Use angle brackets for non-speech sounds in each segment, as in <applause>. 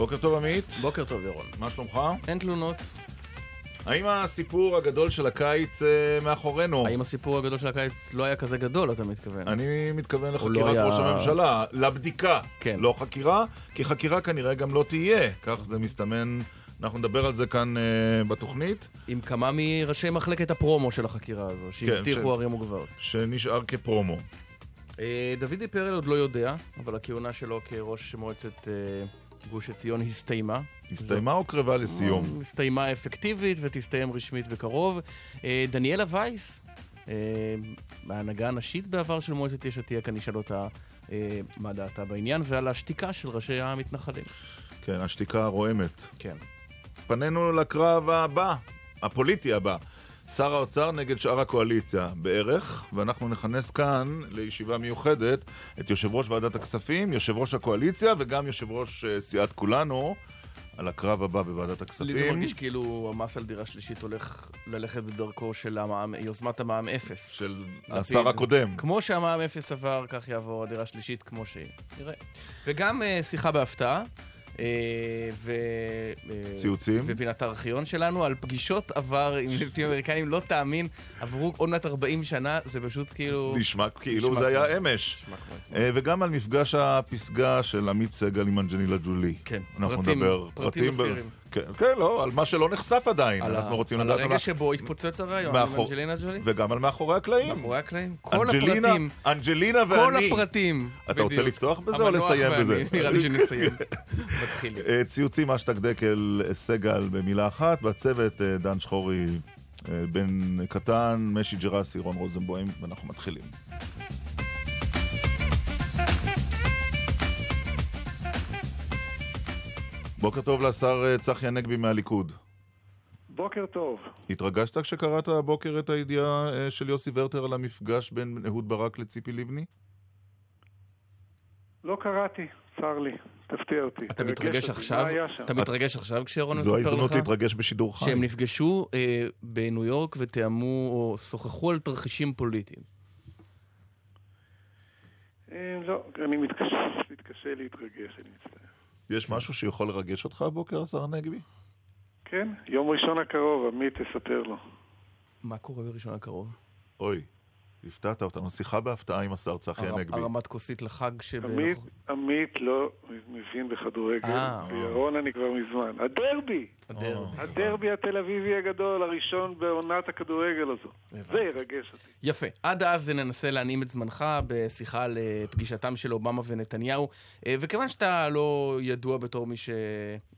בוקר טוב עמית. בוקר טוב ירון. מה שלומך? אין תלונות. האם הסיפור הגדול של הקיץ אה, מאחורינו? האם הסיפור הגדול של הקיץ לא היה כזה גדול, אתה מתכוון? אני מתכוון לא לחקירת היה- ראש הממשלה, לבדיקה, כן. לא חקירה, כי חקירה כנראה גם לא תהיה, כך זה מסתמן, אנחנו נדבר על זה כאן אה, בתוכנית, עם כמה מראשי מחלקת הפרומו של החקירה הזו, כן, שהבטיחו ש- ערים וגבעות. שנשאר כפרומו. אה, דודי פרל עוד לא יודע, אבל הכהונה שלו כראש מועצת אה, גוש עציון הסתיימה. הסתיימה או קרבה לסיום? הסתיימה אפקטיבית ותסתיים רשמית בקרוב. אה, דניאלה וייס, אה, ההנהגה הנשית בעבר של מועצת יש עתיד, כאן נשאל אותה אה, מה דעתה בעניין, ועל השתיקה של ראשי המתנחלים. כן, השתיקה הרועמת. כן. פנינו לקרב הבא, הפוליטי הבא. שר האוצר נגד שאר הקואליציה בערך, ואנחנו נכנס כאן לישיבה מיוחדת את יושב ראש ועדת הכספים, יושב ראש הקואליציה וגם יושב ראש אה, סיעת כולנו על הקרב הבא בוועדת הכספים. לי זה מרגיש כאילו המס על דירה שלישית הולך ללכת בדרכו של המע"מ, יוזמת המע"מ אפס. של. השר הקודם. כמו שהמע"מ אפס עבר, כך יעבור הדירה השלישית כמו שהיא. נראה. וגם אה, שיחה בהפתעה. אה, ו... אה, ציוצים. ופינת הארכיון שלנו על פגישות עבר עם נשיאים אמריקאים, לא תאמין, עברו עוד מעט 40 שנה, זה פשוט כאילו... נשמע כאילו זה היה אמש. אה, וגם על מפגש הפסגה של עמית סגל עם אנג'לילה ג'ולי. כן, פרטים-. פרטים מסעירים. כן, כן, לא, על מה שלא נחשף עדיין. על אנחנו רוצים על לדעת על הרגע שבו התפוצץ הרעיון עם מאחור- אנג'לינה ג'ולי? וגם על מאחורי הקלעים. מאחורי הקלעים? כל אנג'לינה- הפרטים. אנג'לינה כל ואני. הפרטים. אתה רוצה בדיוק. לפתוח בזה או לסיים בזה? נראה לי שנסיים. <laughs> מתחילים. אה, ציוצים אשטג דקל סגל במילה אחת, והצוות אה, דן שחורי, אה, בן קטן, משי ג'רסי, רון רוזנבוים, ואנחנו מתחילים. בוקר טוב לשר אה, צחי הנגבי מהליכוד. בוקר טוב. התרגשת כשקראת הבוקר את הידיעה אה, של יוסי ורטר על המפגש בין אהוד ברק לציפי לבני? לא קראתי, צר לי, תפתיע אותי. אתה תרגש מתרגש עכשיו? אתה מתרגש עכשיו זו מספר ההזדמנות לך? להתרגש בשידור חי. שהם נפגשו אה, בניו יורק ותיאמו או שוחחו על תרחישים פוליטיים. אה, לא, אני מתקשה, מתקשה להתרגש, אני מצטער. יש משהו שיכול לרגש אותך הבוקר, השר הנגבי? כן, יום ראשון הקרוב, עמית תספר לו. מה קורה בראשון הקרוב? אוי, הפתעת אותנו. שיחה בהפתעה עם השר צחי הנגבי. הרמת כוסית לחג שב... עמית, עמית לא מבין בכדורגל, אה. וירון אני כבר מזמן. הדרבי! הדרבי התל אביבי הגדול, הראשון בעונת הכדורגל הזו. זה ירגש אותי. יפה. עד אז ננסה להנעים את זמנך בשיחה על אה, פגישתם של אובמה ונתניהו. אה, וכיוון שאתה לא ידוע בתור מי ש...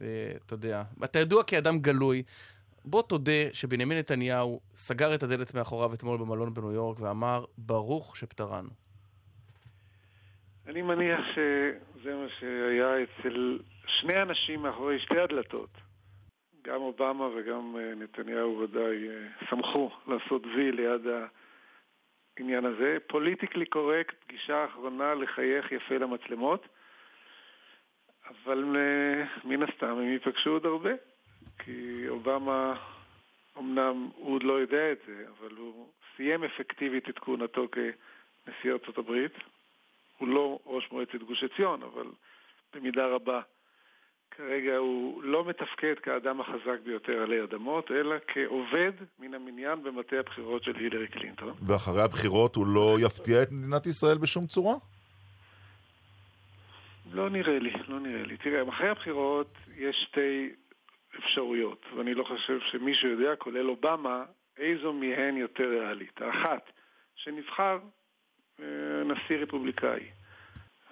אה, אתה יודע, אתה ידוע כאדם גלוי, בוא תודה שבנימין נתניהו סגר את הדלת מאחוריו אתמול במלון בניו יורק ואמר, ברוך שפטרנו. אני מניח שזה מה שהיה אצל שני אנשים מאחורי שתי הדלתות. גם אובמה וגם אה, נתניהו ודאי אה, שמחו לעשות וי ליד העניין הזה. פוליטיקלי קורקט, פגישה אחרונה לחייך יפה למצלמות, אבל אה, מן הסתם הם ייפגשו עוד הרבה. כי אובמה, אמנם הוא עוד לא יודע את זה, אבל הוא סיים אפקטיבית את כהונתו כנשיא ארצות הברית. הוא לא ראש מועצת גוש עציון, אבל במידה רבה כרגע הוא לא מתפקד כאדם החזק ביותר עלי אדמות, אלא כעובד מן המניין במטה הבחירות של הילרי קלינטון. ואחרי הבחירות הוא לא יפתיע את מדינת ישראל בשום צורה? לא נראה לי, לא נראה לי. תראה, אחרי הבחירות יש שתי אפשרויות, ואני לא חושב שמישהו יודע, כולל אובמה, איזו מהן יותר ריאלית. האחת, שנבחר אה, נשיא רפובליקאי,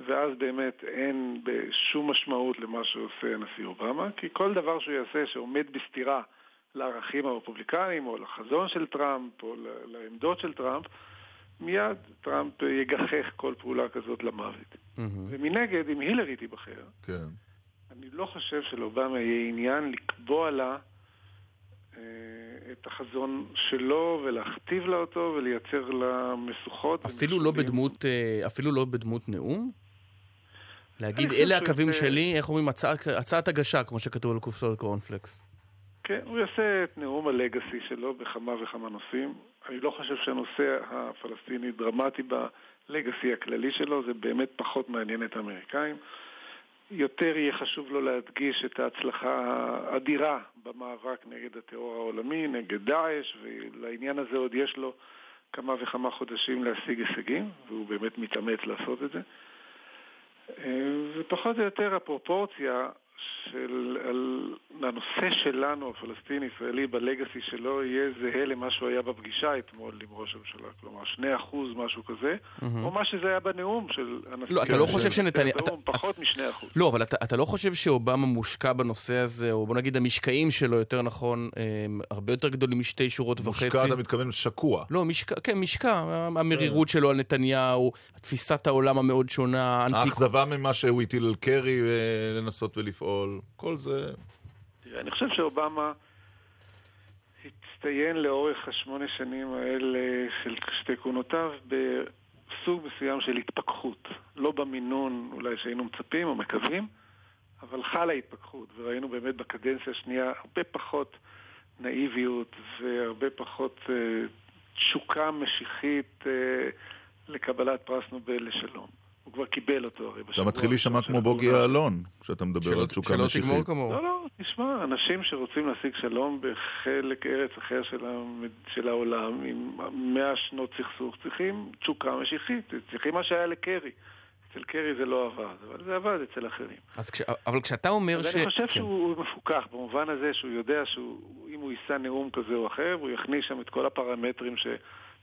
ואז באמת אין שום משמעות למה שעושה הנשיא אובמה, כי כל דבר שהוא יעשה שעומד בסתירה לערכים הרפובליקניים, או לחזון של טראמפ, או לעמדות של טראמפ, מיד טראמפ יגחך כל פעולה כזאת למוות. מהמם. ומנגד, אם הילרי תיבחר, כן. אני לא חושב שלאובמה יהיה עניין לקבוע לה אה, את החזון שלו ולהכתיב לה אותו ולייצר לה משוכות. אפילו לא, בדמות, אה, אפילו לא בדמות נאום? להגיד, אלה הקווים שזה... שלי, איך אומרים, הצעת, הצעת הגשה, כמו שכתוב על קופסאות קורנפלקס. כן, הוא יעשה את נאום הלגאסי שלו בכמה וכמה נושאים. אני לא חושב שהנושא הפלסטיני דרמטי בלגאסי הכללי שלו, זה באמת פחות מעניין את האמריקאים. יותר יהיה חשוב לו להדגיש את ההצלחה האדירה במאבק נגד הטרור העולמי, נגד דאעש, ולעניין הזה עוד יש לו כמה וכמה חודשים להשיג הישגים, והוא באמת מתאמץ לעשות את זה. אה, ופחות או יותר הפרופורציה של על, הנושא שלנו, הפלסטיני-ישראלי, בלגאסי שלו, יהיה זהה למה שהוא היה בפגישה אתמול עם ראש הממשלה. כלומר, 2% משהו כזה, mm-hmm. או מה שזה היה בנאום של הנשיא. לא, אתה לא חושב שנתניהו... אתה... פחות מ-2%. לא, אבל אתה, אתה לא חושב שאובמה מושקע בנושא הזה, או בוא נגיד המשקעים שלו, יותר נכון, הם הרבה יותר גדולים משתי שורות מושקע, וחצי. מושקע, אתה מתכוון שקוע. לא, משקע, כן, משקע. המרירות כן. שלו על נתניהו, תפיסת העולם המאוד שונה. האכזבה ממה שהוא הטיל על קרי אה, לנסות ולפעול. לפעול, כל זה... תראה, אני חושב שאובמה הצטיין לאורך השמונה שנים האלה של שתי כהונותיו בסוג מסוים של התפכחות. לא במינון אולי שהיינו מצפים או מקווים, אבל חלה התפכחות, וראינו באמת בקדנציה השנייה הרבה פחות נאיביות והרבה פחות uh, תשוקה משיחית uh, לקבלת פרס נובל לשלום. הוא כבר קיבל אותו הרי בשבוע. אתה מתחיל להישמע כמו בוגי יעלון, כשאתה מדבר על תשוקה משיחית. שלא תגמור כמוהו. לא, לא, תשמע, אנשים שרוצים להשיג שלום בחלק ארץ אחר של העולם, עם מאה שנות סכסוך, צריכים תשוקה משיחית, צריכים מה שהיה לקרי. אצל קרי זה לא עבד, אבל זה עבד אצל אחרים. אז כש... אבל כשאתה אומר ש... אני חושב כן. שהוא מפוקח במובן הזה שהוא יודע שאם הוא יישא נאום כזה או אחר, הוא יכניס שם את כל הפרמטרים ש...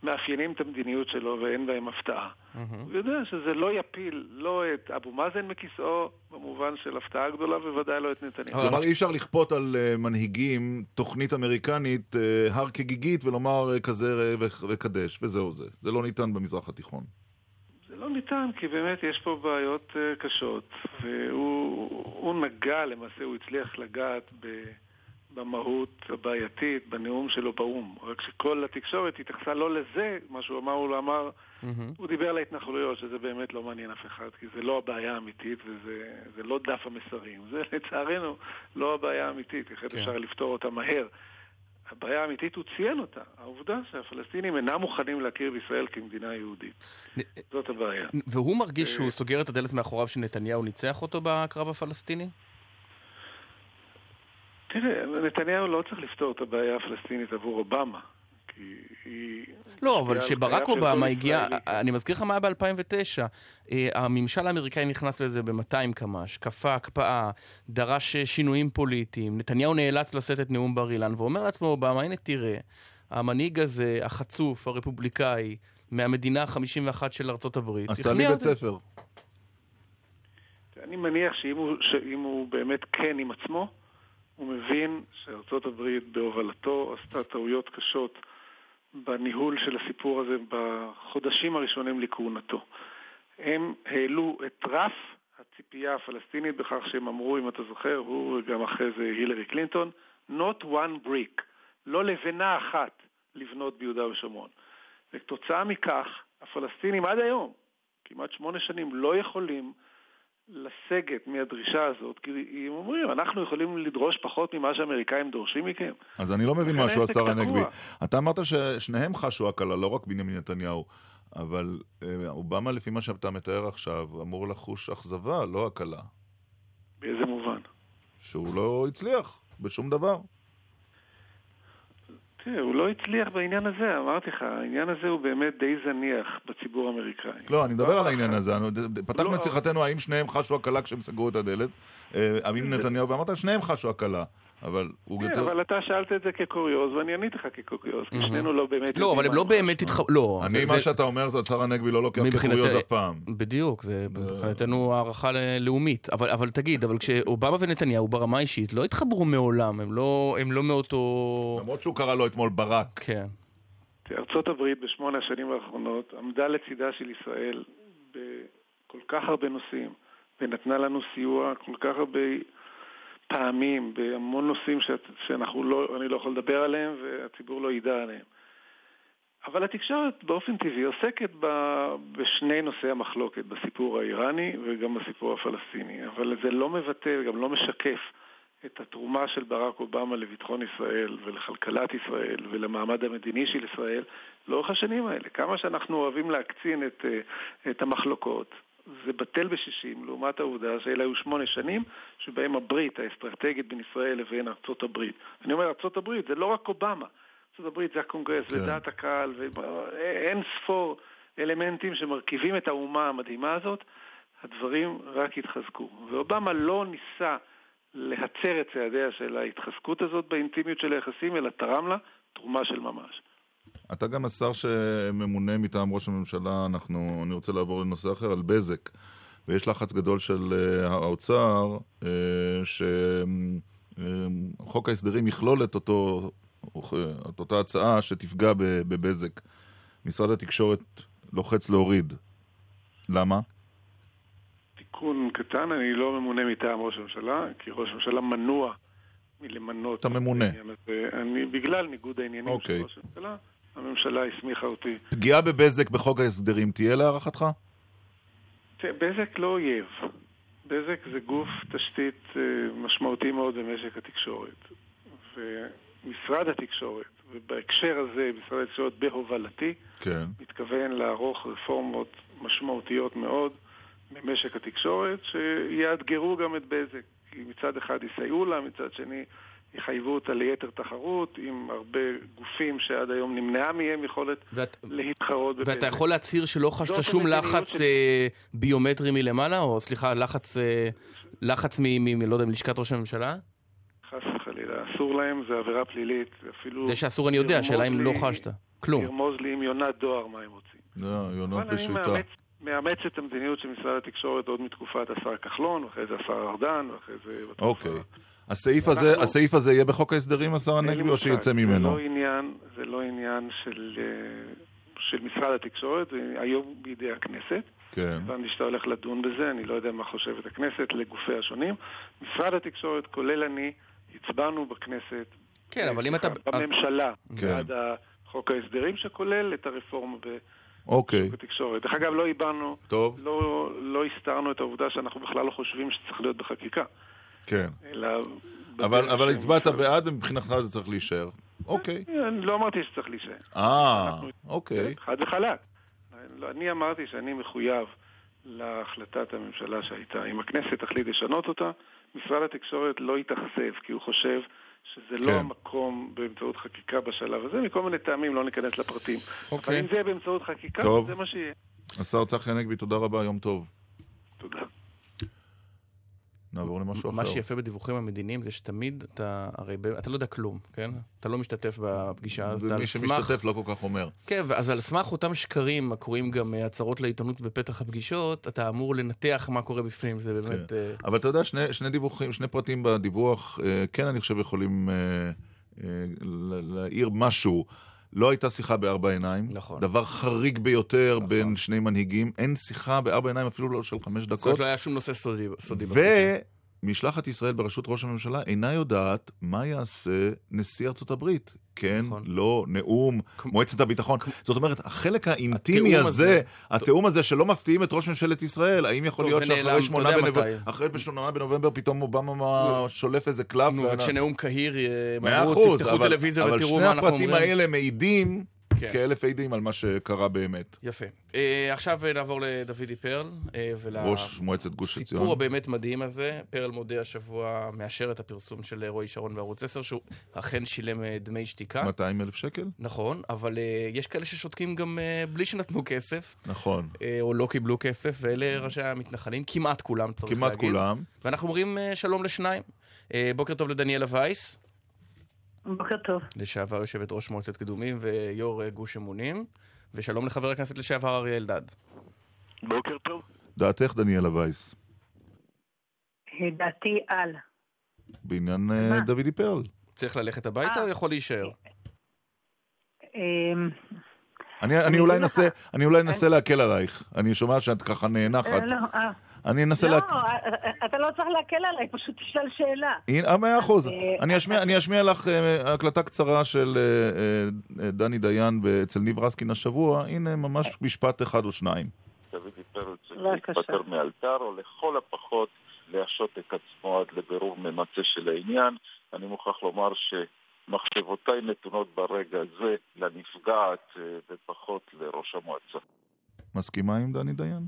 מאפיינים את המדיניות שלו ואין בהם הפתעה. Mm-hmm. הוא יודע שזה לא יפיל לא את אבו מאזן מכיסאו, במובן של הפתעה גדולה, ובוודאי לא את נתניהו. כלומר, אי אפשר לכפות על uh, מנהיגים תוכנית אמריקנית uh, הר כגיגית ולומר uh, כזה ראה וקדש, וזהו זה. זה לא ניתן במזרח התיכון. זה לא ניתן, כי באמת יש פה בעיות קשות, והוא נגע, למעשה הוא הצליח לגעת ב... במהות הבעייתית, בנאום שלו באו"ם. רק שכל התקשורת התייחסה לא לזה, מה שהוא אמר, הוא לא אמר, mm-hmm. הוא דיבר על ההתנחלויות, שזה באמת לא מעניין אף אחד, כי זה לא הבעיה האמיתית וזה לא דף המסרים. זה לצערנו לא הבעיה האמיתית, איך כן. אפשר לפתור אותה מהר. הבעיה האמיתית, הוא ציין אותה. העובדה שהפלסטינים אינם מוכנים להכיר בישראל כמדינה יהודית. זאת הבעיה. והוא מרגיש שהוא סוגר את הדלת מאחוריו שנתניהו ניצח אותו בקרב הפלסטיני? תראה, נתניהו לא צריך לפתור את הבעיה הפלסטינית עבור אובמה. לא, אבל כשברק אובמה הגיע, אני מזכיר לך מה היה ב-2009, אה, הממשל האמריקאי נכנס לזה ב-200 קמ"ש, כפה הקפאה, דרש שינויים פוליטיים, נתניהו נאלץ לשאת את נאום בר אילן, ואומר לעצמו אובמה, הנה תראה, המנהיג הזה, החצוף, הרפובליקאי, מהמדינה ה-51 של ארצות הברית, עשה לי בית ספר. אני מניח שאם הוא באמת כן עם עצמו, הוא מבין שארצות הברית בהובלתו עשתה טעויות קשות בניהול של הסיפור הזה בחודשים הראשונים לכהונתו. הם העלו את רף הציפייה הפלסטינית בכך שהם אמרו, אם אתה זוכר, הוא וגם אחרי זה הילרי קלינטון, not one brick, לא לבנה אחת לבנות ביהודה ושומרון. וכתוצאה מכך, הפלסטינים עד היום, כמעט שמונה שנים, לא יכולים לסגת מהדרישה הזאת, כי הם אומרים, אנחנו יכולים לדרוש פחות ממה שהאמריקאים דורשים מכם. אז אני לא מבין משהו, השר הנגבי. אתה אמרת ששניהם חשו הקלה, לא רק בנימין נתניהו, אבל אה, אובמה, לפי מה שאתה מתאר עכשיו, אמור לחוש אכזבה, לא הקלה. באיזה מובן? שהוא לא הצליח בשום דבר. תראה, הוא לא הצליח בעניין הזה, אמרתי לך, העניין הזה הוא באמת די זניח בציבור האמריקאי. לא, אני מדבר על העניין הזה, פתחנו את שיחתנו האם שניהם חשו הקלה כשהם סגרו את הדלת, אמין אה, נתניהו, ואמרת שניהם חשו הקלה. אבל הוא כן, יותר... אבל אתה שאלת את זה כקוריוז, ואני עניתי לך כקוריוז, כי שנינו לא באמת... לא, אבל הם לא באמת התחברו... לא. אני, מה שאתה אומר, זה השר הנגבי לא לוקח כקוריוז אף פעם. בדיוק, זה מבחינתנו הערכה לאומית. אבל תגיד, אבל כשאובמה ונתניהו ברמה האישית לא התחברו מעולם, הם לא, לא מאותו... למרות שהוא קרא לו אתמול ברק. כן. ארצות הברית בשמונה השנים האחרונות עמדה לצידה של ישראל בכל כך הרבה נושאים, ונתנה לנו סיוע כל כך הרבה... מזהמים בהמון נושאים שאנחנו לא, אני לא יכול לדבר עליהם והציבור לא ידע עליהם. אבל התקשורת באופן טבעי עוסקת ב, בשני נושאי המחלוקת, בסיפור האיראני וגם בסיפור הפלסטיני, אבל זה לא מבטא, גם לא משקף את התרומה של ברק אובמה לביטחון ישראל ולכלכלת ישראל ולמעמד המדיני של ישראל לאורך השנים האלה. כמה שאנחנו אוהבים להקצין את, אה, את המחלוקות, זה בטל בשישים לעומת העובדה שאלה היו שמונה שנים שבהם הברית האסטרטגית בין ישראל לבין ארצות הברית. אני אומר ארצות הברית, זה לא רק אובמה. ארצות הברית זה הקונגרס כן. ודעת הקהל ואין ספור אלמנטים שמרכיבים את האומה המדהימה הזאת, הדברים רק התחזקו. ואובמה לא ניסה להצר את צעדיה של ההתחזקות הזאת באינטימיות של היחסים, אלא תרם לה תרומה של ממש. אתה גם השר שממונה מטעם ראש הממשלה, אנחנו, אני רוצה לעבור לנושא אחר, על בזק. ויש לחץ גדול של uh, האוצר, uh, שחוק uh, ההסדרים יכלול את, אותו, את אותה הצעה שתפגע בבזק. משרד התקשורת לוחץ להוריד. למה? תיקון קטן, אני לא ממונה מטעם ראש הממשלה, כי ראש הממשלה מנוע מלמנות... אתה ממונה. אני, בגלל ניגוד העניינים okay. של אוקיי. ראש הממשלה, הממשלה הסמיכה אותי. פגיעה בבזק בחוק ההסדרים תהיה להערכתך? בזק לא אויב. בזק זה גוף תשתית אה, משמעותי מאוד במשק התקשורת. ומשרד התקשורת, ובהקשר הזה משרד התקשורת בהובלתי, כן. מתכוון לערוך רפורמות משמעותיות מאוד במשק התקשורת, שיאתגרו גם את בזק. כי מצד אחד יסייעו לה, מצד שני יחייבו אותה ליתר תחרות, עם הרבה גופים שעד היום נמנעה מהם יכולת ואת, להתחרות. ואתה יכול להצהיר שלא חשת שום לחץ של... אה, ביומטרי מלמעלה, או סליחה, לחץ, אה, לחץ מ... מ... לא יודע, מלשכת ראש הממשלה? חס וחלילה, אסור להם, זה עבירה פלילית, אפילו... זה שאסור אני יודע, השאלה אם לא חשת. כלום. לרמוז לי עם יונת דואר מה הם רוצים. לא, יונות בשליטה. מאמץ את המדיניות של משרד התקשורת עוד מתקופת השר כחלון, ואחרי זה השר ארדן, ואחרי זה... אוקיי. הסעיף הזה, אנחנו... הסעיף הזה יהיה בחוק ההסדרים, השר הנגבי, או שיצא ממנו? זה לא עניין, זה לא עניין של, אה, של משרד התקשורת, זה היום בידי הכנסת. כן. הבנתי שאתה הולך לדון בזה, אני לא יודע מה חושבת הכנסת לגופי השונים. משרד התקשורת, כולל אני, הצבענו בכנסת. כן, אבל אם אתה... בממשלה, כן. בעד חוק ההסדרים, שכולל את הרפורמה ב... אוקיי. בתקשורת. דרך אגב, לא איבדנו, טוב. לא, לא הסתרנו את העובדה שאנחנו בכלל לא חושבים שצריך להיות בחקיקה. כן. אלא... אבל, אבל הצבעת בעד ומבחינתך זה צריך להישאר. אוקיי. אני לא אמרתי שצריך להישאר. אה, אוקיי. חד וחלק. אני אמרתי שאני מחויב להחלטת הממשלה שהייתה. אם הכנסת תחליט לשנות אותה, משרד התקשורת לא יתאכזב, כי הוא חושב שזה לא כן. לא המקום באמצעות חקיקה בשלב הזה, מכל מיני טעמים לא ניכנס לפרטים. אוקיי. אבל אם זה באמצעות חקיקה, טוב. זה מה שיהיה. השר צחי הנגבי, תודה רבה, יום טוב. תודה. נעבור למשהו אחר. מה שיפה בדיווחים המדיניים זה שתמיד אתה, הרי אתה לא יודע כלום, כן? אתה לא משתתף בפגישה, אז אתה על סמך... מי שמשתתף לא כל כך אומר. כן, אז על סמך אותם שקרים, הקוראים גם אה, הצהרות לעיתונות בפתח הפגישות, אתה אמור לנתח מה קורה בפנים, זה באמת... כן. Uh... אבל אתה יודע, שני, שני דיווחים, שני פרטים בדיווח, uh, כן, אני חושב יכולים uh, uh, להעיר משהו. לא הייתה שיחה בארבע עיניים. נכון. דבר חריג ביותר נכון. בין שני מנהיגים. אין שיחה בארבע עיניים אפילו לא של חמש דקות. זאת אומרת, לא היה שום נושא סודי. סודי ומשלחת ישראל בראשות ראש הממשלה אינה יודעת מה יעשה נשיא ארצות הברית. כן, נכון. לא, נאום, כ... מועצת הביטחון. כ... זאת אומרת, החלק האינטימי הזה, הזה, התיאום הזה שלא מפתיעים את ראש ממשלת ישראל, האם יכול טוב, להיות שאחרי שמונה בנובמבר, בנובמבר פתאום אובמה שולף איזה קלף? נו, וכשנאום קהיר, מהרו, תפתחו טלוויזיה ותראו מה אנחנו אומרים. אבל שני הפרטים האלה מעידים כן. כאלף עדים על מה שקרה באמת. יפה. Uh, עכשיו נעבור לדודי פרל. Uh, ול... ראש מועצת גוש עציון. הסיפור הבאמת מדהים הזה. פרל מודה השבוע, מאשר את הפרסום של רועי שרון בערוץ 10, שהוא אכן שילם uh, דמי שתיקה. 200 אלף שקל? נכון, אבל uh, יש כאלה ששותקים גם uh, בלי שנתנו כסף. נכון. Uh, או לא קיבלו כסף, ואלה ראשי המתנחלים, כמעט כולם צריך כמעט להגיד. כמעט כולם. ואנחנו אומרים uh, שלום לשניים. Uh, בוקר טוב לדניאלה וייס. בוקר טוב. לשעבר יושבת ראש מועצת קדומים ויו"ר אה, גוש אמונים, ושלום לחבר הכנסת לשעבר אריה אלדד. בוקר טוב. דעתך, דניאלה וייס. אה, דעתי על. בעניין אה, דודי פרל. צריך ללכת הביתה או יכול להישאר? אמ, אני, אני, אולי אנסה, אני אולי אנסה להקל עלייך. אני שומע שאת ככה נאנחת. לא, אני אנסה לא, להק... אתה לא צריך להקל עליי, פשוט תשאל שאלה. הנה, אה, מאה אחוז. אה, אני אשמיע- אני אשמיע לך אה, הקלטה קצרה של אה, אה, דני דיין אצל ניב רסקין השבוע. הנה, ממש משפט אחד או שניים. צריך בבקשה. להתפטר מאלתר, או לכל הפחות להשעות את עצמו עד לבירור ממצה של העניין. אני מוכרח לומר שמחשבותיי נתונות ברגע זה לנפגעת אה, ופחות לראש המועצה. מסכימה עם דני דיין?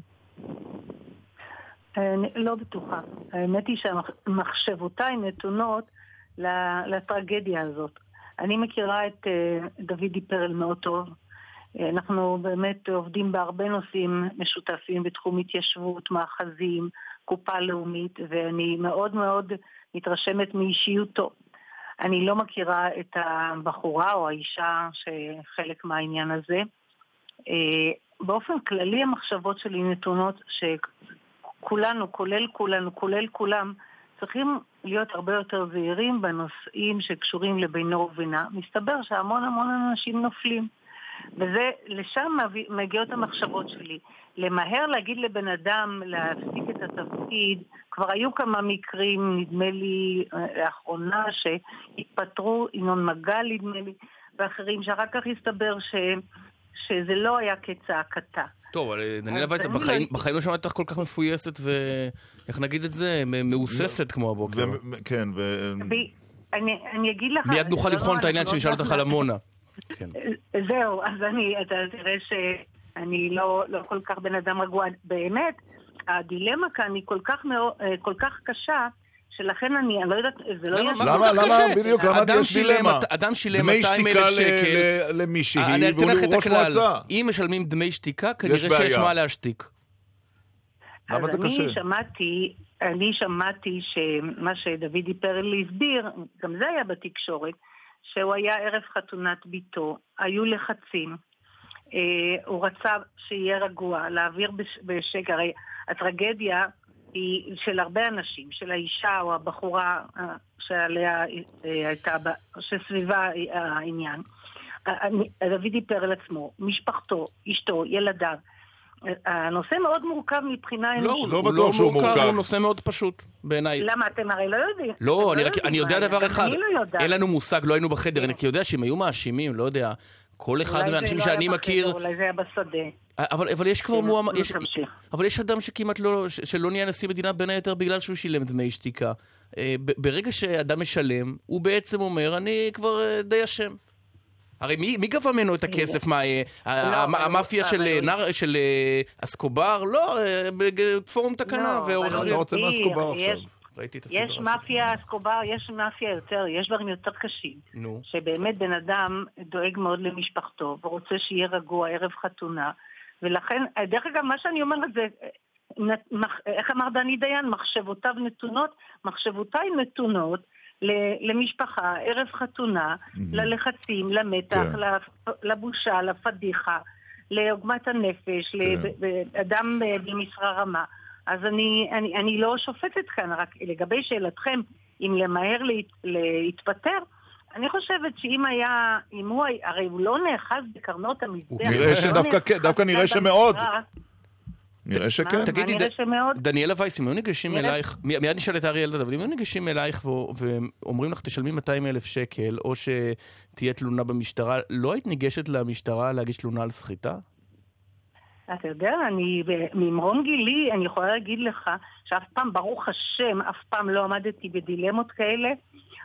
לא בטוחה. האמת היא שמחשבותיי נתונות לטרגדיה הזאת. אני מכירה את אה, דוידי פרל מאוד טוב. אה, אנחנו באמת עובדים בהרבה נושאים משותפים בתחום התיישבות, מאחזים, קופה לאומית, ואני מאוד מאוד מתרשמת מאישיותו. אני לא מכירה את הבחורה או האישה שחלק מהעניין הזה. אה, באופן כללי המחשבות שלי נתונות שכולנו, כולל כולנו, כולל כולם, צריכים להיות הרבה יותר זהירים בנושאים שקשורים לבינו ובינה. מסתבר שהמון המון אנשים נופלים. וזה, לשם מגיעות המחשבות שלי. למהר להגיד לבן אדם להפסיק את התפקיד, כבר היו כמה מקרים, נדמה לי, אה, לאחרונה, שהתפטרו, ינון מגל נדמה לי, ואחרים, שאחר כך הסתבר ש, שזה לא היה כצעקתה. טוב, אבל אה, דניאלה אני בחיים- לא- בחיים לא שמעתי אותך כל כך מפויסת ואיך נגיד את זה? מ- מהוססת כמו הבוקר. ו- כן, ו... אני, אני אגיד לך... מיד נוכל לא, לבחון את העניין אנחנו לא שנשאל אותך על עמונה. כן. <laughs> זהו, אז אני, אתה תראה שאני לא, לא כל כך בן אדם רגוע. באמת, הדילמה כאן היא כל כך, מאו, אה, כל כך קשה, שלכן אני, אני לא יודעת, זה לא? יהיה... מה למה, למה? בדיוק, למה אדם יש דילמה? אדם שילם דמי 200 שתיקה אלף ל- שקל. ל- למישהי, אני אתן לך והוא את ראש הכלל. מועצה. אם משלמים דמי שתיקה, כנראה שיש. מה להשתיק. למה זה אז קשה? אני שמעתי, אני שמעתי שמה שדודי פרל הסביר, גם זה היה בתקשורת, שהוא היה ערב חתונת ביתו, היו לחצים, אה, הוא רצה שיהיה רגוע, להעביר בש- בשקט, הרי הטרגדיה היא של הרבה אנשים, של האישה או הבחורה אה, שעליה אה, הייתה, שסביבה העניין. אה, אני- דודי פרל עצמו, משפחתו, אשתו, ילדיו. הנושא מאוד מורכב מבחינה לא, אנושית. לא הוא בטוח שהוא מורכב. הוא נושא מאוד פשוט, בעיניי. למה אתם הרי לא יודעים? לא, אתם אני רק, יודעים אני יודע דבר אחד, אני לא יודעת. אין לנו מושג, לא היינו בחדר. אני יודע שאם היו מאשימים, לא יודע, כל אחד מהאנשים לא שאני היה מכיר, בחדר, אולי זה היה בשדה. אבל, אבל יש כבר מועמד, נו, יש. אבל יש אדם שכמעט לא, ש- שלא נהיה נשיא מדינה בין היתר בגלל שהוא שילם דמי שתיקה. אה, ב- ברגע שאדם משלם, הוא בעצם אומר, אני כבר אה, די אשם. הרי מי, מי גבה ממנו את הכסף? מה, אה, אבל המאפיה של, אה, הוא- נר, של אה, אסקובר? לא, אה, בפורום תקנה לא, ועורך דין. לא רוצה מאסקובר עכשיו. ראיתי את הסדרה. יש. מאפיה אסקובר, יש מאפיה יותר, יש דברים יותר קשים. נו. שבאמת בן אדם דואג מאוד למשפחתו, ורוצה שיהיה רגוע ערב חתונה, ולכן, דרך אגב, מה שאני אומרת זה, איך אמר דני דיין? מחשבותיו נתונות, מחשבותיי נתונות למשפחה, ערב חתונה, ללחצים, למתח, כן. לבושה, לפדיחה, לעוגמת הנפש, לאדם אה, במשרה רמה. אז אני, אני, אני לא שופטת כאן, רק לגבי שאלתכם, אם למהר להת, להתפטר, אני חושבת שאם היה, אם הוא, הרי הוא לא נאחז בקרנות המזבח. נראה הוא לא שדווקא נאחז כן, דווקא נראה שמאוד. נראה שכן. תגידי, נראה? דניאלה וייס, אם היו ניגשים נראה- אלייך, מיד נשאל את אריה אלדד, אבל אם היו ניגשים אלייך ואומרים לך תשלמי 200 אלף שקל, או שתהיה תלונה במשטרה, לא היית ניגשת למשטרה להגיש תלונה על סחיטה? אתה יודע, אני, ממרום גילי, אני יכולה להגיד לך שאף פעם, ברוך השם, אף פעם לא עמדתי בדילמות כאלה,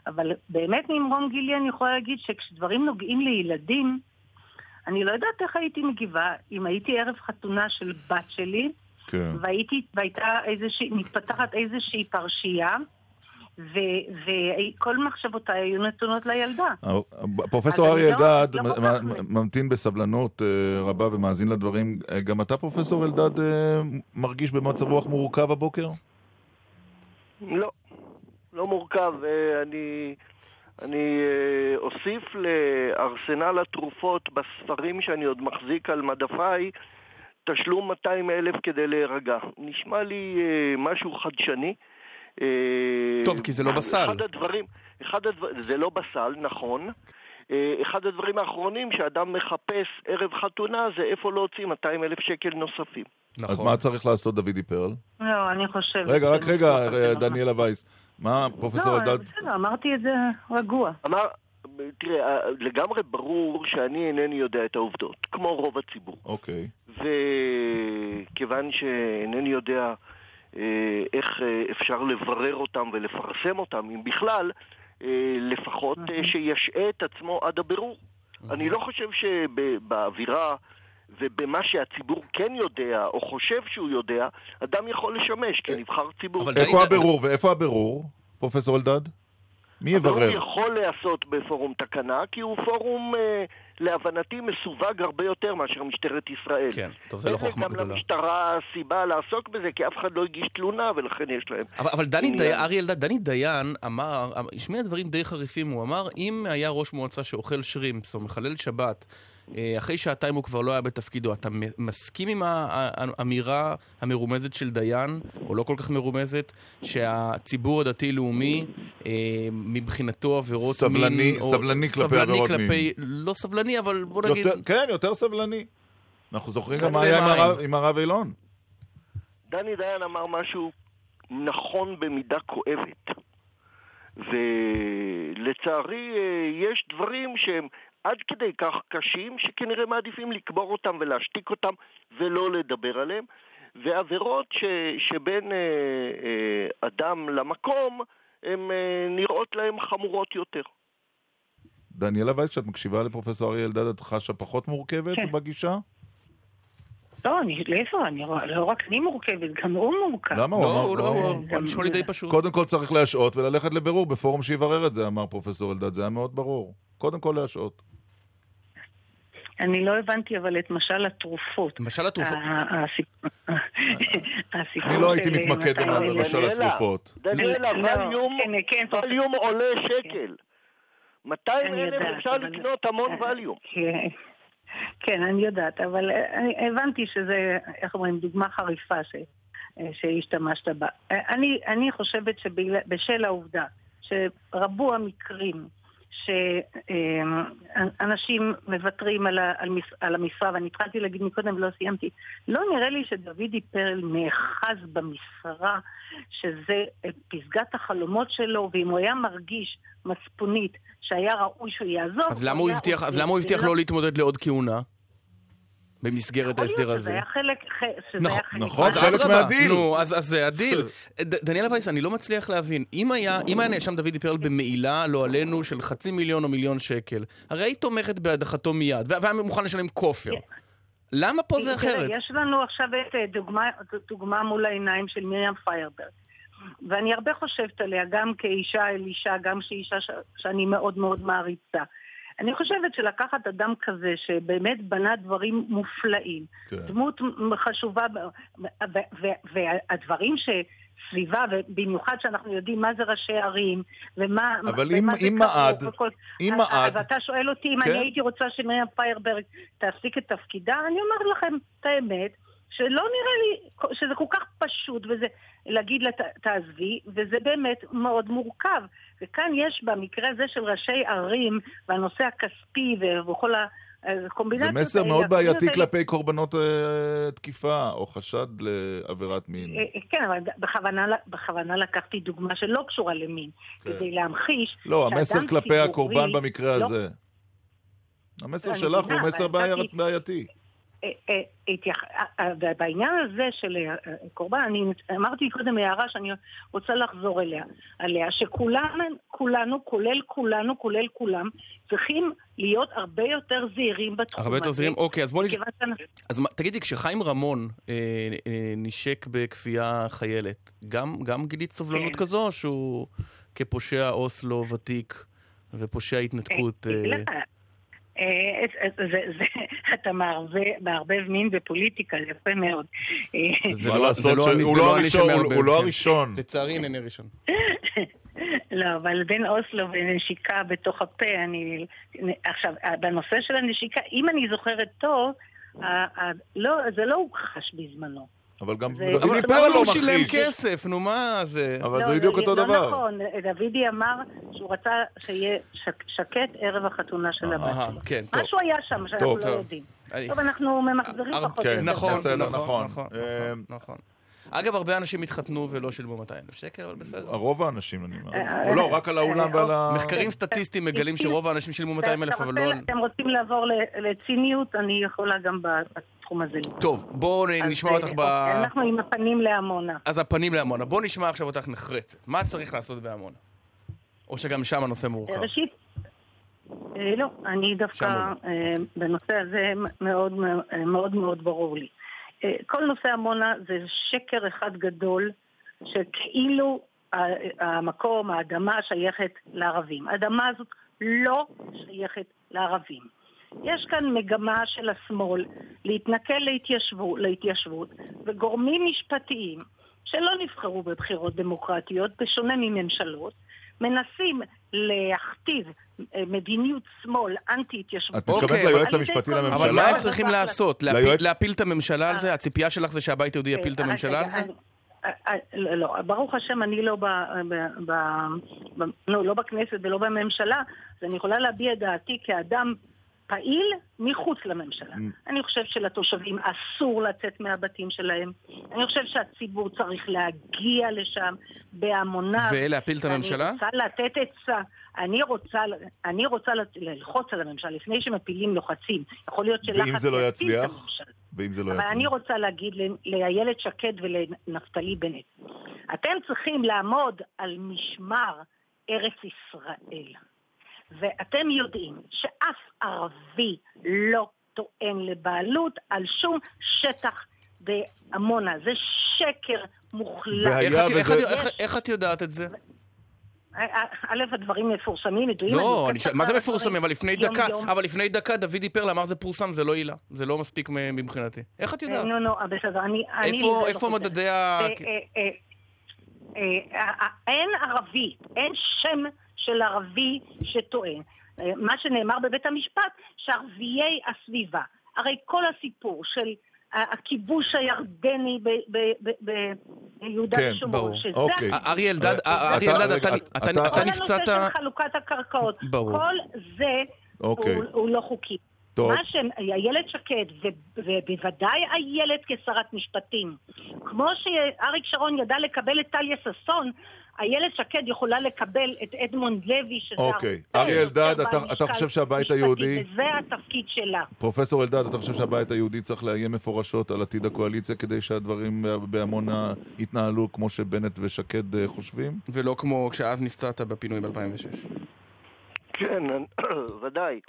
אבל באמת ממרום גילי אני יכולה להגיד שכשדברים נוגעים לילדים, אני לא יודעת איך הייתי מגיבה אם הייתי ערב חתונה של בת שלי, כן. והייתי, והייתה איזושהי, מתפתחת איזושהי פרשייה, וכל מחשבותיי היו נתונות לילדה. פרופסור אז אריה לא- אלדד לא. ממתין בסבלנות אה, רבה ומאזין לדברים. אה, גם אתה, פרופסור אלדד, אה, מרגיש במצב רוח מורכב הבוקר? לא, לא מורכב. אה, אני, אני אה, אוסיף לארסנל התרופות בספרים שאני עוד מחזיק על מדפיי תשלום 200 אלף כדי להירגע. נשמע לי אה, משהו חדשני. אה, טוב, כי זה לא בסל. אחד הדברים, אחד הדבר, זה לא בסל, נכון. אה, אחד הדברים האחרונים שאדם מחפש ערב חתונה זה איפה להוציא 200 אלף שקל נוספים. אז נכון. מה צריך לעשות דודי פרל? לא, אני חושבת... רגע, רק רגע, משהו אחר. דניאלה וייס. מה, פרופסור לא, אלדד? בסדר, אמרתי את זה רגוע. אמר, תראה, לגמרי ברור שאני אינני יודע את העובדות, כמו רוב הציבור. אוקיי. וכיוון שאינני יודע אה, איך אה, אפשר לברר אותם ולפרסם אותם, אם בכלל, אה, לפחות אה, שישעה את עצמו עד הבירור. אני לא חושב שבאווירה ובמה שהציבור כן יודע, או חושב שהוא יודע, אדם יכול לשמש כנבחר ציבור. אבל איפה הבירור? ואיפה הבירור, פרופסור אלדד? מי הבירור יברר? יכול להיעשות בפורום תקנה, כי הוא פורום, אה, להבנתי, מסווג הרבה יותר מאשר משטרת ישראל. כן, טוב, זה לא חוכמה גם גדולה. למשטרה סיבה לעסוק בזה, כי אף אחד לא הגיש תלונה, ולכן יש להם. אבל, אבל דני. דיין, אריה אלדד, דני דיין אמר, השמיע דברים די חריפים, הוא אמר, אם היה ראש מועצה שאוכל שרימפס או מחלל שבת, אחרי שעתיים הוא כבר לא היה בתפקידו, אתה מסכים עם האמירה המרומזת של דיין, או לא כל כך מרומזת, שהציבור הדתי-לאומי, אה, מבחינתו עבירות סבלני- מין... או- סבלני כלפי עבירות מין. כלפי, לא סבלני, אבל בוא נגיד... יותר- כן, יותר סבלני. אנחנו זוכרים גם מה היה עם. הרב- עם הרב אילון. דני דיין אמר משהו נכון במידה כואבת. ולצערי אה, יש דברים שהם עד כדי כך קשים, שכנראה מעדיפים לקבור אותם ולהשתיק אותם ולא לדבר עליהם. ועבירות ש, שבין אה, אה, אדם למקום, הן אה, נראות להם חמורות יותר. דניאלה וייס, כשאת מקשיבה לפרופסור אריה אלדד, את חשה פחות מורכבת כן. בגישה? לא, אני, להפך, אני, רואה- לא רק אני מורכבת, גם הוא מורכב. למה? הוא לא, אמר... הוא לא, הוא- נשמע לי די פשוט. קודם כל צריך להשעות וללכת לבירור בפורום שיברר את זה, אמר פרופסור אלדד, זה היה מאוד ברור. קודם כל להשעות. אני לא הבנתי אבל את משל התרופות. למשל התרופות... אני לא הייתי של מתמקד במשל התרופות. דניאלה, לא, ווליום, כן, כן. ווליום עולה שקל. 200 אני אלף אפשר לקנות המון ווליום. כן, אני יודעת, אבל אה, הבנתי שזה, איך אומרים, דוגמה חריפה ש, אה, שהשתמשת בה. אה, אני, אני חושבת שבשל העובדה שרבו המקרים שאנשים מוותרים על, המשרה, ואני התחלתי להגיד מקודם ולא סיימתי, לא נראה לי שדודי פרל נאחז במשרה שזה פסגת החלומות שלו, ואם הוא היה מרגיש מצפונית שהיה ראוי שהוא יעזוב, אז למה הוא הבטיח. לא להתמודד לעוד כהונה? במסגרת יכול להיות ההסדר שזה הזה. היה חלק, ח- שזה נכון, היה חלק. נכון, אז חלק. מהדיל. נו, אז זה הדיל. דניאלה וייס, אני לא מצליח להבין. אם היה נאשם דודי פרל במעילה, לא עלינו, של חצי מיליון או מיליון שקל, הרי היית תומכת בהדחתו מיד, וה- והיה מוכן לשלם כופר. למה פה זה אחרת? יש לנו עכשיו את אה, דוגמה, דוגמה מול העיניים של מרים פיירברג. ואני הרבה חושבת עליה, גם כאישה אל אישה, גם כאישה ש- שאני מאוד מאוד מעריצה. אני חושבת שלקחת אדם כזה, שבאמת בנה דברים מופלאים, כן. דמות חשובה, והדברים שסביבה, ובמיוחד שאנחנו יודעים מה זה ראשי ערים, ומה אבל ומה אם- זה אם מעד, וכל- אם אז- מעד, אז אתה שואל אותי אם כן. אני הייתי רוצה שמרים פיירברג תפסיק את תפקידה, אני אומר לכם את האמת, שלא נראה לי שזה כל כך פשוט, וזה להגיד לה "ת- תעזבי, וזה באמת מאוד מורכב. וכאן יש במקרה הזה של ראשי ערים, והנושא הכספי וכל זה הקומבינציות מסר האלה, מאוד בעייתי כלפי קורבנות אה, תקיפה או חשד לעבירת מין. אה, אה, כן, אבל בכוונה, בכוונה לקחתי דוגמה שלא קשורה למין, כן. כדי להמחיש לא, המסר כלפי הקורבן במקרה לא- הזה. המסר שלך הוא מסר בעייתי. אה, אה, אה, בעניין הזה של קורבן, אני אמרתי קודם הערה שאני רוצה לחזור אליה, עליה, שכולנו, כולנו, כולל כולנו, כולל כולם, צריכים להיות הרבה יותר זהירים בתחום הזה. הרבה יותר זהירים? אוקיי, אז בוא נש... מכיוון שאנחנו- אז תגידי, כשחיים רמון נשק בכפייה חיילת, גם, גילית סובלנות כן. כזו, שהוא כפושע אוסלו ותיק ופושע התנתקות? <laughs> אתה מערבב מין ופוליטיקה, זה יפה מאוד. אה, לא- לא לא הוא- לא כן. הראשון. לצערי אינני ראשון. <laughs> לא, אבל בין אוסלו ונשיקה בתוך הפה, אני... עכשיו, בנושא של הנשיקה, אם אני זוכרת טוב, ה- ה- לא, זה לא הוכחש בזמנו. אבל גם אבל לא הוא שילם. כסף, נו מה זה? אבל לא, זה בדיוק לא, אותו לא דבר. נכון, דודי אמר שהוא רצה שיהיה שק- שקט ערב החתונה של הבת אהה, שלו. כן, טוב. משהו היה שם שאנחנו לא. יודעים. טוב, אנחנו ממחזרים הר- פחות כן, או יותר. נכון, בסדר, נכון, נכון. אה. אגב, הרבה אנשים התחתנו ולא שילמו 200 אלף שקל, אבל בסדר. הרוב האנשים, אני אומר. אה, או לא, רק על האולם אה, ועל ה... מחקרים סטטיסטיים מגלים שרוב האנשים שילמו 200 אלף, אתה אבל רוצה- לא... אתם רוצים לעבור לציניות? אני יכולה גם בתחום הזה. טוב, בואו נשמע אה, אותך ב... אוקיי, אנחנו עם הפנים לעמונה. אז הפנים לעמונה. בואו נשמע עכשיו אותך נחרצת. מה צריך לעשות בעמונה? או שגם שם הנושא מורכב. ראשית, אה, לא, אני דווקא אה, בנושא הזה מאוד אה, מאוד מאוד ברור לי. אה, כל נושא עמונה זה שקר אחד גדול, שכאילו המקום, האדמה שייכת לערבים. האדמה הזאת לא שייכת לערבים. יש כאן מגמה של השמאל להתנכל להתיישבות, להתיישבות וגורמים משפטיים שלא נבחרו בבחירות דמוקרטיות, בשונה מממשלות, מנסים להכתיב אה, מדיניות שמאל אנטי-התיישבות. את מתכוונת אוקיי, ליועץ המשפטי לממשלה? אבל מה הם צריכים לעשות? להפיל- את הממשלה על זה? הציפייה שלך זה שהבית היהודי יפיל את אה, הממשלה על זה? אה, אה, לא, לא, ברוך השם, אני לא, ב, ב, ב, ב, לא, לא בכנסת ולא בממשלה, אז אני יכולה להביע את דעתי כאדם פעיל מחוץ לממשלה. Mm. אני חושב שלתושבים אסור לצאת מהבתים שלהם. אני חושב שהציבור צריך להגיע לשם בהמוניו. ולהפיל את הממשלה? אני רוצה לתת עצה. אני רוצה, אני רוצה ללחוץ על הממשלה לפני שמפילים לוחצים. יכול להיות שלחץ ואם זה לא יצליח? ואם זה לא אבל אני. רוצה להגיד לאיילת שקד ולנפתלי בנט, אתם צריכים לעמוד על משמר ארץ ישראל. ואתם יודעים שאף ערבי לא טוען לבעלות על שום שטח בעמונה. זה שקר מוחלט. איך את- איך וזה- את- איך- איך את יודעת את זה? א', הדברים מפורסמים, ידועים. לא, מה זה מפורסמים? אבל לפני יום דקה, יום. אבל לפני דקה דודי פרל אמר זה פורסם, זה לא עילה. זה לא מספיק מבחינתי. איך את יודעת? נו, נו, בסדר, אני... אני איפה- לא. מדדי ה... אה, אין ערבי, אין שם של ערבי שטוען. אה, מה שנאמר בבית המשפט, שערביי הסביבה, הרי כל הסיפור של ה- הכיבוש הירדני ביהודה כן, ושומרון. שזה אוקיי. הסיפור. ארי אלדד, אה, ארי אתה- אלדד, אתה- אתה כל נפצעת... הנושא של חלוקת הקרקעות. כל זה אוקיי. הוא, הוא לא חוקי. טוב. מה שאיילת שקד, ו- ובוודאי איילת כשרת משפטים, כמו שאריק שרון ידע לקבל את טליה ששון, איילת שקד יכולה לקבל את אדמונד לוי, שזה אוקיי. הרבה אריה יותר אלדד, אתה- חושב שהבית היהודי- וזה התפקיד שלה. פרופסור אלדד, אתה חושב שהבית היהודי צריך לאיים מפורשות על עתיד הקואליציה כדי שהדברים בעמונה יתנהלו כמו שבנט ושקד אה, חושבים? ולא כמו כשאז נפצעת בפינוי ב-2006. כן, <clears throat> ודאי.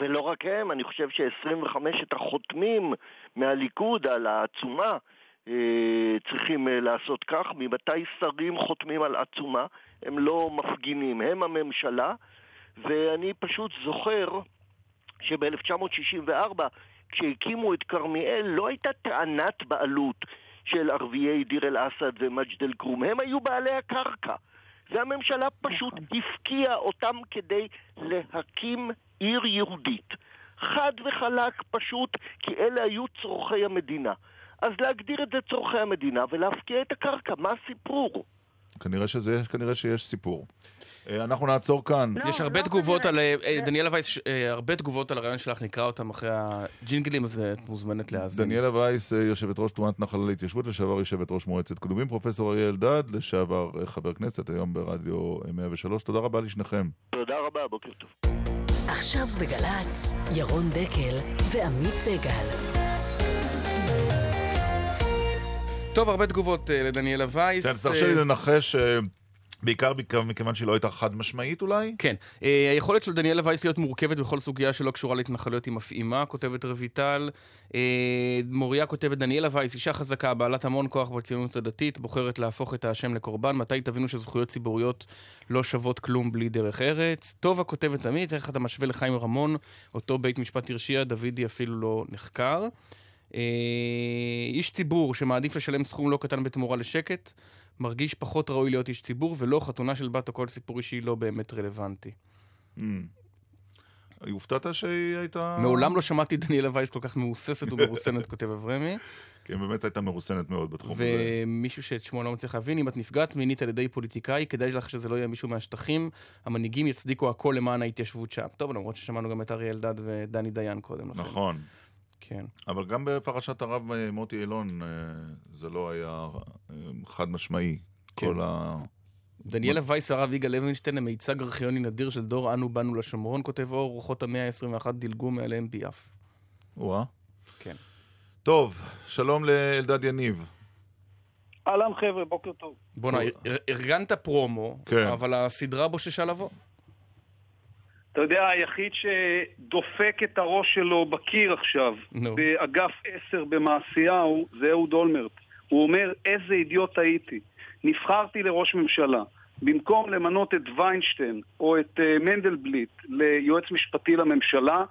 ולא רק הם, אני חושב ש-25 החותמים מהליכוד על העצומה צריכים אה, לעשות כך. ממתי שרים חותמים על עצומה? הם לא מפגינים, הם הממשלה. ואני פשוט זוכר שב-1964, כשהקימו את כרמיאל, לא הייתה טענת בעלות של ערביי דיר אל-אסד ומג'ד אל-כרום. הם היו בעלי הקרקע. והממשלה פשוט הפקיעה אותם כדי להקים עיר יהודית. חד וחלק פשוט, כי אלה היו צורכי המדינה. אז להגדיר את זה צורכי המדינה ולהפקיע את הקרקע, מה הסיפור? כנראה שזה, כנראה שיש סיפור. אה, אנחנו נעצור כאן. לא, יש הרבה לא תגובות כנראה. על... אה, זה- דניאלה וייס, אה, הרבה תגובות על הרעיון שלך, נקרא אותם אחרי הג'ינגלים, אז את מוזמנת להאזין. דניאלה וייס, יושבת ראש תנועת נחל להתיישבות, לשעבר יושבת ראש מועצת קדומים, פרופסור אריה אלדד, לשעבר חבר כנסת, היום ברדיו אה, 103. תודה רבה לשניכם. תודה רבה, בוקר טוב. עכשיו בגל"צ, ירון דקל ועמית סגל. טוב, הרבה תגובות אה, לדניאלה וייס. כן, תרשה לי אה, לנחש, אה, בעיקר מכיוון שהיא לא הייתה חד משמעית אולי? כן. היכולת של דניאלה וייס להיות מורכבת בכל סוגיה שלא קשורה להתנחלויות היא מפעימה, כותבת רויטל. מוריה כותבת, דניאלה וייס, אישה חזקה, בעלת המון כוח בציונות הדתית, בוחרת להפוך את האשם לקורבן. מתי תבינו שזכויות ציבוריות לא שוות כלום בלי דרך ארץ? טובה כותבת עמית, איך אתה משווה לחיים רמון, אותו בית משפט הרשיע, דוידי אפילו לא נחקר. אה, איש ציבור שמעדיף לשלם סכום לא קטן בתמורה לשקט, מרגיש פחות ראוי להיות איש ציבור, ולא חתונה של בת או כל סיפור אישי לא באמת רלוונטי. Mm. הופתעת שהיא הייתה... מעולם לא שמעתי דניאלה וייס כל כך מהוססת ומרוסנת, כותב אברמי. כן, באמת הייתה מרוסנת מאוד בתחום הזה. ומישהו שאת שמו לא מצליח להבין, אם את נפגעת מינית על ידי פוליטיקאי, כדאי לך שזה לא יהיה מישהו מהשטחים. המנהיגים יצדיקו הכל למען ההתיישבות שם. טוב, למרות ששמענו גם את אריה אלדד ודני דיין קודם לכן. נכון. כן. אבל גם בפרשת הרב אה, מוטי אילון אה, זה לא היה אה, חד משמעי. כן. כל ה... דניאלה וייס והרב יגאל לוינשטיין הם מיצג ארכיוני נדיר של דור אנו באנו לשומרון, כותב אור, רוחות המאה ה-21 דילגו מעליהם ביעף. וואה. כן. טוב, שלום לאלדד יניב. אהלן חבר'ה, בוקר טוב. בואנה, אר- ארגנת פרומו, כן. אבל הסדרה בוששה לבוא. אתה יודע, היחיד שדופק את הראש שלו בקיר עכשיו, נו. באגף 10 במעשיהו, זה אהוד אולמרט. הוא אומר, איזה אידיוט הייתי. נבחרתי לראש ממשלה. במקום למנות את ויינשטיין או את אה, מנדלבליט ליועץ משפטי לממשלה,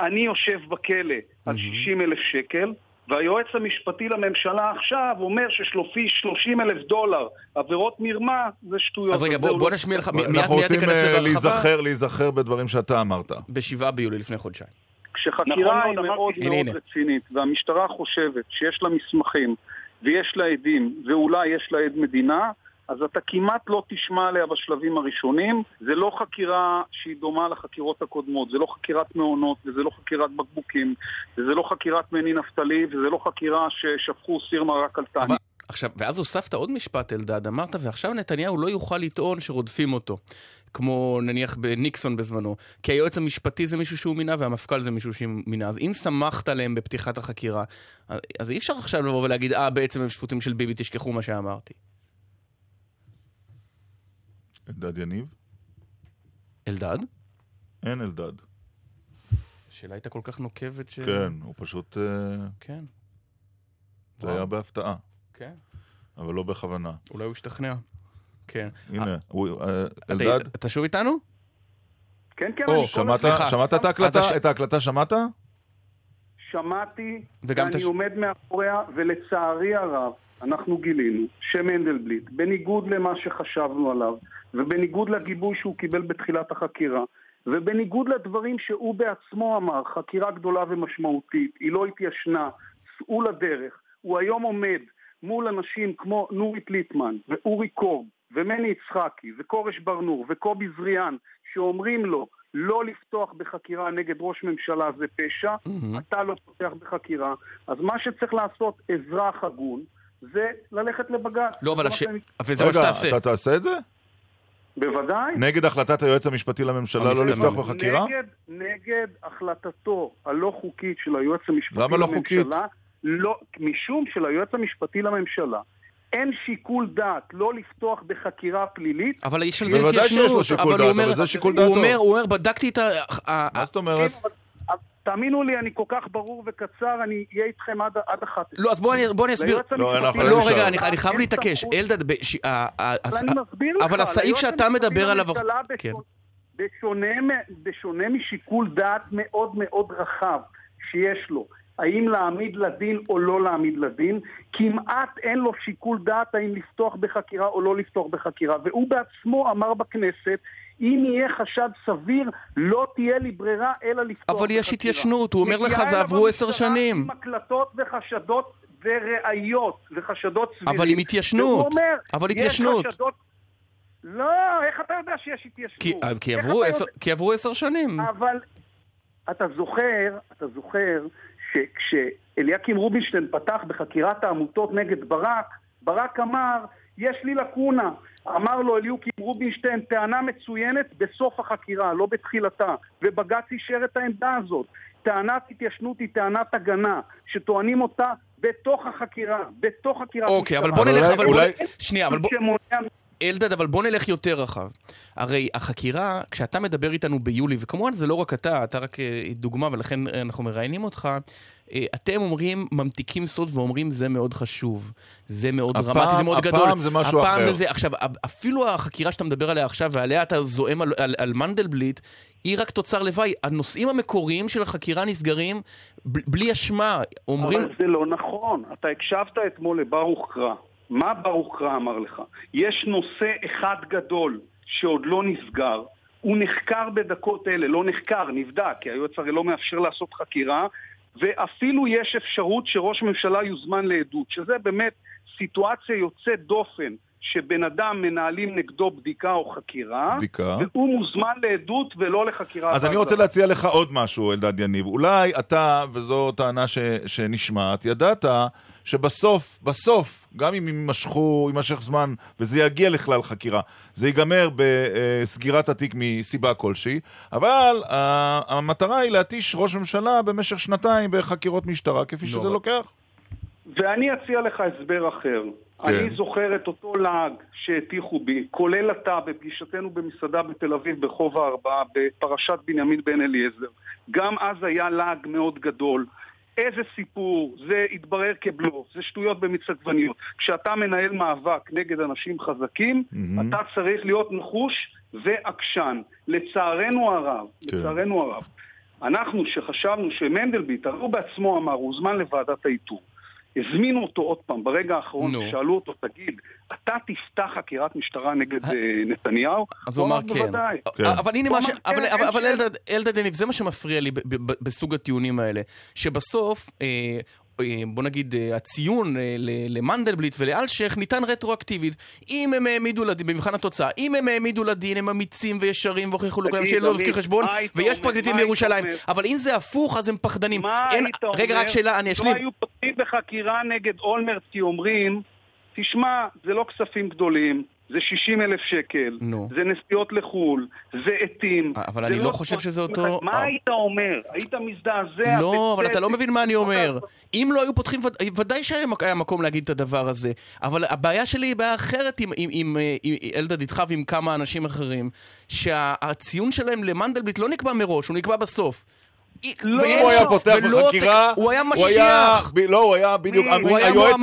אני יושב בכלא על 60 אלף שקל, והיועץ המשפטי לממשלה עכשיו אומר ששלופי 30 אלף דולר עבירות מרמה זה שטויות. אז רגע, בוא, הוא בוא לא- נשמיע לך, מיד אנחנו מיד רוצים ניכנס לזה אה, בהרחבה. להיזכר, להיזכר בדברים שאתה אמרת. בשבעה ביולי לפני חודשיים. כשחקירה נכון היא מאוד, מאוד מאוד הנה. רצינית, והמשטרה חושבת שיש לה מסמכים ויש לה עדים, ואולי יש לה עד מדינה, אז אתה כמעט לא תשמע עליה בשלבים הראשונים. זה לא חקירה שהיא דומה לחקירות הקודמות, זה לא חקירת מעונות, וזה לא חקירת בקבוקים, וזה לא חקירת מני נפתלי, וזה לא חקירה ששפכו סיר מרק על טניה. עכשיו, ואז הוספת עוד משפט, אלדד, אמרת, ועכשיו נתניהו לא יוכל לטעון שרודפים אותו. כמו נניח בניקסון בזמנו. כי היועץ המשפטי זה מישהו שהוא מינה והמפכ"ל זה מישהו שהוא מינה. אז אם סמכת עליהם בפתיחת החקירה, אז אי אפשר עכשיו לבוא ולהגיד, אה, בעצם הם שפוטים של ביבי, תשכחו מה שאמרתי. אלדד יניב? אלדד? אין אלדד. השאלה הייתה כל כך נוקבת ש... כן, הוא פשוט... אה, כן, זה וואו. היה בהפתעה, כן. אבל לא בכוונה. אולי הוא השתכנע. כן. הנה, הוא- אה, אתה- אלדד, אתה שוב איתנו? כן, כן, אני כל סליחה. שמעת את ההקלטה? את ההקלטה שמעת? שמעתי, ואני עומד מאחוריה, ולצערי הרב, אנחנו גילינו שמנדלבליט, בניגוד למה שחשבנו עליו, ובניגוד לגיבוי שהוא קיבל בתחילת החקירה, ובניגוד לדברים שהוא בעצמו אמר, חקירה גדולה ומשמעותית, היא לא התיישנה, צאו לדרך. הוא היום עומד מול אנשים כמו נורית ליטמן, ואורי קורב, ומני יצחקי, וכורש ברנור, וקובי זריאן, שאומרים לו לא לפתוח בחקירה נגד ראש ממשלה זה פשע, מהמם. אתה לא פותח בחקירה, אז מה שצריך לעשות אזרח הגון זה ללכת לבג"ץ. לא, אבל זה הש... אבל זה מה רגע, שתעשה. אתה תעשה את זה? בוודאי. נגד החלטת היועץ המשפטי לממשלה לא. לפתוח בחקירה? נגד, נגד החלטתו הלא חוקית של היועץ המשפטי למה לא לממשלה, חוקית? לא, משום שליועץ המשפטי לממשלה אין שיקול דעת לא לפתוח בחקירה פלילית. אבל יש על זה בוודאי שיש לו התיישנות. שיקול אבל הוא דעת, אומר- אבל זה שיקול הוא דעתו. אומר, הוא אומר, בדקתי את ה... מה זאת אומרת? תאמינו לי, אני כל כך ברור וקצר, אני אהיה איתכם עד, עד 11. לא, אז בוא אני- בוא אני אסביר. לא, המשפטי לא. רגע, אני אני חייב להתעקש. אלדד, בש- ה- ה- אבל הס- אני מסביר לך, אבל הסעיף שאתה מדבר עליו- כן. בשונה- בשונה משיקול דעת מאוד מאוד רחב שיש לו, האם להעמיד לדין או לא להעמיד לדין, כמעט אין לו שיקול דעת האם לפתוח בחקירה או לא לפתוח בחקירה, והוא בעצמו אמר בכנסת, אם יהיה חשד סביר, לא תהיה לי ברירה אלא לפתוח אבל יש. התיישנות, הוא אומר לך, זה עברו עשר שנים. עם הקלטות וחשדות וראיות וחשדות סבירים. אבל עם התיישנות. אומר, אבל יש התיישנות. חשדות... לא, איך אתה יודע שיש התיישנות? כי- אה, כי עברו עשר- כי עברו עשר שנים. אבל אתה זוכר, אתה זוכר שכשאליקים רובינשטיין פתח בחקירת העמותות נגד ברק, ברק אמר, יש לי לקונה. אמר לו אליקים רובינשטיין, טענה מצוינת בסוף החקירה, לא בתחילתה. ובג"ץ אישר את העמדה הזאת. טענת התיישנות היא טענת הגנה, שטוענים אותה בתוך החקירה, בתוך חקירת אוקיי, אבל. בוא נלך, אבל. אולי- שנייה, אבל בוא... שמונע אלדד, אבל בוא נלך יותר רחב. הרי החקירה, כשאתה מדבר איתנו ביולי, וכמובן זה לא רק אתה, אתה רק אה, דוגמה ולכן אה, אנחנו מראיינים אותך, אה, אתם אומרים, ממתיקים סוד ואומרים זה מאוד חשוב, זה מאוד הפעם- דרמטי, זה מאוד הפעם גדול. זה משהו הפעם אחר. זה זה. עכשיו, אפילו החקירה שאתה מדבר עליה עכשיו, ועליה אתה זועם על, על, על מנדלבליט, היא רק תוצר לוואי. הנושאים המקוריים של החקירה נסגרים ב- בלי אשמה. אומרים... אבל זה לא נכון. אתה הקשבת אתמול לברוך קרא. מה ברוך קרא אמר לך? יש נושא אחד גדול שעוד לא נסגר, הוא נחקר בדקות אלה, לא נחקר, נבדק, כי היועץ הרי לא מאפשר לעשות חקירה, ואפילו יש אפשרות שראש ממשלה יוזמן לעדות, שזה באמת סיטואציה יוצאת דופן. שבן אדם מנהלים נגדו בדיקה או חקירה, בדיקה. והוא מוזמן לעדות ולא לחקירה. אז אני רוצה להציע לך עוד משהו, אלדד יניב. אולי אתה, וזו טענה ש, שנשמעת, ידעת שבסוף, בסוף, גם אם יימשכו, יימשך זמן, וזה יגיע לכלל חקירה, זה ייגמר בסגירת התיק מסיבה כלשהי, אבל uh, המטרה היא להתיש ראש ממשלה במשך שנתיים בחקירות משטרה, כפי שזה לוקח. ואני אציע לך הסבר אחר. כן. אני זוכר את אותו לעג שהטיחו בי, כולל אתה בפגישתנו במסעדה בתל אביב ברחוב הארבעה, בפרשת בנימין בן אליעזר. גם אז היה לעג מאוד גדול. איזה סיפור, זה התברר כבלוף, זה שטויות במיץ עגבניות. כשאתה מנהל מאבק נגד אנשים חזקים, mm-hmm. אתה צריך להיות נחוש ועקשן. לצערנו הרב, כן. לצערנו הרב, אנחנו שחשבנו שמנדלבליט, הרי הוא בעצמו אמר, הוא הוזמן לוועדת האיתור. הזמינו אותו עוד פעם, ברגע האחרון, no. שאלו אותו, תגיד, אתה תפתח חקירת משטרה נגד uh, נתניהו? אז הוא אמר כן. בוודאי. כן. אבל הנה מה ש... אבל, אבל, אבל אלדד, אלדד יניב, זה מה שמפריע לי בסוג הטיעונים האלה. שבסוף, אה, אה, בוא נגיד, אה, הציון אה, למנדלבליט ולאלשיך ניתן רטרואקטיבית. אם הם העמידו לדין, במבחן התוצאה, אם הם העמידו לדין, הם אמיצים וישרים והוכיחו לכולם שלא הוזכיר חשבון, ויש פרקליטים בירושלים. אבל אם זה הפוך, אז הם פחדנים. מה היית אומר? רגע, רק שאלה, אני אשלים. לא היו פותחים בחקירה נגד אולמרט כי אומרים, תשמע, זה לא כספים גדולים. זה 60 אלף שקל, נו. זה נסיעות לחו"ל, זה עטים. אבל אני לא, לא חושב שזה אותו... מה היית אומר? היית מזדעזע? לא, אבל אתה לא מבין מה אני אומר. אם לא היו פותחים, ודאי שהיה מקום להגיד את הדבר הזה. אבל הבעיה שלי היא בעיה אחרת עם אלדד איתך ועם כמה אנשים אחרים, שהציון שלהם למנדלבליט לא נקבע מראש, הוא נקבע בסוף. לא, אם הוא היה פותח בחקירה, הוא היה משיח. לא, הוא היה בדיוק היועץ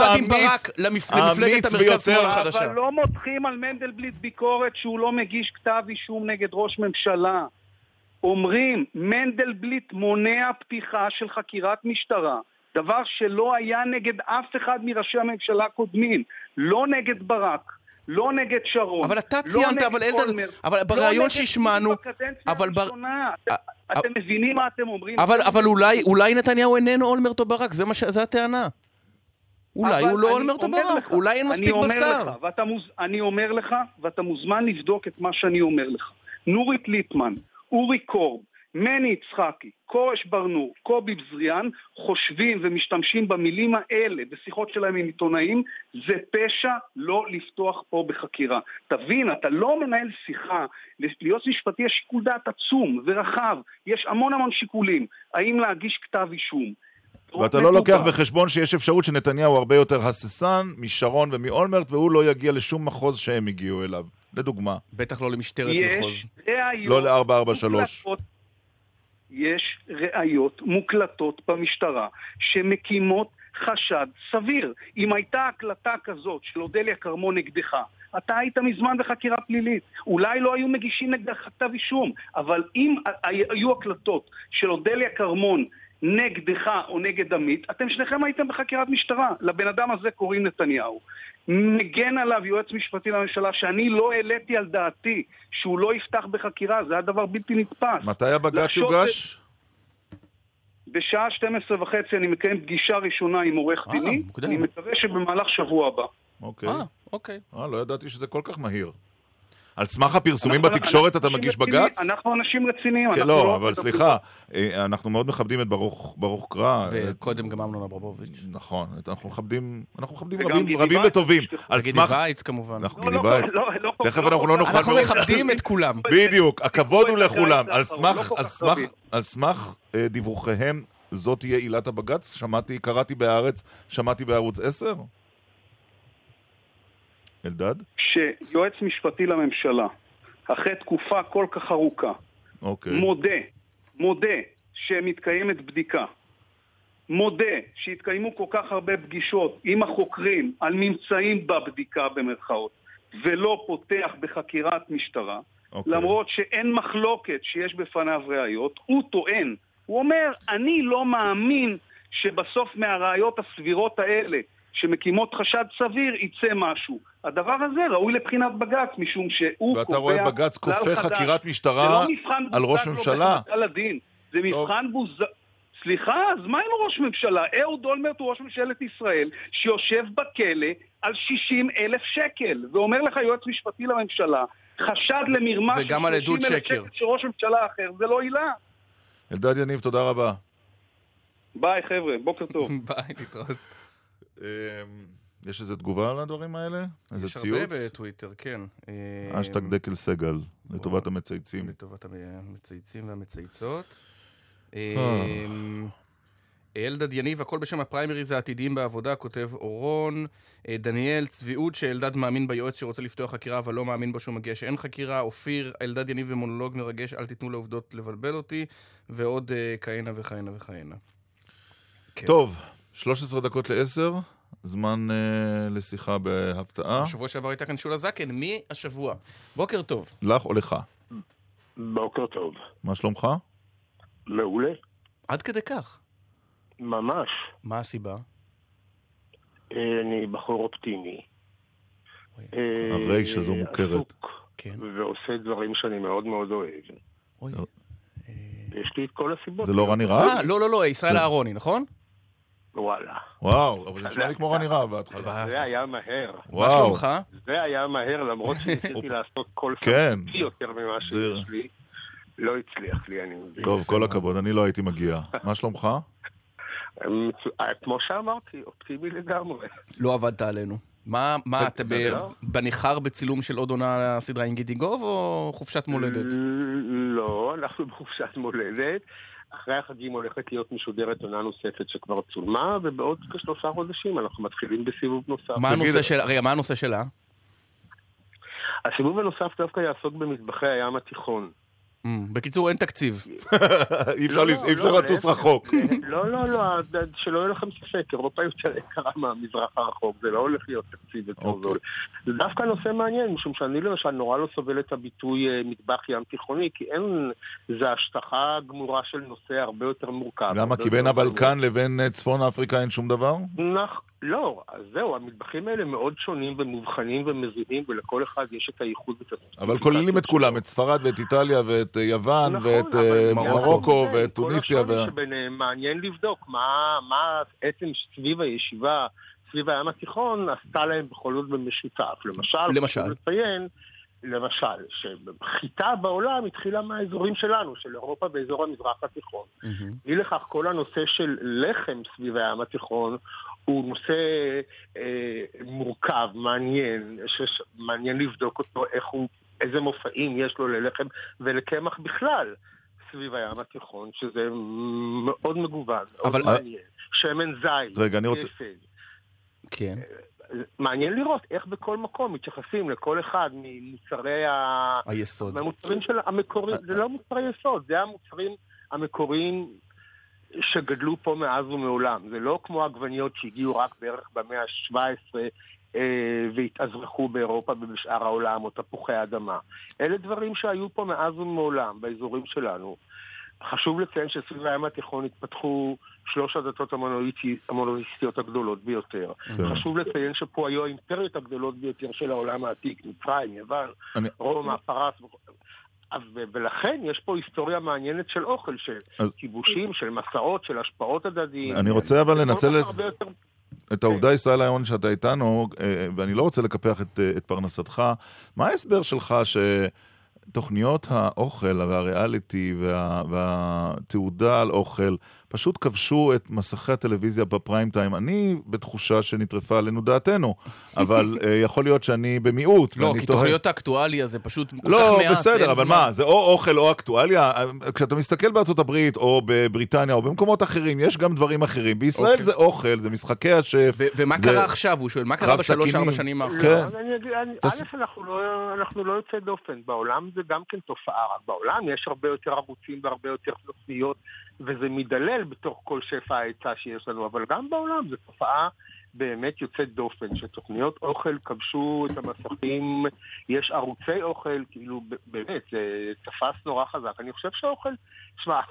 האמיץ ביותר. אבל לא מותחים על מנדלבליט ביקורת שהוא לא מגיש כתב אישום נגד ראש ממשלה. אומרים, מנדלבליט מונע פתיחה של חקירת משטרה, דבר שלא היה נגד אף אחד מראשי הממשלה הקודמים, לא נגד ברק. לא נגד שרון, אבל אתה ציינת, לא אבל אלדד, אבל בריאיון שהשמענו, אבל בר... אתם מבינים מה אתם אומרים? אבל, אבל אולי, אולי נתניהו איננו אולמרט או ברק, זה, ש... זה הטענה. אולי הוא לא אולמרט או ברק, אולי אין מספיק בשר. לך, ואתה מוז... אני אומר לך, ואתה מוזמן לבדוק את מה שאני אומר לך. נורית ליטמן, אורי קורב, מני יצחקי, כורש ברנור, קובי בזריאן, חושבים ומשתמשים במילים האלה בשיחות שלהם עם עיתונאים, זה פשע לא לפתוח פה בחקירה. תבין, אתה לא מנהל שיחה, להיות משפטי יש שיקול דעת עצום ורחב, יש המון המון שיקולים, האם להגיש כתב אישום. ואתה לא לוקח בחשבון שיש אפשרות שנתניהו הרבה יותר הססן משרון ומאולמרט, והוא לא יגיע לשום מחוז שהם הגיעו אליו. לדוגמה. בטח לא למשטרת מחוז. יש ראיות... לא ל-443. יש ראיות מוקלטות במשטרה שמקימות חשד סביר. אם הייתה הקלטה כזאת של אודליה כרמון נגדך, אתה היית מזמן בחקירה פלילית. אולי לא היו מגישים נגדך כתב אישום, אבל אם היו הקלטות של אודליה כרמון נגדך או נגד עמית, אתם שניכם הייתם בחקירת משטרה. לבן אדם הזה קוראים נתניהו. מגן עליו יועץ משפטי לממשלה שאני לא העליתי על דעתי שהוא לא יפתח בחקירה, זה היה דבר בלתי נתפס. מתי הבג"ץ יוגש? בשעה 12 וחצי אני מקיים פגישה ראשונה עם עורך אה, דיני, אני מקווה שבמהלך שבוע הבא. אוקיי. אה, אוקיי. אה, לא ידעתי שזה כל כך מהיר. על סמך הפרסומים בתקשורת אתה מגיש בג"ץ? אנחנו אנשים רציניים. כן, לא, אבל סליחה, אה, אנחנו מאוד מכבדים את ברוך קרא. וקודם גם אמנון אברמוביץ'. נכון, אנחנו מכבדים, אנחנו מכבדים רבים וטובים. על סמך... וייץ כמובן. אנחנו גידי וייץ. תכף אנחנו לא נוכל... אנחנו מכבדים את כולם. בדיוק, הכבוד הוא לכולם. על סמך דיווחיהם, זאת תהיה עילת הבג"ץ? שמעתי, קראתי בהארץ, שמעתי בערוץ 10? אלדד? שיועץ משפטי לממשלה, אחרי תקופה כל כך ארוכה, אוקיי. מודה, מודה שמתקיימת בדיקה, מודה שהתקיימו כל כך הרבה פגישות עם החוקרים על ממצאים בבדיקה במרכאות, ולא פותח בחקירת משטרה, אוקיי. למרות שאין מחלוקת שיש בפניו ראיות, הוא טוען, הוא אומר, אני לא מאמין שבסוף מהראיות הסבירות האלה שמקימות חשד סביר, יצא משהו. הדבר הזה ראוי לבחינת בג"ץ, משום שהוא קובע ואתה רואה בג"ץ כופה. חקירת זה משטרה לא מבחן על ראש ממשלה. בהעמדה לדין. זה מבחן בוז... סליחה, אז מה עם ראש ממשלה? אהוד אולמרט הוא ראש ממשלת ישראל, שיושב בכלא על 60 אלף שקל, ואומר לך יועץ משפטי לממשלה, חשד למרמה של וגם על 30 עדות אלף שקר. שקל של ראש ממשלה אחר, זה לא עילה. אלדד יניב, תודה רבה. ביי חבר'ה, בוקר טוב. <laughs> ביי, להתראות. אמ, יש איזה תגובה על הדברים האלה? איזה יש הרבה ציוץ? בטוויטר, כן. אה, האשטג דקל סגל, לטובת המצייצים. לטובת המצייצים והמצייצות. אה. אמ, אלדד יניב, הכל בשם הפריימריז העתידיים בעבודה, כותב אורון. אה, דניאל, צביעות שאלדד מאמין ביועמ"ש שרוצה לפתוח חקירה, אבל לא מאמין בו שהוא מגיע שאין חקירה. אופיר, אלדד יניב ומונולוג מרגש, אל תיתנו לעובדות לבלבל אותי. ועוד אה, כהנה וכהנה וכהנה. כן. טוב, 13 דקות ל-10, זמן אה, לשיחה בהפתעה. בשבוע שעבר הייתה כאן שולה זקן, מי השבוע? בוקר טוב. לך או לך? בוקר טוב. מה שלומך? מעולה. עד כדי כך. ממש. מה הסיבה? אה, אני בחור אופטימי. אה, הרייש הזו מוכרת. כן. ועושה דברים שאני מאוד מאוד אוהב. אוי. לא. יש לי את כל הסיבות. זה לא רני רהב? אה, לא, לא, לא, ישראל אהרוני, נכון? וואלה. וואו, אבל זה נשמע לי כמו רני רהב בהתחלה. זה היה מהר. מה וואו, שלומך? זה היה מהר, למרות שניסיתי לעשות קול כן. סמכותי יותר ממה שיש לי. לא הצליח לי, אני מבין. טוב, כל הכבוד, אני לא הייתי מגיע. מה שלומך? מצו- אה, כמו שאמרתי, אופטימי לגמרי. לא עבדת עלינו. מה, מה, אתה לא. בניכר בצילום של עוד עונה לסדרה עם גידי גוב, או חופשת מולדת? לא, אנחנו בחופשת מולדת. אחרי החגים הולכת להיות משודרת עונה נוספת שכבר צולמה, ובעוד כשלושה חודשים אנחנו מתחילים בסיבוב נוסף. מה הנושא של... רגע, מה הנושא שלה? הסיבוב הנוסף דווקא יעסוק במטבחי הים התיכון. אמ, בקיצור, אין תקציב. <laughs> אי אפשר לא, לא, לא, לטוס. רחוק. לא, לא, לא, שלא יהיה לכם ספק, אירופה יותר יקרה מהמזרח הרחוק, זה לא הולך להיות תקציב יותר אוקיי. זול. זה דווקא נושא מעניין, משום שאני למשל נורא לא סובל את הביטוי אה, מטבח ים תיכוני, כי אין, זה השטחה גמורה של נושא הרבה יותר מורכב. למה? כי בין הבלקן לבין אה, צפון אפריקה אין שום דבר? נח... לא, אז זהו, המטבחים האלה מאוד שונים ומובחנים ומזינים, ולכל אחד יש את הייחוד ואת הספציפיקציה אבל כוללים את. כולם, את ספרד ואת איטליה ואת אה, יוון נכון, ואת אה, מרוקו כל ואת כל טוניסיה. השוני ו- שביניהם מעניין לבדוק מה, מה עצם סביב הישיבה, סביב הים התיכון, עשתה להם בכל זאת במשותף. למשל, למשל? לציין, למשל, שחיטה בעולם התחילה מהאזורים שלנו, של אירופה באזור המזרח התיכון. אי לכך, כל הנושא של לחם סביב הים התיכון הוא נושא אה, מורכב, מעניין, שמעניין לבדוק אותו, איך הוא, איזה מופעים יש לו ללחם ולקמח בכלל סביב הים התיכון, שזה מאוד מגוון, מאוד אבל- מעניין. שמן זית, רגע, אני רוצה-. כן. מעניין לראות איך בכל מקום מתייחסים לכל אחד ממוצרי ה... היסוד. מהמוצרים של המקוריים, זה לא מוצרי יסוד, זה המוצרים המקוריים שגדלו פה מאז ומעולם. זה לא כמו עגבניות שהגיעו רק בערך במאה ה-17 אה, והתאזרחו באירופה ובשאר העולם, או תפוחי אדמה. אלה דברים שהיו פה מאז ומעולם, באזורים שלנו. חשוב לציין שסביב הים התיכון התפתחו שלוש הדתות המונוליסטיות הגדולות ביותר. כן. חשוב לציין שפה היו האימפריות הגדולות ביותר של העולם העתיק, מצרים, יוון, רומא, פרס. ולכן יש פה היסטוריה מעניינת של אוכל, של אז- כיבושים, של מסעות, של השפעות הדדיים. אני רוצה אבל זה כל לנצל את- יותר- את העובדה, ישראל היום, שאתה איתנו, אה, ואני לא רוצה לקפח את, אה, את פרנסתך, מה ההסבר שלך שתוכניות האוכל והריאליטי וה, והתעודה על אוכל פשוט כבשו את מסכי הטלוויזיה בפריים טיים? אני בתחושה שנטרפה עלינו דעתנו, <laughs> אבל אה, יכול להיות שאני במיעוט. לא, כי תוכניות האקטואליה זה פשוט כל כך לא, מעט. בסדר, אין אבל. מה, זה או אוכל או אקטואליה? כשאתה מסתכל בארצות הברית, או בבריטניה, או במקומות אחרים, יש גם דברים אחרים. בישראל אוקיי. זה אוכל, זה משחקי השף. ו- ומה זה- קרה עכשיו? הוא שואל, מה קרה בשלוש-ארבע. שנים האחרונות? כן. לא, א', אנחנו לא- אנחנו לא יוצאי דופן. בעולם זה גם כן תופעה. רק בעולם יש הרבה יותר ערוצים והרבה יותר תוכניות, וזה מדלל בתוך כל שפע ההיצע שיש לנו, אבל גם בעולם זו תופעה באמת יוצאת דופן, שתוכניות אוכל כבשו את המסכים, יש ערוצי אוכל, כאילו, באמת, זה תפס נורא חזק. אני חושב שאוכל, שמע,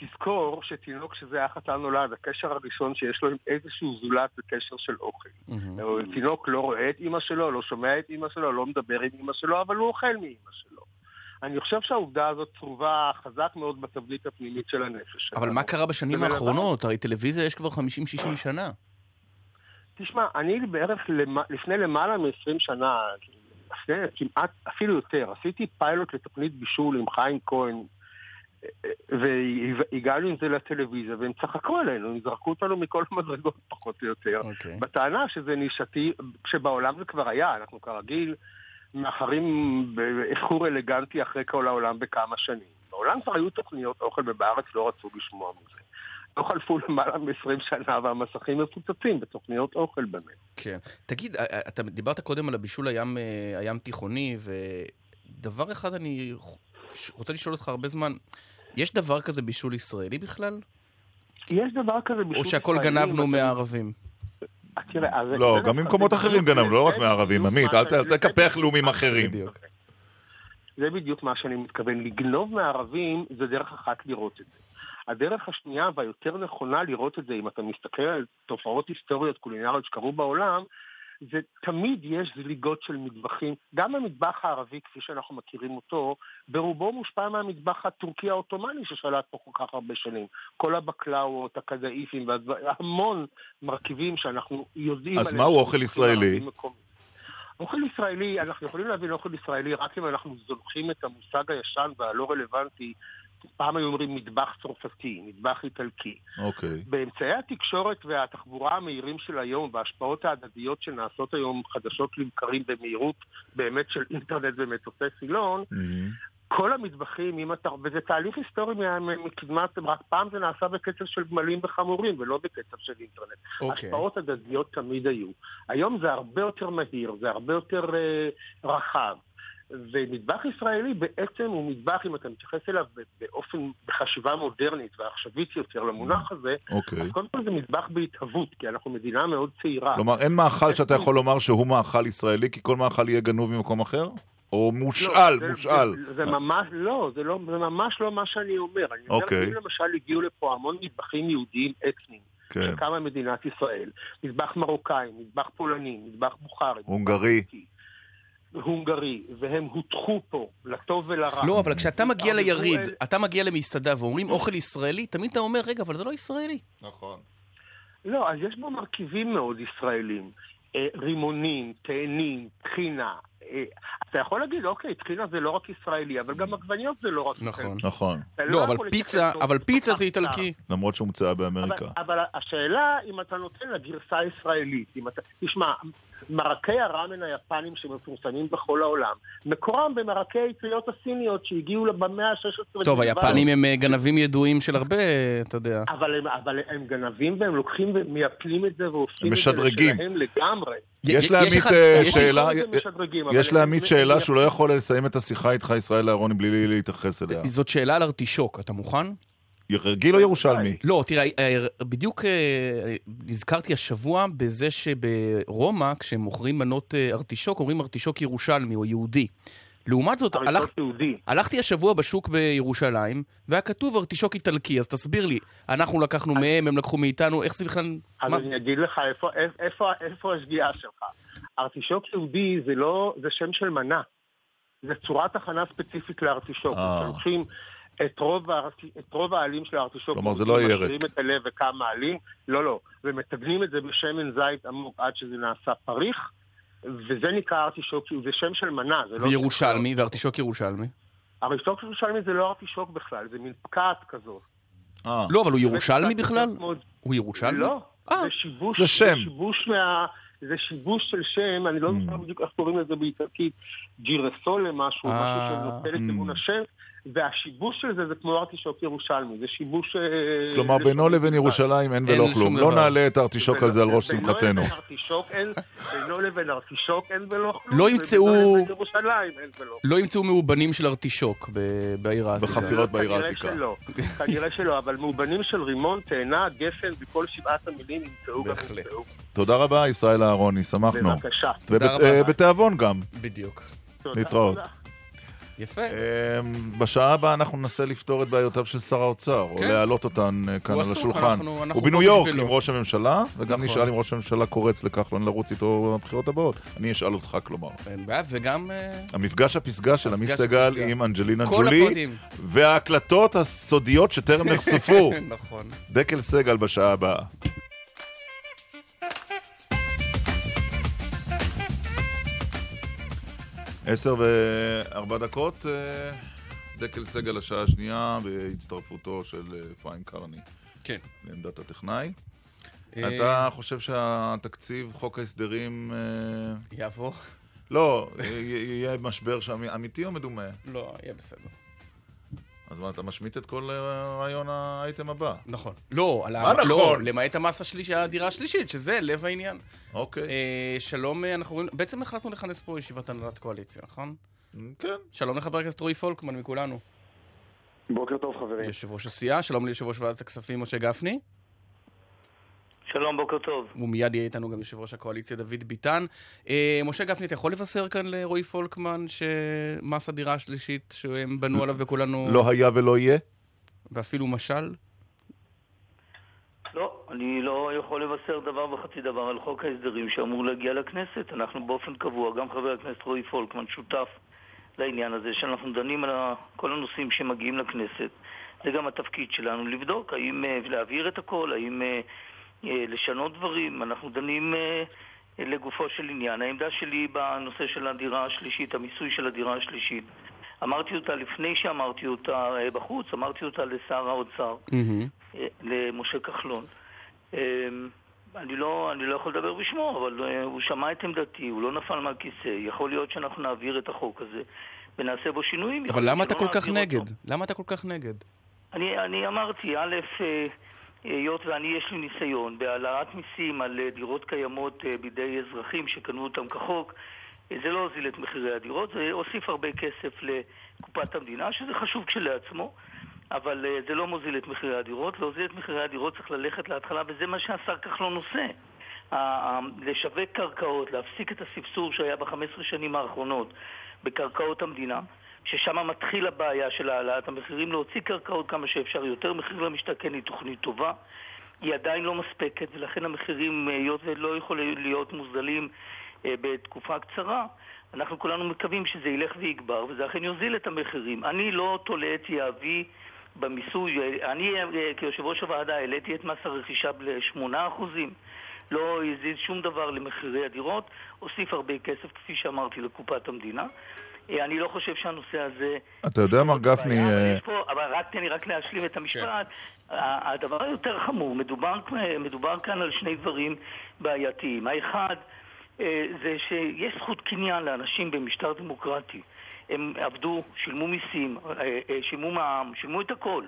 תזכור שתינוק שזה היה חתן נולד, הקשר הראשון שיש לו עם איזשהו זולת זה קשר של אוכל. מהמם. תינוק לא רואה את אימא שלו, לא שומע את אימא שלו, לא מדבר עם אימא שלו, אבל הוא אוכל מאימא שלו. אני חושב שהעובדה הזאת צרובה חזק מאוד בתבנית הפנימית של הנפש אבל. מה קרה בשנים האחרונות? הרי טלוויזיה יש כבר 50-60 שנה. תשמע, אני בערך. לפני למעלה מ-20 שנה, לפני כמעט, אפילו יותר, עשיתי פיילוט לתוכנית בישול עם חיים כהן, והגענו עם זה לטלוויזיה, והם צחקו עלינו, הם זרקו אותנו מכל המדרגות פחות או יותר. אוקיי. בטענה שזה נישתי, שבעולם זה כבר היה, אנחנו כרגיל מאחרים באיחור אלגנטי אחרי כל העולם בכמה שנים. בעולם כבר היו תוכניות אוכל ובארץ לא רצו לשמוע מזה. לא חלפו למעלה מ-20 שנה והמסכים מפוצצים בתוכניות אוכל באמת. כן. תגיד, אתה דיברת קודם על הבישול הים, אה, הים תיכוני, ודבר אחד אני רוצה לשאול אותך הרבה זמן, יש דבר כזה בישול ישראלי בכלל? יש דבר כזה בישול או שהכל ישראלי, גנבנו מהערבים? תראה, אז- לא, גם ממקומות אחרים גנבנו, לא רק. בדיוק עמית, אל תקפח לאומים אחרים. זה בדיוק מה שאני מתכוון. לגנוב מהערבים זה דרך אחת לראות את זה. הדרך השנייה והיותר נכונה לראות את זה, אם אתה מסתכל על תופעות היסטוריות קולינריות שקרו בעולם, זה תמיד יש זליגות של מטבחים. גם המטבח הערבי, כפי שאנחנו מכירים אותו, ברובו מושפע מהמטבח הטורקי העות'מאני ששלט פה כל כך הרבה שנים. כל הבקלאוות, הקדאיפים, המון מרכיבים שאנחנו יודעים... אז מהו אוכל ישראלי? אוכל ישראלי, אנחנו יכולים להבין אוכל ישראלי רק אם אנחנו זונחים את המושג הישן והלא רלוונטי. פעם היו אומרים מטבח צרפתי, מטבח איטלקי. אוקיי. באמצעי התקשורת והתחבורה המהירים של היום וההשפעות ההדדיות שנעשות היום חדשות לבקרים במהירות באמת של אינטרנט ומטוסי סילון, מהמם. כל המטבחים, אם אתה, וזה תהליך היסטורי מקדמת, רק פעם זה נעשה בקצב של גמלים וחמורים ולא בקצב של אינטרנט. אוקיי. השפעות הדדיות תמיד היו. היום זה הרבה יותר מהיר, זה הרבה יותר אה, רחב. ומטבח ישראלי בעצם הוא מטבח, אם אתה מתייחס אליו באופן, בחשיבה מודרנית ועכשווית יותר למונח הזה, אוקיי. אז קודם כל זה מטבח בהתהוות, כי אנחנו מדינה מאוד צעירה. כלומר, אין מאכל שאתה יכול לומר שהוא מאכל ישראלי, כי כל מאכל יהיה גנוב ממקום אחר? או לא, מושאל, זה- מושאל. זה, זה ממש לא, זה לא, זה ממש לא מה שאני אומר. אני אומר, אוקיי. אם למשל הגיעו לפה המון מטבחים יהודיים אתניים, כן. שקמה מדינת ישראל, מטבח מרוקאי, מטבח פולני, מטבח בוכרי, מטבח הונגרי. טורקי, הונגרי, והם הוטחו פה, לטוב ולרע. לא, אבל כשאתה מגיע אבל ליריד, הוא- אתה מגיע למסעדה ואומרים אוכל ישראלי, תמיד אתה אומר, רגע, אבל זה לא ישראלי. נכון. לא, אז יש בו מרכיבים מאוד ישראלים. אה, רימונים, תאנים, טחינה. אה, אתה יכול להגיד, אוקיי, טחינה זה לא רק ישראלי, אבל גם עגבניות זה לא רק נכון. ישראלי. נכון. אתה לא, אבל יכול פיצה, אבל פיצה זה. איטלקי. למרות שהומצאה אבל, באמריקה. אבל השאלה אם אתה נותן לה גרסה ישראלית, אם אתה... תשמע, מרקי הראמן היפנים שמפורסמים בכל העולם, מקורם במרקי האטריות הסיניות שהגיעו במאה ה-16. טוב. היפנים הם אה, גנבים ידועים של הרבה, אתה יודע. אבל הם, אבל הם גנבים והם לוקחים ומייפלים את זה הם את זה. לשלהם לגמרי. יש לעמית אה, שאלה, יש לעמית שאלה שהוא לא יכול לסיים את השיחה איתך, ישראל אהרוני, בלי להתייחס אליה. זאת שאלה על ארטישוק, אתה מוכן? רגיל או ירושלמי? לא, תראה, אה, בדיוק אה, נזכרתי השבוע בזה שברומא, כשהם מוכרים מנות אה, ארטישוק, אומרים ארטישוק ירושלמי או יהודי. לעומת זאת, יהודי. הלכתי השבוע בשוק בירושלים, והיה כתוב ארטישוק איטלקי, אז תסביר לי, אנחנו לקחנו מהם, הם לקחו מאיתנו, איך זה בכלל... אז מה? אני אגיד לך איפה, איפה, איפה השגיאה שלך. ארטישוק יהודי זה לא, זה שם של מנה. זה צורת הכנה ספציפית לארטישוק. אה. את רוב, הארטי- את רוב העלים של הארטישוק. כלומר, זה לא ירק. משאירים את הלב וכמה עלים. לא, לא. ומטגנים את זה בשמן זית עמוק עד שזה נעשה פריך, וזה נקרא ארטישוק, זה שם של מנה. זה לא וירושלמי, וארטישוק ירושלמי. ארטישוק ירושלמי זה לא ארטישוק בכלל, זה מין פקעת כזאת. אה, לא, אבל הוא ירושלמי זה בכלל? מאוד- הוא ירושלמי? לא, אה, זה שיבוש, זה שם. שיבוש מה... זה שיבוש של שם, אני לא Mm. זוכר בדיוק איך קוראים לזה באיטלקית, ג'ירסולה משהו, אה, משהו שנותן את mm. אמון השם, והשיבוש של זה זה כמו ארטישוק ירושלמי, זה שיבוש... אה, כלומר, בינו לבין. ירושלים אין ולא כלום. לא נעלה את הארטישוק על זה על ראש שמחתנו. ארטישוק בינו לבין ארטישוק אין ולא כלום. לא ימצאו-. לא ימצאו מאובנים של ארטישוק בעיר העתיקה. בחפירות בעיר כנראה העתיקה. שלא, כנראה שלא, אבל מאובנים של רימון, תאנה, גפן וכל שבעת המילים ימצאו גם בהחלט. ימצאו. תודה רבה, ישראל אהרוני, שמחנו. בבקשה. ובתיאבון גם. בדיוק. להתראות. יפה. אמ, בשעה הבאה אנחנו ננסה לפתור את בעיותיו של שר האוצר, או כן. להעלות אותן אה, כאן על השולחן. אנחנו- אנחנו הוא פה בניו יורק. עם ראש הממשלה, וגם נכון. נשאל אם ראש הממשלה קורץ לכחלון לרוץ איתו בבחירות הבאות. אני אשאל אותך, כלומר. אין בעיה, וגם... אה, המפגש הפסגה של עמית סגל. עם אנג'לינה ג'ולי. וההקלטות הסודיות שטרם נחשפו. <laughs> נכון. דקל סגל בשעה הבאה. עשר וארבע דקות, אה, דקל סגל השעה השנייה בהצטרפותו של אה, אפרים קרני כן. לעמדת הטכנאי. אה, אתה חושב שהתקציב, חוק ההסדרים, יעבור? לא, יהיה משבר שם אמיתי או מדומה? לא, יהיה בסדר. אז מה, אתה משמיט את כל אה, רעיון האייטם הבא? נכון. לא, על ה... מה נכון? לא, למעט המס השלישי, הדירה השלישית, שזה לב העניין. אוקיי, אה, שלום, אה, אנחנו רואים... בעצם החלטנו לכנס פה ישיבת הנהלת קואליציה, נכון? כן. שלום לחבר הכנסת רועי פולקמן מכולנו. בוקר טוב חברים. יושב ראש הסיעה, שלום ליושב ראש ועדת הכספים משה גפני. שלום, בוקר טוב. ומיד יהיה איתנו גם יושב ראש הקואליציה דוד ביטן. אה, משה גפני, אתה יכול לבשר כאן לרועי פולקמן שמס הדירה השלישית שהם בנו עליו וכולנו... לא היה ולא יהיה? ואפילו משל? לא, אני לא יכול לבשר דבר וחצי דבר על חוק ההסדרים שאמור להגיע לכנסת. אנחנו באופן קבוע, גם חבר הכנסת רועי פולקמן שותף לעניין הזה, שאנחנו דנים על כל הנושאים שמגיעים לכנסת. זה גם התפקיד שלנו לבדוק, האם אה, להעביר את הכל, האם אה, לשנות דברים. אנחנו דנים אה, אה, לגופו של עניין. העמדה שלי בנושא של הדירה השלישית, המיסוי של הדירה השלישית, אמרתי אותה לפני שאמרתי אותה אה, בחוץ, אמרתי אותה לשר האוצר. אה, למשה כחלון. אה, אני לא, אני לא יכול לדבר בשמו, אבל אה, הוא שמע את עמדתי, הוא לא נפל מהכיסא. יכול להיות שאנחנו נעביר את החוק הזה ונעשה בו שינויים. אבל למה אתה כל כך נגד? אותו. למה אתה כל כך נגד? אני, אני אמרתי, א', אה, היות ואני יש לי ניסיון בהעלאת מיסים על אה, דירות קיימות אה, בידי אזרחים שקנו אותם כחוק, אה, זה לא הוזיל את מחירי הדירות, זה הוסיף הרבה כסף לקופת המדינה, שזה חשוב כשלעצמו, אבל זה לא מוזיל את מחירי הדירות. להוזיל את מחירי הדירות צריך ללכת להתחלה, וזה מה שהשר כחלון עושה. לשווק קרקעות, להפסיק את הספסור שהיה ב-15 שנים האחרונות בקרקעות המדינה, ששם מתחיל הבעיה של העלאת המחירים, להוציא קרקעות כמה שאפשר יותר. מחיר למשתכן היא תוכנית טובה, היא עדיין לא מספקת, ולכן המחירים, אה, היות ולא יכולים להיות מוזלים אה, בתקופה קצרה, אנחנו כולנו מקווים שזה ילך ויגבר, וזה אכן יוזיל את המחירים. אני לא תולה את יהבי במיסוי. אה, אני אה, כיושב ראש הוועדה העליתי את מס הרכישה ל-8%. לא הזיז שום דבר למחירי הדירות, הוסיף הרבה כסף, כפי שאמרתי, לקופת המדינה. אה, אני לא חושב שהנושא הזה... אתה יודע, מר גפני, אבל אה, פה, אבל רק תן לי רק להשלים את המשפט. ה- הדבר היותר חמור, מדובר, מדובר כאן על שני דברים בעייתיים. האחד, אה, זה שיש זכות קניין לאנשים במשטר דמוקרטי. הם עבדו, שילמו מיסים, שילמו מע"מ, שילמו את הכל.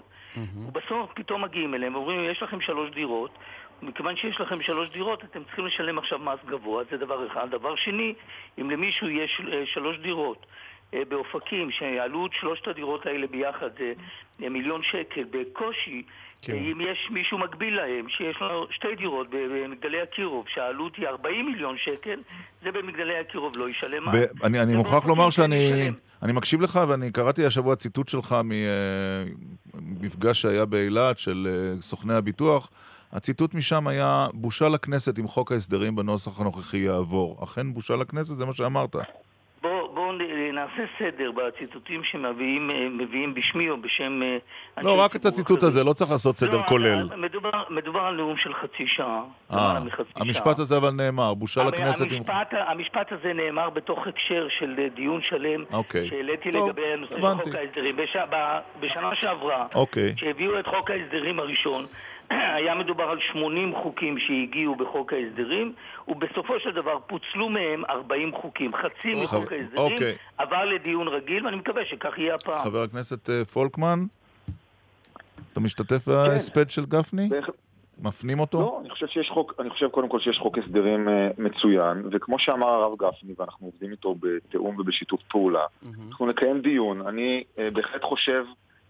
ובסוף פתאום מגיעים אליהם ואומרים, יש לכם שלוש דירות, מכיוון שיש לכם שלוש דירות, אתם צריכים לשלם עכשיו מס גבוה, זה דבר אחד. דבר שני, אם למישהו יש שלוש דירות באופקים, שעלות שלושת הדירות האלה ביחד זה אה, מיליון שקל בקושי, כן. אה, אם יש מישהו מקביל להם, שיש לו שתי דירות במגדלי אקירוב, שהעלות היא 40 מיליון שקל, זה במגדלי אקירוב לא ישלם מס. ב- אני, אני מוכרח לומר כן שאני. אני מקשיב לך, ואני קראתי השבוע ציטוט שלך ממפגש שהיה באילת של אה, סוכני הביטוח. הציטוט משם היה, בושה לכנסת אם חוק ההסדרים בנוסח הנוכחי יעבור. אכן בושה לכנסת? זה מה שאמרת. בואו בוא נעשה סדר בציטוטים שמביאים אה, בשמי או בשם אה, לא, רק את הציטוט. הזה, לא צריך לעשות סדר לא, כולל. מדובר, על נאום של חצי שעה, אה. המשפט הזה אבל נאמר, בושה לכנסת אם... המשפט, הזה נאמר בתוך הקשר של אה, דיון שלם אוקיי. שהעליתי לגבי הנושא. של חוק ההסדרים. בשנה שעברה, אוקיי. כשהביאו את חוק ההסדרים הראשון, היה מדובר על 80 חוקים שהגיעו בחוק ההסדרים, ובסופו של דבר פוצלו מהם 40 חוקים. חצי. מחוק ההסדרים אוקיי. עבר לדיון רגיל, ואני מקווה שכך יהיה הפעם. חבר הכנסת אה, פולקמן, אתה משתתף בהספד של גפני? בהחלט. מפנים אותו? לא, אני חושב שיש חוק, אני חושב קודם כל שיש חוק הסדרים אה, מצוין, וכמו שאמר הרב גפני, ואנחנו עובדים איתו בתיאום ובשיתוף פעולה, אנחנו נקיים דיון. אני אה, בהחלט חושב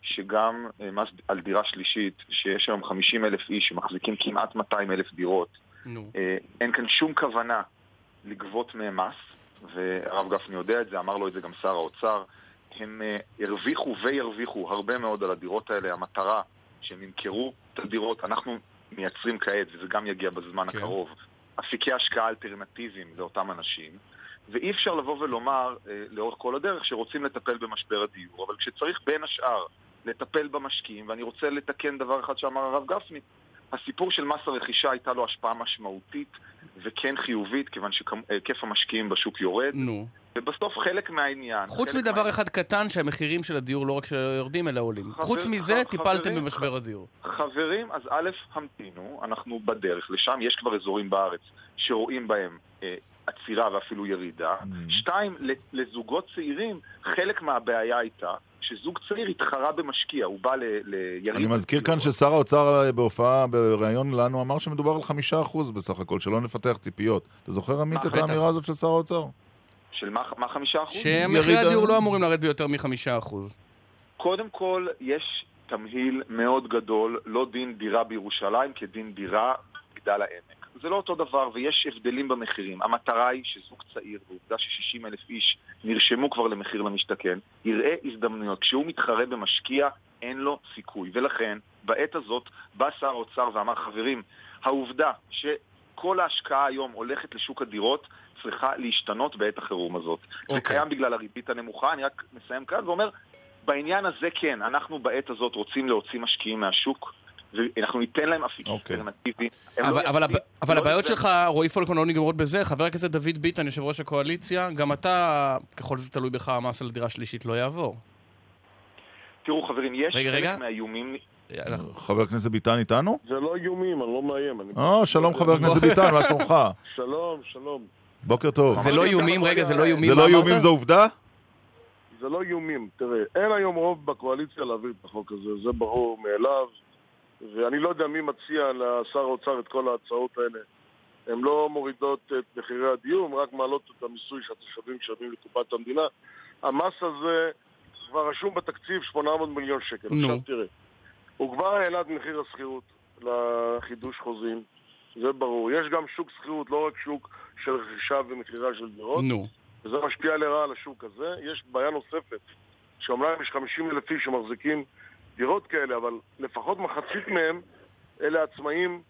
שגם אה, מס על דירה שלישית, שיש היום 50 אלף איש שמחזיקים כמעט 200 אלף דירות, נו. אה, אין כאן שום כוונה לגבות מהם מס, והרב גפני יודע את זה, אמר לו את זה גם שר האוצר. הם אה, הרוויחו וירוויחו הרבה מאוד על הדירות האלה. המטרה שהם ימכרו את הדירות, אנחנו מייצרים כעת, וזה גם יגיע בזמן כן. הקרוב, אפיקי השקעה אלטרנטיביים לאותם אנשים. ואי אפשר לבוא ולומר אה, לאורך כל הדרך שרוצים לטפל במשבר הדיור, אבל כשצריך בין השאר לטפל במשקיעים, ואני רוצה לתקן דבר אחד שאמר הרב גפני, הסיפור של מס הרכישה הייתה לו השפעה משמעותית וכן חיובית, כיוון שהיקף המשקיעים בשוק יורד. נו. ובסוף חלק מהעניין... חוץ מדבר מה... אחד קטן, שהמחירים של הדיור לא רק שיורדים, אלא עולים. חבר, חוץ מזה, ח... טיפלתם חברים, במשבר הדיור. חברים, אז א', המתינו, אנחנו בדרך לשם, יש כבר אזורים בארץ שרואים בהם אה, עצירה ואפילו ירידה. Mm. שתיים, לזוגות צעירים, חלק מהבעיה הייתה שזוג צעיר התחרה במשקיע, הוא בא ליריד... אני מזכיר כאן ששר האוצר אה, בהופעה, בריאיון לנו, אמר שמדובר על חמישה אחוז בסך הכל, שלא נפתח ציפיות. אתה זוכר, עמית, את האמירה הזאת של שר האוצר? של מה, מה חמישה אחוז? שמחירי הדיור לא אמורים לרדת ביותר מחמישה אחוז. קודם כל, יש תמהיל מאוד גדול, לא דין דירה בירושלים כדין דירה בגדל העמק. זה לא אותו דבר ויש הבדלים במחירים. המטרה היא שזוג צעיר, ועובדה ש-60 אלף איש נרשמו כבר למחיר למשתכן, יראה הזדמנויות. כשהוא מתחרה במשקיע, אין לו סיכוי. ולכן, בעת הזאת, בא שר האוצר ואמר, חברים, העובדה שכל ההשקעה היום הולכת לשוק הדירות, צריכה להשתנות בעת החירום הזאת. Okay. זה אוקיי. קיים בגלל הריבית הנמוכה, אני רק מסיים כאן ואומר, בעניין הזה כן, אנחנו בעת הזאת רוצים להוציא משקיעים מהשוק. ואנחנו ניתן להם אפיק אוקיי. אלטרנטיבי. אבל לא הבעיות שלך, רועי פולקמן, לא נגמרות בזה. חבר הכנסת דוד ביטן, יושב ראש הקואליציה, גם אתה, ככל שזה תלוי בך, המס על דירה שלישית לא יעבור. תראו חברים, יש חלק מהאיומים... חבר הכנסת ביטן איתנו? זה לא איומים, אני לא מאיים. אה, שלום חבר הכנסת ביטן, מה שלומך? <laughs> שלום, שלום. בוקר טוב. זה לא איומים, רגע, זה לא איומים. זה לא איומים, זו עובדה? זה לא איומים. תראה, אין היום רוב בקואליציה להעביר את החוק הזה, זה ברור מאליו. ואני לא יודע מי מציע לשר האוצר את כל ההצעות האלה. הן לא מורידות את מחירי הדיור, הן רק מעלות את המיסוי שהתושבים משלמים לקופת המדינה. המס הזה כבר רשום בתקציב 800 מיליון שקל. נו. עכשיו תראה, הוא כבר העלה את מחיר השכירות לחידוש חוזים, זה ברור. יש גם שוק שכירות, לא רק שוק של רכישה ומכירה של דירות. נו. וזה משפיע לרעה על השוק הזה. יש בעיה נוספת, שאומנם יש 50 אלף איש שמחזיקים דירות כאלה, אבל לפחות מחצית מהם אלה עצמאים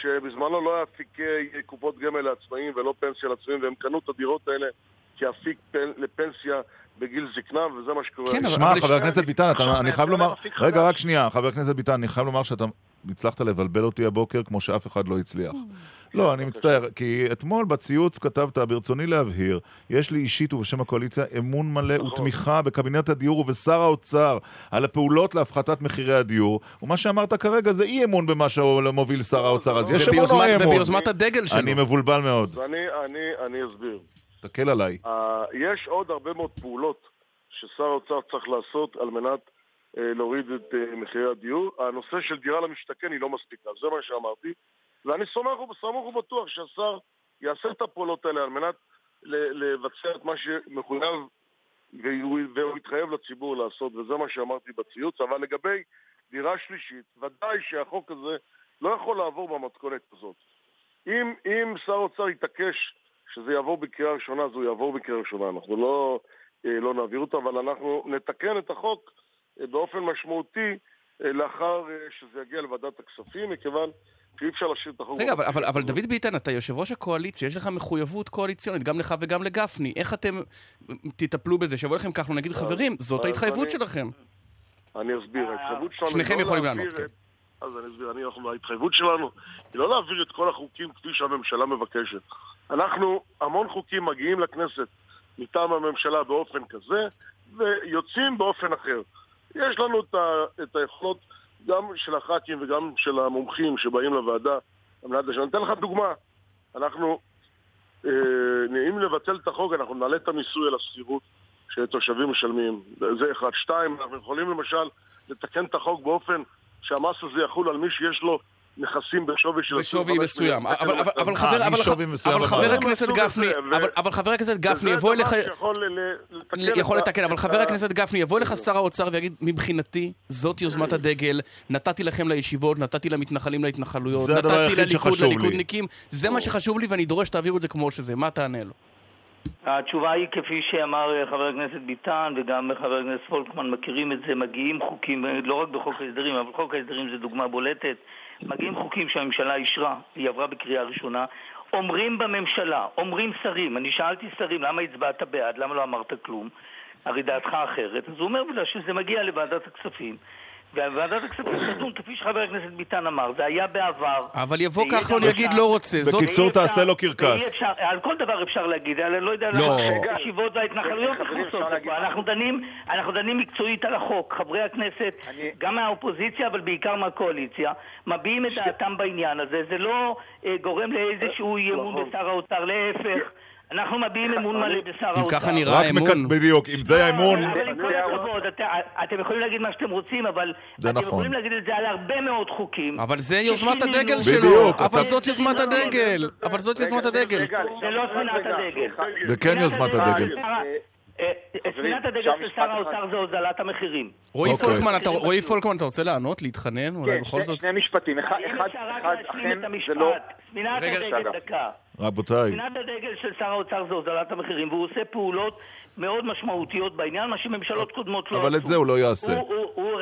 שבזמנו לא היה אפיקי קופות גמל לעצמאים ולא פנסיה לעצמאים, והם קנו את הדירות האלה כאפיק פן, לפנסיה בגיל זקנה, וזה מה שקורה. כן, שמע, חבר הכנסת ביטן, אני חייב לומר... רגע, רק שנייה, חבר הכנסת ביטן, אני חייב לומר שאתה הצלחת לבלבל אותי הבוקר כמו שאף אחד לא הצליח. לא, אני מצטער, כי אתמול בציוץ כתבת, ברצוני להבהיר, יש לי אישית ובשם הקואליציה אמון מלא נכון. ותמיכה בקבינט הדיור ובשר האוצר על הפעולות להפחתת מחירי הדיור, ומה שאמרת כרגע זה אי אמון במה שמוביל שר האוצר, אז יש אמון או אמון? וביוזמת הדגל שלו. אני מבולבל מאוד. אני אסביר. תקל עליי. יש עוד הרבה מאוד פעולות ששר האוצר צריך לעשות על מנת אה, להוריד את אה, מחירי הדיור. הנושא של דירה למשתכן היא לא מספיקה, זה מה שאמרתי. ואני סמוך ובטוח שהשר יעשה את הפעולות האלה על מנת לבצע את מה שמחויב והוא יתחייב לציבור לעשות, וזה מה שאמרתי בציוץ. אבל לגבי דירה שלישית, ודאי שהחוק הזה לא יכול לעבור במתכונת הזאת. אם, אם שר האוצר יתעקש שזה יעבור בקריאה ראשונה, אז הוא יעבור בקריאה ראשונה. אנחנו לא, אה, לא נעביר אותו, אבל אנחנו נתקן את החוק אה, באופן משמעותי אה, לאחר שזה יגיע לוועדת הכספים, מכיוון שאי אפשר להשאיר את החוק... רגע, אבל, אבל, אבל דוד ביטן, אתה יושב ראש הקואליציה, יש לך מחויבות קואליציונית, גם לך וגם לגפני. איך אתם תטפלו בזה? שיבוא לכם כחלון, נגיד, חברים, זאת ההתחייבות אני, שלכם. אני אסביר, ההתחייבות שלנו... שניכם לא יכולים לענות, כן. אז אני אסביר, אני, אנחנו, ההתחייבות שלנו היא לא להעביר את כל החוקים כפי שהממשלה מבקשת. אנחנו, המון חוקים מגיעים לכנסת מטעם הממשלה באופן כזה, ויוצאים באופן אחר. יש לנו את, ה, את היכולות גם של הח"כים וגם של המומחים שבאים לוועדה על מנת לשנות. אני אתן לך דוגמה. אנחנו, אה, אם לבטל את החוק, אנחנו נעלה את המיסוי על השכירות שתושבים משלמים. זה אחד. שתיים, אנחנו יכולים למשל לתקן את החוק באופן שהמס הזה יחול על מי שיש לו נכסים בשווי של... בשווי מסוים. אבל חבר הכנסת גפני, אבל חבר הכנסת גפני יבוא אליך... יכול לתקן, אבל חבר הכנסת גפני יבוא אליך שר האוצר ויגיד, מבחינתי, זאת יוזמת הדגל, נתתי לכם לישיבות, נתתי למתנחלים להתנחלויות, נתתי לליכוד, לליכודניקים, זה מה שחשוב לי ואני דורש שתעבירו את זה כמו שזה. מה תענה לו? התשובה היא כפי שאמר אה, חבר הכנסת ביטן וגם חבר הכנסת פולקמן מכירים את זה, מגיעים חוקים, אה, לא רק בחוק ההסדרים, אבל חוק ההסדרים זה דוגמה בולטת, מגיעים חוקים שהממשלה אישרה, היא עברה בקריאה ראשונה, אומרים בממשלה, אומרים שרים, אני שאלתי שרים למה הצבעת בעד, למה לא אמרת כלום, הרי דעתך אחרת, אז הוא אומר בגלל שזה מגיע לוועדת הכספים וועדת הכספים תדון, כפי שחבר הכנסת ביטן אמר, זה היה בעבר. אבל יבוא כחלון יגיד. לא רוצה. בקיצור, תעשה לו קרקס. על כל דבר אפשר להגיד, אני לא יודע לא. למה הישיבות וההתנחלויות. אנחנו דנים, אנחנו דנים מקצועית על החוק. חברי הכנסת, גם מהאופוזיציה, אבל בעיקר מהקואליציה, מביעים את דעתם בעניין הזה. זה לא אה, גורם לאיזשהו אי אמון נכון. בשר האוצר, להפך. אנחנו מביעים אמון מלא בשר האוצר. אם ככה נראה רק האמון. מקצ... בדיוק, אם זה האמון... אבל עם כל הכבוד, את- אתם יכולים להגיד מה שאתם רוצים, אבל זה אתם נכון. יכולים להגיד את זה על הרבה מאוד חוקים. אבל זה יוזמת הדגל שלו. בדיוק, אבל זאת יוזמת הדגל. אבל זאת יוזמת הדגל. זה לא ספינת הדגל. זה כן יוזמת הדגל. אה, אה, ספינת הדגל של שר? האוצר זה הוזלת המחירים. רועי אוקיי. פולקמן, אתה- רועי פולקמן, אתה רוצה לענות? להתחנן? אולי כן, בכל שני- זאת? שני משפטים. אחד, אכן את המשפט. זה לא... ספינת הדגל. דקה. רבותיי, ספינת הדגל של שר האוצר זה הוזלת המחירים, והוא עושה פעולות מאוד משמעותיות בעניין, מה שממשלות קודמות לא עשו. אבל את זה הוא לא יעשה. הוא, הוא, הוא,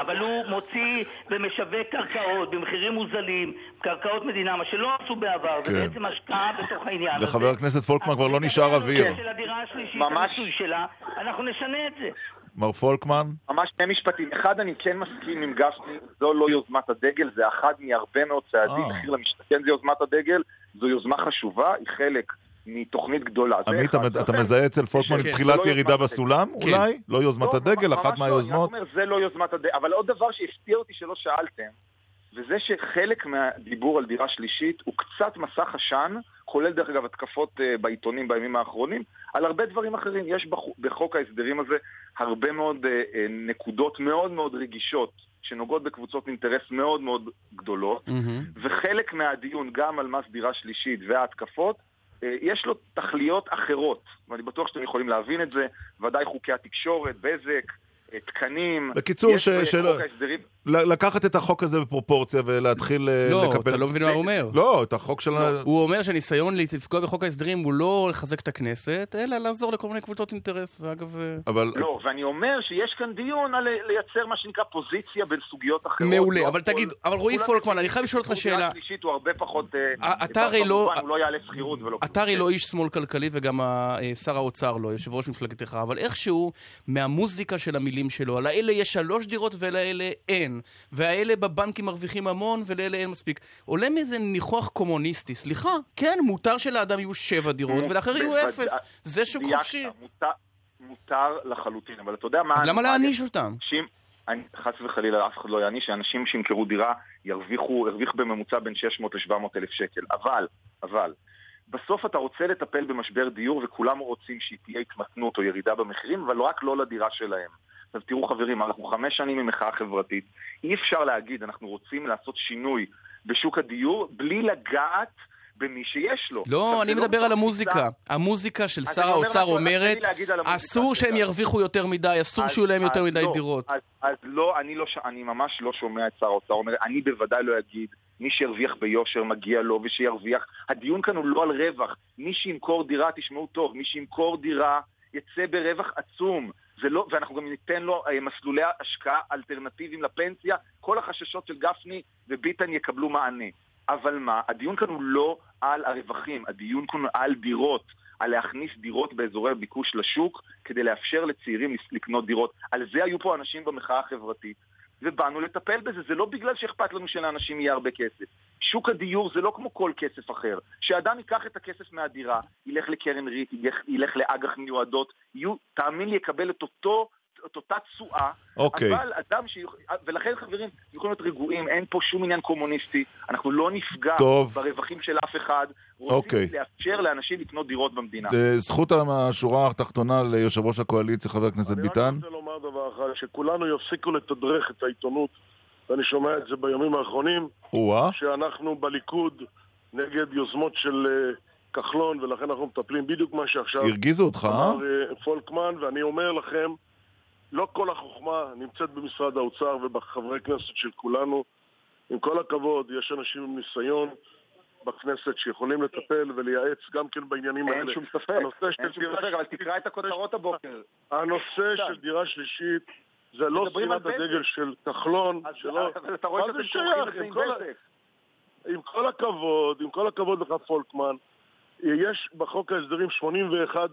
אבל הוא מוציא ומשווק קרקעות במחירים מוזלים, קרקעות מדינה, מה שלא עשו בעבר, כן. זה בעצם השקעה בתוך העניין הזה. לחבר הכנסת פולקמן כבר לא נשאר אוויר. של הדירה השלישית, ממש. שלה, אנחנו נשנה את זה. מר פולקמן, ממש שני משפטים. אחד, אני כן מסכים עם גפני, זו לא יוזמת הדגל, זה אחד מהרבה מאוד צעדים. אה. מחיר למשתכן זה יוזמת הדגל, זו יוזמה חשובה, היא חלק מתוכנית גדולה. עמית. אתה- אתה מזהה אצל פולקמן כן. תחילת לא ירידה בסולם? כן. אולי? לא יוזמת לא, הדגל, אחת לא, אני מהיוזמות? רק אומר, זה לא יוזמת הדגל. אבל עוד דבר שהפתיע אותי שלא שאלתם, וזה שחלק מהדיבור על דירה שלישית הוא קצת מסך עשן, כולל דרך אגב התקפות אה, בעיתונים בימים האחרונים, על הרבה דברים אחרים. יש בחו- בחוק ההסדרים הזה הרבה מאוד אה, אה, נקודות מאוד מאוד רגישות, שנוגעות בקבוצות אינטרס מאוד מאוד גדולות, מהמם. וחלק מהדיון גם על מס דירה שלישית וההתקפות, יש לו תכליות אחרות, ואני בטוח שאתם יכולים להבין את זה, ודאי חוקי התקשורת, בזק, אה, תקנים. בקיצור, ש- שלא- ההסדרים- ל- לקחת את החוק הזה בפרופורציה ולהתחיל אה, לא, לקבל... אתה לא מבין מה הוא אומר. לא, את החוק של... ה- הוא אומר שהניסיון לפגוע בחוק ההסדרים הוא לא לחזק את הכנסת, אלא לעזור לכל מיני קבוצות אינטרס, ואגב... אה, אבל... לא, ואני אומר שיש כאן דיון על לייצר מה שנקרא פוזיציה בין סוגיות אחרות. מעולה, לא אבל הכל- תגיד, אבל רועי פולקמן, אני חייב לשאול אותך שאלה. הוא הרבה פחות... אה, אה, אתה הרי לא- כמובן, הוא לא יעלה שכירות ולא... אתה הרי לא איש שמאל כלכלי וגם אה, שר האוצר לא, יושב ראש מפלגתך, אבל איכשהו מהמוזיקה של המילים שלו, על האלה יש שלוש דירות ולאלה אין, והאלה בבנקים מרוויחים המון ולאלה אין מספיק. עולה מאיזה ניחוח קומוניסטי, סליחה, כן, מותר שלאדם יהיו שבע דירות ולאחר יהיו. אפס, זה שוק חופשי. מותר- לחלוטין, אבל אתה יודע מה... למה? להעניש אותם? אני, חס וחלילה, אף אחד לא יעניש, שאנשים שימכרו דירה ירוויחו, ירוויחו בממוצע בין 600 ל-700 אלף שקל. אבל, אבל, בסוף אתה רוצה לטפל במשבר דיור וכולם רוצים שתהיה התמתנות או ירידה במחירים, אבל רק לא לדירה שלהם. אז תראו חברים, אנחנו חמש שנים ממחאה חברתית, אי אפשר להגיד, אנחנו רוצים לעשות שינוי בשוק הדיור בלי לגעת במי שיש לו. לא, עכשיו, אני לא מדבר על מתוך המוזיקה. המוזיקה של שר האוצר אומרת, על אסור שהם. ירוויחו יותר מדי, אסור שיהיו להם יותר מדי לא, דירות. אז, אז לא, אני, לא, ש- אני ממש לא שומע את שר האוצר אומר, אני בוודאי לא אגיד, מי שירוויח ביושר מגיע לו ושירוויח. הדיון כאן הוא לא על רווח. מי שימכור דירה, תשמעו טוב, מי שימכור דירה יצא ברווח עצום. זה לא, ואנחנו גם ניתן לו אה, מסלולי השקעה אלטרנטיביים לפנסיה. כל החששות של גפני וביטן יקבלו מענה. אבל מה, הדיון כאן הוא לא על הרווחים, הדיון כאן הוא על דירות. על להכניס דירות באזורי הביקוש לשוק כדי לאפשר לצעירים לקנות דירות. על זה היו פה אנשים במחאה החברתית, ובאנו לטפל בזה. זה לא בגלל שאכפת לנו שלאנשים יהיה הרבה כסף. שוק הדיור זה לא כמו כל כסף אחר. שאדם ייקח את הכסף מהדירה, ילך לקרן ריט, ילך, ילך לאג"ח מיועדות, יהיו, תאמין לי, יקבל את אותו... את אותה תשואה, אוקיי. אבל אדם ש... ולכן חברים, יכולים להיות רגועים, אין פה שום עניין קומוניסטי, אנחנו לא נפגע טוב. ברווחים של אף אחד, רוצים אוקיי. לאפשר לאנשים לקנות דירות במדינה. אה, זכות השורה התחתונה ליושב ראש הקואליציה, חבר הכנסת אני רק ביטן. רוצה לומר דבר אחד, שכולנו יפסיקו לתדרך את העיתונות, ואני שומע את זה בימים האחרונים, או-אה. שאנחנו בליכוד נגד יוזמות של אה, כחלון, ולכן אנחנו מטפלים בדיוק מה שעכשיו הרגיזו אותך, אה? אה, פולקמן, ואני אומר לכם, לא כל החוכמה נמצאת במשרד האוצר ובחברי כנסת של כולנו. עם כל הכבוד, יש אנשים עם ניסיון, בכנסת שיכולים לטפל ולייעץ גם כן בעניינים האלה. אין שום ספק, אין שום ספק, אבל תקרא את הכותרות הבוקר. הנושא של דירה שלישית זה לא בזק. הדגל של כחלון, שלא... אתה רואה שאתם שייך? בזק. עם כל הכבוד, עם כל הכבוד לך פולקמן, יש בחוק ההסדרים 81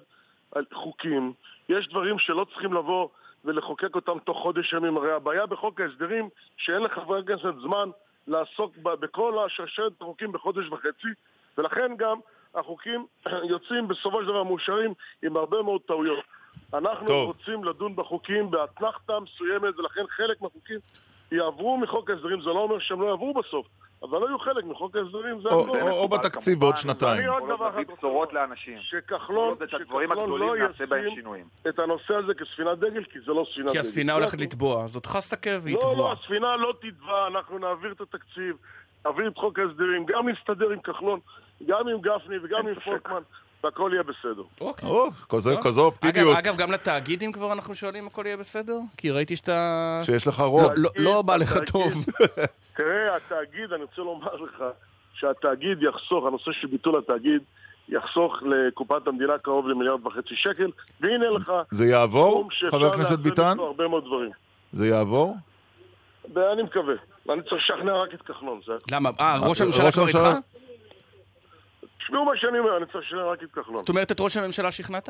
חוקים, יש דברים שלא צריכים לבוא ולחוקק אותם תוך חודש ימים. הרי הבעיה בחוק ההסדרים שאין לחברי הכנסת זמן לעסוק בכל השרשרת החוקים בחודש וחצי, ולכן גם החוקים <clears throat> יוצאים בסופו של דבר מאושרים עם הרבה מאוד טעויות. אנחנו טוב. רוצים לדון בחוקים באתנחתא מסוימת, ולכן חלק מהחוקים יעברו מחוק ההסדרים, זה לא אומר שהם לא יעברו בסוף, אבל לא יהיו חלק מחוק ההסדרים, זה או- הכל. או- או בתקציב בעוד שנתיים. אני עוד דבר אחד בשורות לומר. לאנשים. שכחלון, לא ישים. את הנושא הזה כספינת דגל, כי זה לא ספינת דגל. כי הספינה הולכת. לטבוע, אז אותך סכה והיא לא, לא, טבועה. הספינה לא תטבע, אנחנו נעביר את התקציב, נעביר את חוק ההסדרים, גם נסתדר עם כחלון, גם עם גפני וגם עם פולקמן, והכל יהיה בסדר. אוקיי. או. כזו אגב, אופטימיות אגב, גם לתאגיד, אם כבר אנחנו שואלים, הכל יהיה בסדר? כי ראיתי שאתה... שיש לך לא- רוב. לא- לא בא לך טוב. <laughs> תראה, התאגיד, אני רוצה לומר לך שהתאגיד יחסוך, הנושא של ביטול התאגיד יחסוך לקופת המדינה קרוב למיליארד וחצי שקל, והנה לך זה יעבור, חבר הכנסת ביטן? הרבה מאוד דברים. זה יעבור? ואני מקווה. אני צריך לשכנע רק את כחלון, זה הכול. למה? אה, ראש הממשלה ראש כבר הממשלה- איתך? תשמעו מה שאני אומר, אני צריך לשכנע רק את כחלון. זאת אומרת, את ראש הממשלה שכנעת?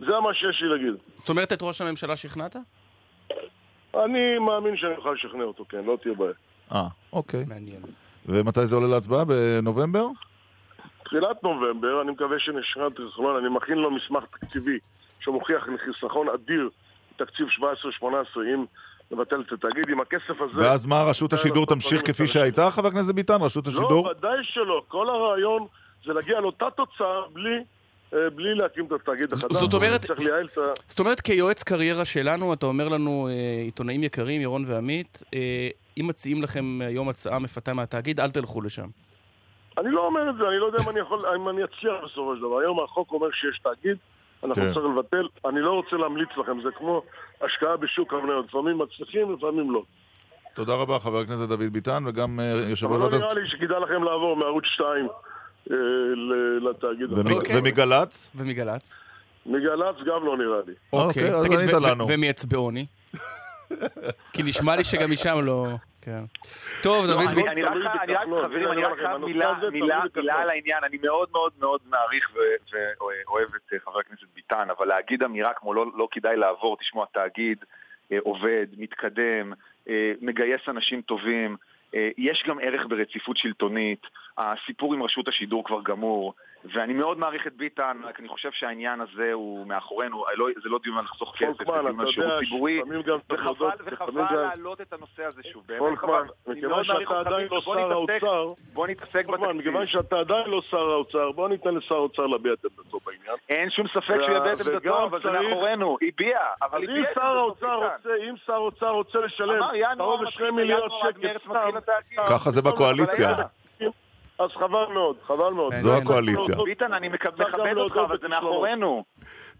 זה מה שיש לי להגיד. זאת אומרת, את ראש הממשלה שכנעת? אני מאמין שאני אוכל לשכנע אותו, כן, לא תהיה בעיה. אה, אוקיי. מעניין. ומתי זה עולה להצבעה? בנובמבר? תחילת נובמבר, אני מקווה שנשכנע את כחלון, אני מכין לו מסמך תקציבי שמוכיח חיסכון אדיר בתקציב 17-18 אם נבטל את התאגיד, עם הכסף הזה... ואז מה, רשות השידור תמשיך כפי. שהייתה, חבר הכנסת ביטן? רשות השידור? לא, ודאי שלא. כל הרעיון זה להגיע לאותה תוצאה בלי... אה, בלי להקים את התאגיד החדש. זאת אומרת-. זאת אומרת, כיועץ קריירה שלנו, אתה אומר לנו, אה, עיתונאים יקרים, ירון ועמית, אה, אם מציעים לכם היום הצעה מפתה מהתאגיד, אל תלכו לשם. אני לא אומר את זה, אני לא יודע אם אני יכול, אם אני אצליח בסופו של דבר. היום החוק אומר שיש תאגיד, אנחנו כן. צריכים לבטל. אני לא רוצה להמליץ לכם, זה כמו השקעה בשוק המניות. לפעמים מצליחים, לפעמים לא. תודה רבה, חבר הכנסת דוד ביטן, וגם אה, יושב אבל ראש לא ועדת... נראה לי שכדאי לכם לעבור מערוץ 2 אה, לתאגיד. אוקיי. ומגל"צ? ומגל"צ? מגל"צ גם לא נראה לי. אוקיי, אז תגיד, ענית לנו. ו- ומאצבעוני? כי נשמע לי שגם משם לא... כן. טוב, דוד אני- ביטן. אני רק, חברים, אני רק חייב מילה, מילה, על העניין. אני מאוד מאוד מאוד מעריך ואוהב את אה, חבר הכנסת ביטן, אבל להגיד אמירה כמו לא, לא כדאי לעבור, תשמעו, התאגיד אה, עובד, מתקדם, אה, מגייס אנשים טובים. יש גם ערך ברציפות שלטונית, הסיפור עם רשות השידור כבר גמור, ואני מאוד מעריך את ביטן, רק אני חושב שהעניין הזה הוא מאחורינו, אה, לא- זה לא דיון על לחסוך כסף, זה דיון על שירות ציבורי, וחבל, וחבל. להעלות את הנושא הזה שוב, באמת חבל. מכיוון שאתה עדיין לא שר האוצר, בוא נתעסק פולקמן, בתקציב. מכיוון שאתה עדיין לא שר האוצר, בוא ניתן לשר האוצר להביע את עמדתו בעניין. אין שום ספק שהוא יביע את וגם עמדתו, אבל זה מאחורינו. הביע, אבל הביע את שר עמדתו האוצר ביטן. רוצה, אם שר האוצר רוצה לשלם אמר, ינואר קרוב מתחיל, לשני מיליארד בינואר עד שקל. ככה זה בקואליציה. אז חבל מאוד, חבל מאוד. זו הקואליציה. ביטן, אני מכבד אותך, אבל זה. מאחורינו.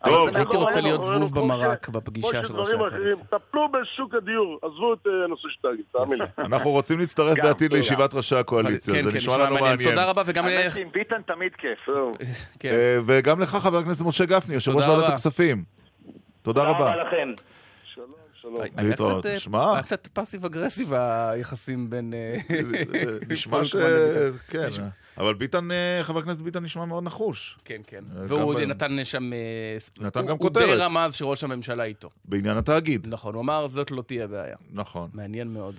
טוב, הייתי רוצה. להיות זבוב במרק בפגישה של ראשי הקואליציה. טפלו בשוק הדיור, עזבו את אה, הנושא של תאגיד, תאמין לי. <laughs> אנחנו רוצים להצטרף בעתיד. לישיבת ראשי הקואליציה, כן, זה כן, נשמע לנו מעניין. תודה רבה, וגם... האמת לך- שעם ביטן תמיד כיף. <laughs> כן. אה, וגם לך, חבר הכנסת משה גפני, יושב ראש תודה ועדת רבה. הכספים. תודה רבה. לכם. שלום, להתראות. קצת, אה. היה קצת פאסיב אגרסיב היחסים בין... אה, <laughs> נשמע ש... כן, אבל ביטן, אה, חבר הכנסת ביטן נשמע מאוד נחוש. כן, כן. והוא ב- נתן שם... נתן הוא- גם הוא כותרת. די רמז שראש הממשלה איתו. בעניין התאגיד. נכון, הוא אמר, זאת לא תהיה בעיה. נכון. מעניין מאוד.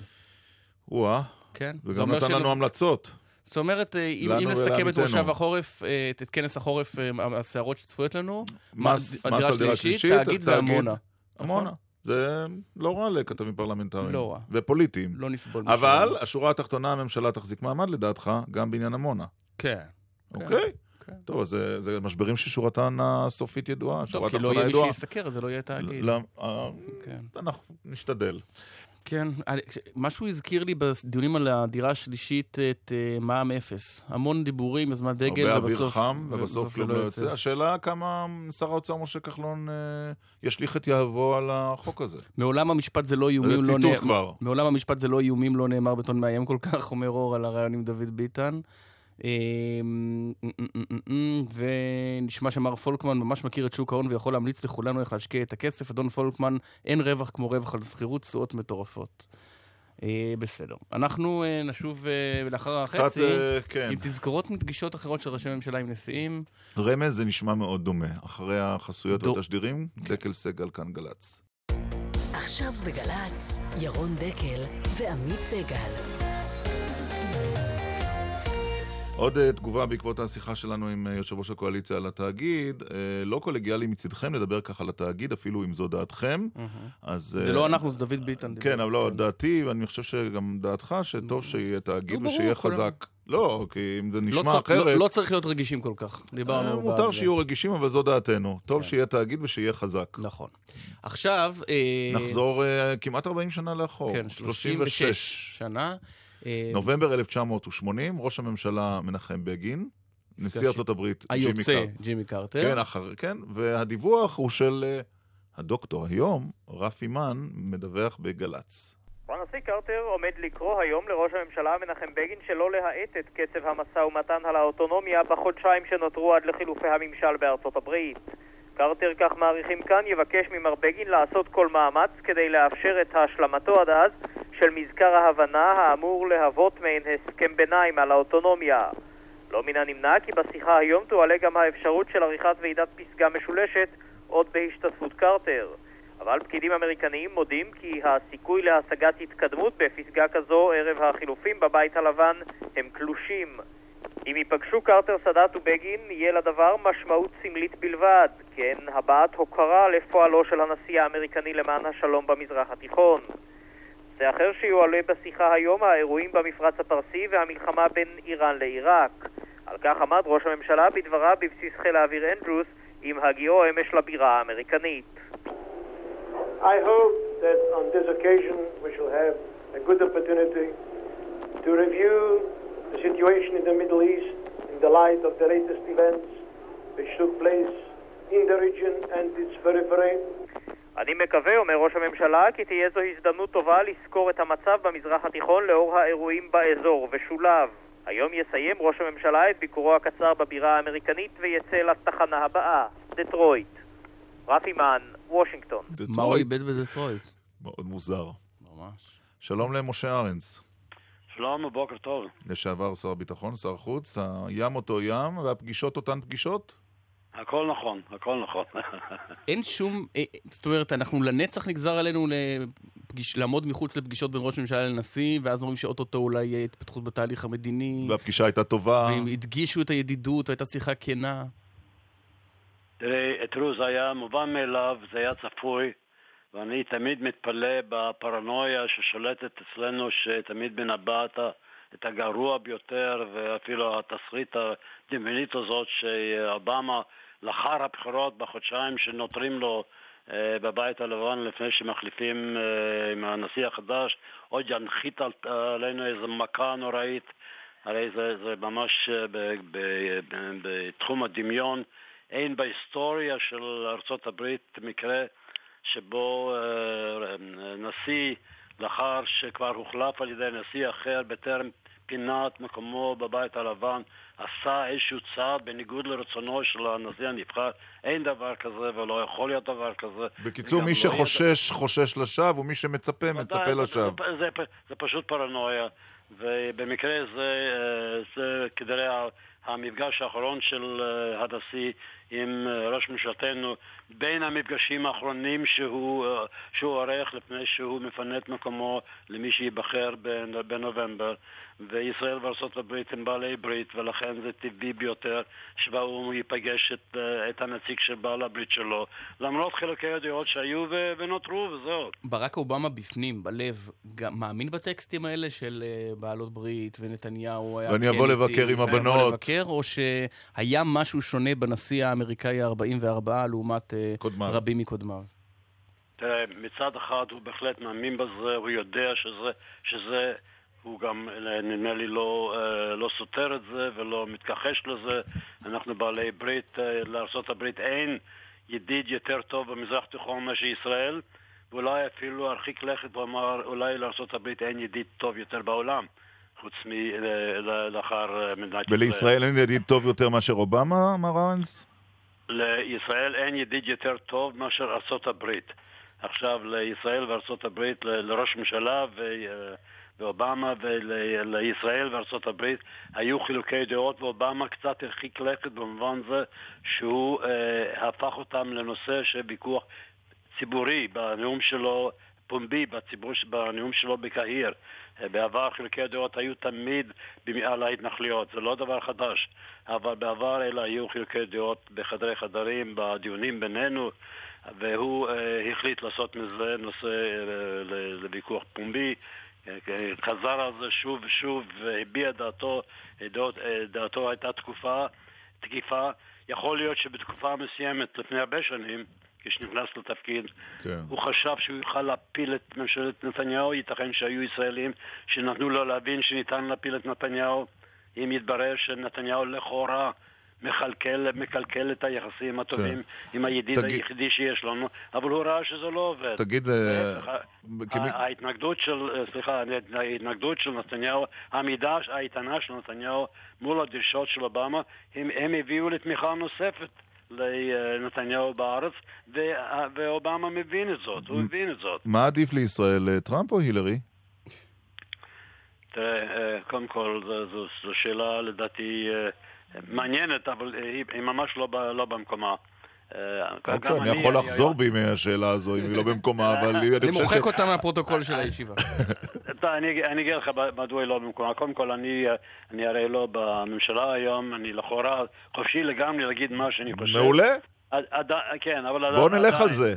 וואה, כן. וגם נתן לנו המלצות. זאת אומרת, אם אם נסכם את. מושב החורף, את את כנס החורף, הסערות שצפויות לנו, מס מה- מס על דירה שלישית, תאגיד ועמונה. עמונה. זה לא רע לכתבים פרלמנטריים. לא רע. ופוליטיים. לא נסבול משהו. אבל השורה התחתונה, הממשלה תחזיק מעמד לדעתך, גם בעניין עמונה. כן. אוקיי? כן. טוב, אז זה- זה משברים ששורתן הסופית ידועה, טוב, כי לא יהיה מי ידועה. שיסקר, זה לא יהיה תאגיד. לא, אה, כן. אנחנו נשתדל. כן, משהו הזכיר לי בדיונים על הדירה השלישית את אה, מע"מ אפס. המון דיבורים, יוזמת דגל, הרבה אוויר ובסוף... חם, ובסוף זה כלום לא יוצא. השאלה כמה שר האוצר משה כחלון אה, ישליך את יהבו על החוק הזה. מעולם המשפט זה לא איומים, זה לא ציטוט נאמר. כבר. מעולם המשפט זה לא איומים, לא נאמר בטון מאיים כל כך, אומר אור על הרעיון עם דוד ביטן. אמ, ונשמע שמר פולקמן ממש מכיר את שוק ההון ויכול להמליץ לכולנו איך להשקיע את הכסף. אדון פולקמן, אין רווח כמו רווח על שכירות, תשואות מטורפות. אה, בסדר. אנחנו אה, נשוב אה, לאחר החצי כן. עם תזכורות מפגישות אחרות של ראשי ממשלה עם נשיאים. רמז זה נשמע מאוד דומה. אחרי החסויות דו- והתשדירים, דקל סגל כאן גל"צ. עכשיו בגל"צ, ירון דקל ועמית סגל. עוד אה, תגובה בעקבות השיחה שלנו עם אה, יושב ראש הקואליציה על התאגיד. אה, לא קולגיאלי מצדכם לדבר ככה על התאגיד, אפילו אם זו דעתכם. אז... זה לא אנחנו, זה דוד ביטן. כן, אבל לא, דעתי, ואני חושב שגם דעתך, שטוב שיהיה תאגיד ושיהיה. חזק. לא, כי אם זה לא נשמע צריך- אחרת... לא- לא צריך להיות רגישים כל כך. דיברנו. מותר. שיהיו רגישים, אבל זו דעתנו. טוב כן. שיהיה תאגיד ושיהיה חזק. נכון. עכשיו... נחזור אה, כמעט 40 שנה לאחור. כן, 36 שנה. אה, נובמבר 1980, ראש הממשלה מנחם בגין, נשיא הברית ג'ימי היוצא קרטר. ג'ימי קרטר. כן, אחר, כן, והדיווח הוא של אה, הדוקטור היום, רפי מן, מדווח בגל"צ. הנשיא קרטר עומד לקרוא היום לראש הממשלה מנחם בגין שלא להאט את קצב המשא ומתן על האוטונומיה בחודשיים שנותרו עד לחילופי הממשל בארצות הברית. קרטר, כך מעריכים כאן, יבקש ממר בגין לעשות כל מאמץ כדי לאפשר את השלמתו עד אז של מזכר ההבנה האמור להוות מעין הסכם ביניים על האוטונומיה. לא מן הנמנע כי בשיחה היום תועלה גם האפשרות של עריכת ועידת פסגה משולשת עוד בהשתתפות קרטר. אבל פקידים אמריקניים מודים כי הסיכוי להשגת התקדמות בפסגה כזו ערב החילופים בבית הלבן הם קלושים. אם ייפגשו קרטר, סאדאת ובגין, יהיה לדבר משמעות סמלית בלבד, כן, הבעת הוקרה לפועלו של הנשיא האמריקני למען השלום במזרח התיכון. נושא אחר שיועלה בשיחה היום, האירועים במפרץ הפרסי והמלחמה בין איראן לעיראק. על כך עמד ראש הממשלה בדבריו בבסיס חיל האוויר אנדרוס עם הגיעו אמש לבירה האמריקנית. I hope that on this occasion we shall have a good opportunity to review the situation in the Middle East in the light of the latest events which took place in the region and its periphery. אני מקווה, אומר ראש הממשלה, כי תהיה זו הזדמנות טובה לסקור את המצב במזרח התיכון לאור האירועים באזור ושוליו. היום יסיים ראש הממשלה את ביקורו הקצר בבירה האמריקנית ויצא לתחנה הבאה, דטרויט. רפי מן, וושינגטון. מה הוא איבד בדטרויט? מאוד מוזר. ממש. שלום למשה ארנס, שלום ובוקר טוב. לשעבר שר הביטחון, שר חוץ, הים אותו ים, והפגישות אותן פגישות? הכל נכון, הכל נכון. <laughs> אין שום... אה, זאת אומרת, אנחנו לנצח נגזר עלינו לפגיש, לעמוד מחוץ לפגישות בין ראש ממשלה לנשיא, ואז אומרים שאו-טו-טו אולי יהיה התפתחות בתהליך המדיני. והפגישה הייתה טובה. והם הדגישו את הידידות, והייתה שיחה כנה. תראי, תראו, זה היה מובן מאליו, זה היה צפוי, ואני תמיד מתפלא בפרנויה ששולטת אצלנו, שתמיד מנבאת את הגרוע ביותר, ואפילו התסריט הדמיונית הזאת שאובמה, לאחר הבחירות, בחודשיים שנותרים לו אה, בבית הלבן לפני שמחליפים אה, עם הנשיא החדש, עוד ינחית על, עלינו איזו מכה נוראית. הרי זה, זה ממש אה, ב, ב, ב, בתחום הדמיון. אין בהיסטוריה של ארצות הברית מקרה שבו אה, נשיא, לאחר שכבר הוחלף על ידי נשיא אחר בטרם פינת מקומו בבית הלבן, עשה איזשהו צעד בניגוד לרצונו של הנשיא הנבחר. אין דבר כזה ולא יכול להיות דבר כזה. בקיצור, מי לא שחושש, חושש לשווא, ומי שמצפה, מצפה לשווא. זה, זה, זה, זה פשוט פרנויה, ובמקרה זה, אה, זה כנראה המפגש האחרון של אה, הנשיא עם ראש ממשלתנו, בין המפגשים האחרונים שהוא, אה, שהוא עורך לפני שהוא מפנה את מקומו למי שייבחר בנ- בנובמבר. וישראל הברית הם בעלי ברית, ולכן זה טבעי ביותר שבאו"ם ייפגש את, אה, את הנציג של בעל הברית שלו, למרות חילוקי הדעות שהיו ו- ונותרו וזהו. ברק אובמה בפנים, בלב, גם מאמין בטקסטים האלה של אה, בעלות ברית ונתניהו היה ואני אבוא לבקר עם הבנות. לבקר, או שהיה משהו שונה בנשיא האמריקאי ה-44 לעומת קודמיו. רבים מקודמיו? תראה, מצד אחד הוא בהחלט מאמין בזה, הוא יודע שזה, שזה הוא גם, נדמה לי, לא, אה, לא סותר את זה ולא מתכחש לזה. אנחנו בעלי ברית, אה, לארה"ב אין ידיד יותר טוב במזרח התיכון מאשר ישראל, ואולי אפילו הרחיק לכת ואמר, אולי לארה"ב אין ידיד טוב יותר בעולם. חוץ מלאחר אה, מדינת ישראל. ולישראל אין ידיד טוב יותר מאשר אובמה, מר ארנס? לישראל אין ידיד יותר טוב מאשר ארצות הברית. עכשיו, לישראל וארצות הברית, לראש ממשלה ו... ואובמה ולישראל וארצות הברית היו חילוקי דעות ואובמה קצת הרחיק לכת במובן זה שהוא אה, הפך אותם לנושא של ויכוח ציבורי בנאום שלו, פומבי, בציבור, בנאום שלו בקהיר. אה, בעבר חילוקי הדעות היו תמיד על ההתנחלויות, זה לא דבר חדש, אבל בעבר אלה היו חילוקי דעות בחדרי חדרים, בדיונים בינינו, והוא אה, החליט לעשות מזה נושא אה, לוויכוח פומבי. חזר על זה שוב ושוב והביע דעתו, דעות, דעתו הייתה תקופה תקיפה. יכול להיות שבתקופה מסוימת, לפני הרבה שנים, כשנכנס לתפקיד, כן. הוא חשב שהוא יוכל להפיל את ממשלת נתניהו, ייתכן שהיו ישראלים שנתנו לו להבין שניתן להפיל את נתניהו אם יתברר שנתניהו לכאורה מקלקל, מקלקל את היחסים הטובים כן. עם הידיד תגיד... היחידי שיש לנו, אבל הוא ראה שזה לא עובד. תגיד... אה, כמי... ההתנגדות של, אה, סליחה, ההתנגדות של נתניהו, העמידה האיתנה של נתניהו מול הדרישות של אובמה, הם, הם הביאו לתמיכה נוספת. לנתניהו בארץ, ואובמה מבין את זאת, הוא מבין את זאת. מה עדיף לישראל, אה, טראמפ או הילרי? תראה, קודם כל, זו שאלה לדעתי מעניינת, אבל היא ממש לא, לא במקומה. אה, אוקיי, אני יכול לחזור בי מהשאלה הזו, אם היא לא במקומה, <laughs> אבל אני מוחק אותה מהפרוטוקול של הישיבה. <laughs> אני אגיד לך מדוע היא לא במקומה. קודם כל, אני הרי לא בממשלה היום, אני לכאורה חופשי לגמרי להגיד מה שאני חושב. מעולה. כן, אבל... בואו נלך על זה.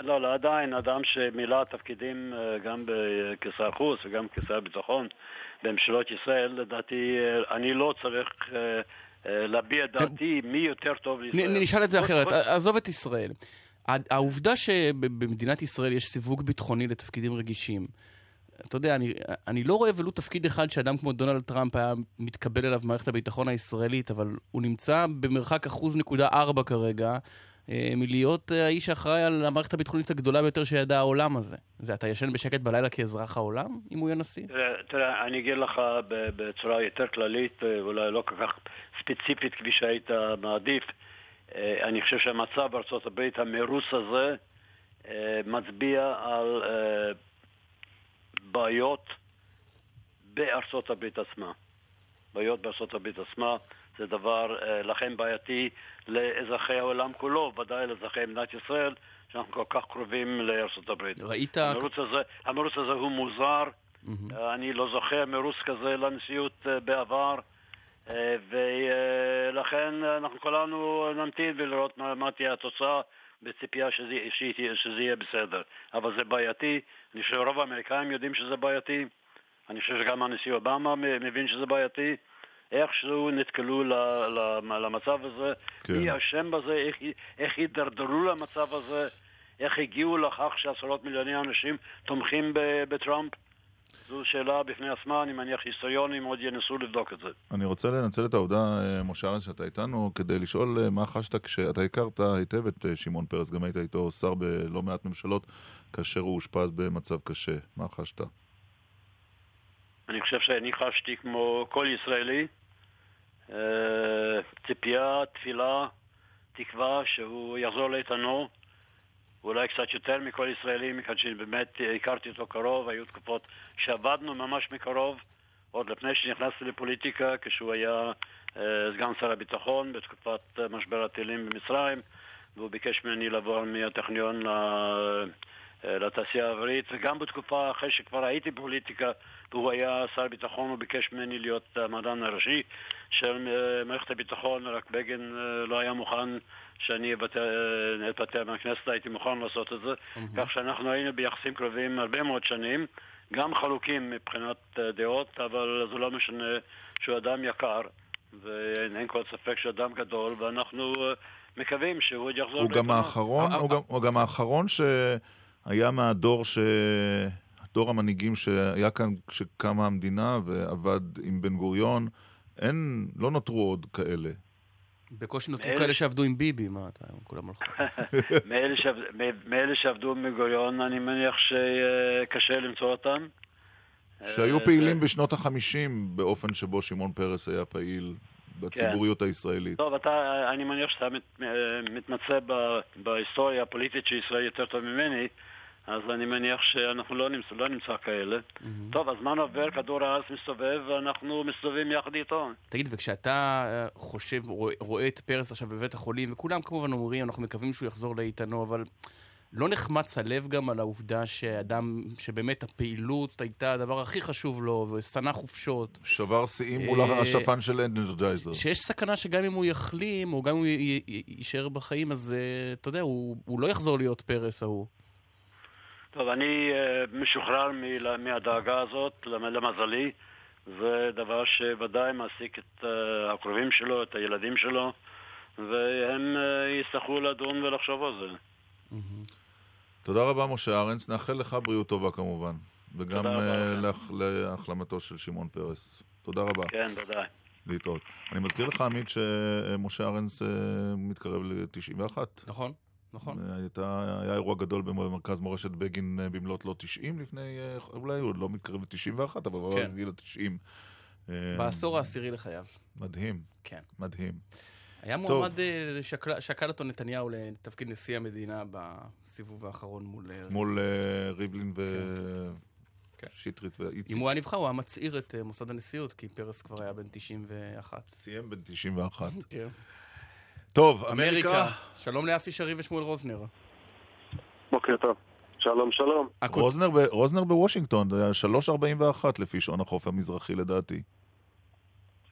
לא, לא, עדיין אדם שמילא תפקידים אה, גם כשר חוץ וגם כשר ביטחון בממשלות ישראל, לדעתי, אה, אני לא צריך להביע דעתי מי יותר טוב לישראל. נשאל את זה אחרת, עזוב את ישראל. העובדה שבמדינת ישראל יש סיווג ביטחוני לתפקידים רגישים, אתה יודע, אני, אני לא רואה ולו תפקיד אחד שאדם כמו דונלד טראמפ היה מתקבל אליו במערכת הביטחון הישראלית, אבל הוא נמצא במרחק אחוז נקודה ארבע כרגע אה, מלהיות אה, האיש האחראי על המערכת הביטחונית הגדולה ביותר שידע העולם הזה. ואתה ישן בשקט בלילה כאזרח העולם, אם הוא יהיה נשיא? תראה, תראה אני אגיד לך בצורה יותר כללית, אה, אולי לא כל כך ספציפית כפי שהיית מעדיף. אני חושב שהמצב בארצות הברית, המרוס הזה, מצביע על בעיות בארצות הברית עצמה. בעיות בארצות הברית עצמה. זה דבר אה, לכן בעייתי לאזרחי העולם כולו, ודאי לאזרחי מדינת ישראל, שאנחנו כל כך קרובים לארצות הברית. ראית... המרוץ הזה, המרוץ הזה הוא מוזר, mm-hmm. אני לא זוכר מרוץ כזה לנשיאות אה, בעבר. ולכן אנחנו כולנו נמתין ולראות מה, מה תהיה התוצאה בציפייה שזה, שזה יהיה בסדר. אבל זה בעייתי, אני חושב שרוב האמריקאים יודעים שזה בעייתי, אני חושב שגם הנשיא אובמה מבין שזה בעייתי, איכשהו נתקלו למצב הזה, כן. מי אשם בזה, איך, איך הידרדרו למצב הזה, איך הגיעו לכך שעשרות מיליוני אנשים תומכים בטראמפ. זו שאלה בפני עצמה, אני מניח היסטוריונים עוד ינסו לבדוק את זה. אני רוצה לנצל את העובדה, אה, משה ארנס, שאתה איתנו, כדי לשאול אה, מה חשת כשאתה הכרת היטב את אה, שמעון פרס, גם היית איתו שר בלא מעט ממשלות, כאשר הוא אושפז במצב קשה. מה חשת? אני חושב שאני חשתי כמו כל ישראלי, ציפייה, תפילה, תקווה שהוא יחזור לאיתנו, אולי קצת יותר מכל ישראלי, מכאן שבאמת הכרתי אותו קרוב, היו תקופות שעבדנו ממש מקרוב, עוד לפני שנכנסתי לפוליטיקה, כשהוא היה אה, סגן שר הביטחון בתקופת משבר הטילים במצרים, והוא ביקש ממני לעבור מהטכניון אה, לתעשייה האווירית, וגם בתקופה אחרי שכבר הייתי בפוליטיקה והוא היה שר ביטחון, הוא ביקש ממני להיות המדען הראשי של אה, מערכת הביטחון, רק בגין אה, לא היה מוכן שאני אתפטר מהכנסת, הייתי מוכן לעשות את זה, mm-hmm. כך שאנחנו היינו ביחסים קרובים הרבה מאוד שנים, גם חלוקים מבחינת דעות, אבל זה לא משנה שהוא אדם יקר. ואין כל ספק שאדם גדול, ואנחנו מקווים שהוא יחזור. הוא גם האחרון, הוא גם, הוא גם האחרון שהיה מהדור ש... דור המנהיגים שהיה כאן כשקמה המדינה ועבד עם בן גוריון, אין, לא נותרו עוד כאלה. בקושי נותרו כאלה שעבדו עם ביבי, מה אתה, כולם הלכו. <laughs> מאלה שעבדו עם בן גוריון, אני מניח שקשה למצוא אותם. שהיו אה, פעילים בשנות החמישים באופן שבו שמעון פרס היה פעיל בציבוריות כן. הישראלית. טוב, אתה, אני מניח שאתה מת, מתמצא בהיסטוריה הפוליטית של ישראל יותר טוב ממני. אז אני מניח שאנחנו לא נמצא, לא נמצא כאלה. Mm-hmm. טוב, הזמן עובר, כדור הארץ מסתובב, ואנחנו מסתובבים יחד איתו. תגיד, וכשאתה אה, חושב, רואה, רואה את פרס עכשיו בבית החולים, וכולם כמובן אומרים, אנחנו מקווים שהוא יחזור לאיתנו, אבל לא נחמץ הלב גם על העובדה שאדם, שבאמת הפעילות הייתה הדבר הכי חשוב לו, ושנא חופשות. שבר שיאים מול אה, השפן של אנדרדייזר. שיש סכנה שגם אם הוא יחלים, או גם אם הוא יישאר בחיים, אז אה, אתה יודע, הוא לא יחזור להיות פרס ההוא. טוב, אני uh, משוחרר מהדאגה הזאת, למזלי. זה דבר שוודאי מעסיק את uh, הקרובים שלו, את הילדים שלו, והם uh, יצטרכו לדון ולחשוב על זה. תודה רבה, משה ארנס. נאחל לך בריאות טובה כמובן. וגם uh, להחלמתו של שמעון פרס. תודה רבה. כן, תודה. להתראות. אני מזכיר לך, עמית, שמשה ארנס מתקרב ל-91. נכון. נכון. הייתה, היה אירוע גדול במרכז מורשת בגין אה, במלאת לו 90 לפני, אה, אולי הוא עוד לא מתקרב ל-91, אבל הוא כן. גיל ה-90. אה, בעשור העשירי לחייו. מדהים. כן. מדהים. היה מועמד, שקל, שקל אותו נתניהו לתפקיד נשיא המדינה בסיבוב האחרון מול... מול ריבלין ושטרית כן. כן. ואיציק. אם הוא היה נבחר, הוא היה מצעיר את מוסד הנשיאות, כי פרס כבר היה בן 91. סיים בן 91. כן. טוב, אמריקה. אמריקה. שלום לאסי שרי ושמואל רוזנר. בוקר טוב. שלום, שלום. רוזנר, ב, רוזנר בוושינגטון, זה היה 3.41 לפי שעון החוף המזרחי לדעתי.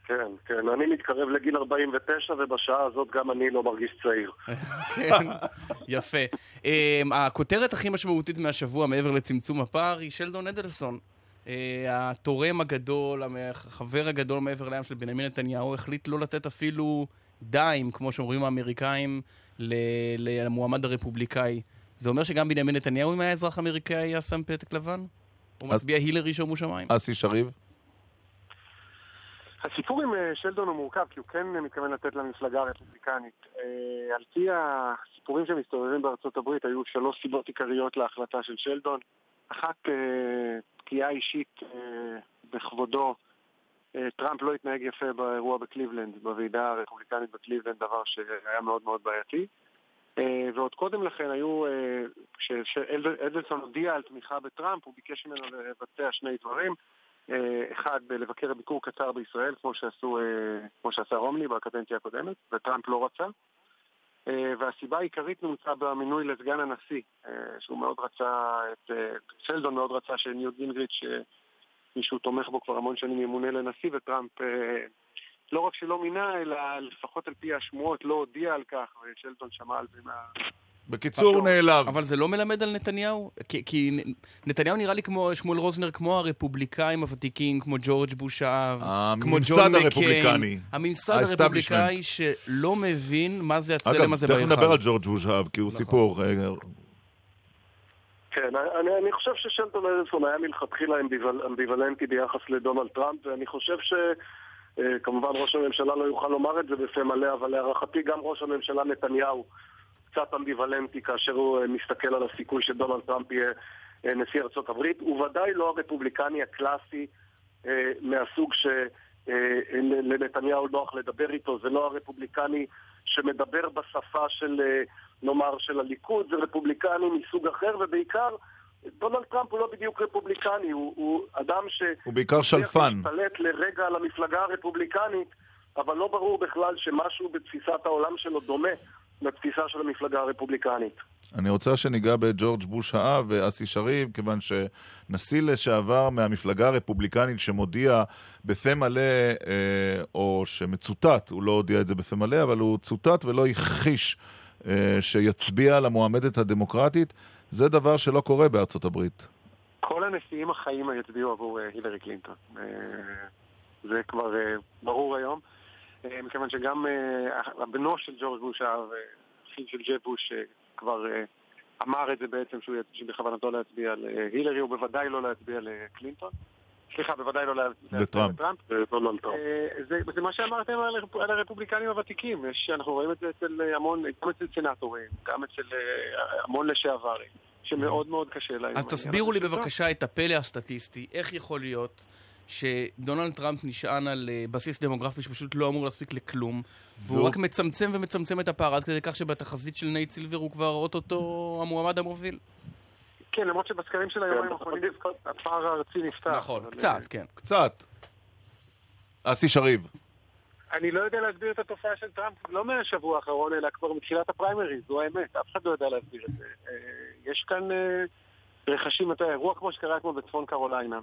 כן, כן, אני מתקרב לגיל 49 ובשעה הזאת גם אני לא מרגיש צעיר. <laughs> כן, יפה. Um, הכותרת הכי משמעותית מהשבוע מעבר לצמצום הפער היא שלדון אדלסון. Uh, התורם הגדול, החבר הגדול מעבר לים של בנימין נתניהו, החליט לא לתת אפילו דיים, כמו שאומרים האמריקאים, למועמד הרפובליקאי. זה אומר שגם בנימין נתניהו, אם היה אזרח אמריקאי, היה שם פתק לבן? הוא מצביע הילרי שומו שמיים? אסי שריב? הסיפור עם אה, שלדון הוא מורכב, כי הוא כן מתכוון לתת למפלגה הרפובליקנית. אה, על פי הסיפורים שמסתובבים בארצות הברית, היו שלוש סיבות עיקריות להחלטה של שלדון. אחת, אה, פגיעה אישית בכבודו טראמפ לא התנהג יפה באירוע בקליבלנד, בוועידה הרפובליקנית בקליבלנד, דבר שהיה מאוד מאוד בעייתי. אה, ועוד קודם לכן היו, אה, כשאדלסון הודיע על תמיכה בטראמפ, הוא ביקש ממנו לבצע שני דברים. אחד, לבקר ביקור קצר בישראל, כמו, שעשו, כמו שעשה רומני בקדנציה הקודמת, וטראמפ לא רצה. והסיבה העיקרית נמצא במינוי לסגן הנשיא, שהוא מאוד רצה, את, שלדון מאוד רצה שניוט גינגריץ' מי שהוא תומך בו כבר המון שנים ימונה לנשיא, וטראמפ אה, לא רק שלא מינה, אלא לפחות על פי השמועות לא הודיע על כך, ושלטון שמע על זה מה... בקיצור, הוא נעלב. אבל זה לא מלמד על נתניהו? כי, כי נתניהו נראה לי כמו שמואל רוזנר, כמו הרפובליקאים הוותיקים, כמו ג'ורג' בוש האב, כמו ג'ון מקקיין. הממסד הרפובליקאי שלא מבין מה זה הצלם הזה בהיכל. אגב, תכף נדבר על ג'ורג' בוש האב, כי הוא נכון. סיפור. כן, אני, אני חושב ששלטון אדלסון היה מלכתחילה אמביוול, אמביוולנטי ביחס לדונלד טראמפ, ואני חושב שכמובן אה, ראש הממשלה לא יוכל לומר את זה בפה מלא, אבל להערכתי גם ראש הממשלה נתניהו קצת אמביוולנטי כאשר הוא אה, מסתכל על הסיכוי שדונלד טראמפ יהיה אה, נשיא ארצות הברית. הוא ודאי לא הרפובליקני הקלאסי מהסוג שלנתניהו נוח לדבר איתו, זה לא הרפובליקני שמדבר בשפה של נאמר, של הליכוד, זה רפובליקני מסוג אחר, ובעיקר, דונלד טראמפ הוא לא בדיוק רפובליקני, הוא, הוא אדם ש... הוא בעיקר שלפן. הוא לרגע על המפלגה הרפובליקנית, אבל לא ברור בכלל שמשהו בתפיסת העולם שלו דומה לתפיסה של המפלגה הרפובליקנית. אני רוצה שניגע בג'ורג' בוש האב ואסי שריב, כיוון שנשיא לשעבר מהמפלגה הרפובליקנית שמודיע בפה מלא, אה, או שמצוטט, הוא לא הודיע את זה בפה מלא, אבל הוא צוטט ולא הכחיש שיצביע למועמדת הדמוקרטית, זה דבר שלא קורה בארצות הברית. כל הנשיאים החיים יצביעו עבור אה, הילרי קלינטון. אה, זה כבר ברור היום. אה, מכיוון שגם אה, בנו של ג'ורג' בוש, האחיו של ג'ב בוש, אה, כבר אה, אמר את זה בעצם שבכוונתו להצביע להילרי, הוא בוודאי לא להצביע לקלינטון. סליחה, בוודאי לא לטראמפ. לטראמפ. אה, זה, זה מה שאמרתם על, הרפ- על הרפובליקנים הוותיקים, יש, אנחנו רואים את זה אצל אה, המון, גם אצל סנטורים, גם אצל אה, המון לשעברים, שמאוד מאוד קשה להם. אז תסבירו לי בבקשה את הפלא הסטטיסטי, איך יכול להיות שדונלד טראמפ נשען על בסיס דמוגרפי שפשוט לא אמור להספיק לכלום, והוא והוא- רק מצמצם ומצמצם את הפער עד כדי כך שבתחזית של נייט סילבר הוא כבר אוטוטו המועמד המוביל. כן, למרות שבסקרים של היומיים האחרונים הפער הארצי נפתח. נכון, קצת, כן. קצת. אסי שריב. אני לא יודע להסביר את התופעה של טראמפ, לא מהשבוע האחרון, אלא כבר מתחילת הפריימריז, זו האמת, אף אחד לא יודע להסביר את זה. אה, יש כאן אה, רכשים, אתה יודע, אירוע כמו שקרה כמו בצפון קרוליינה,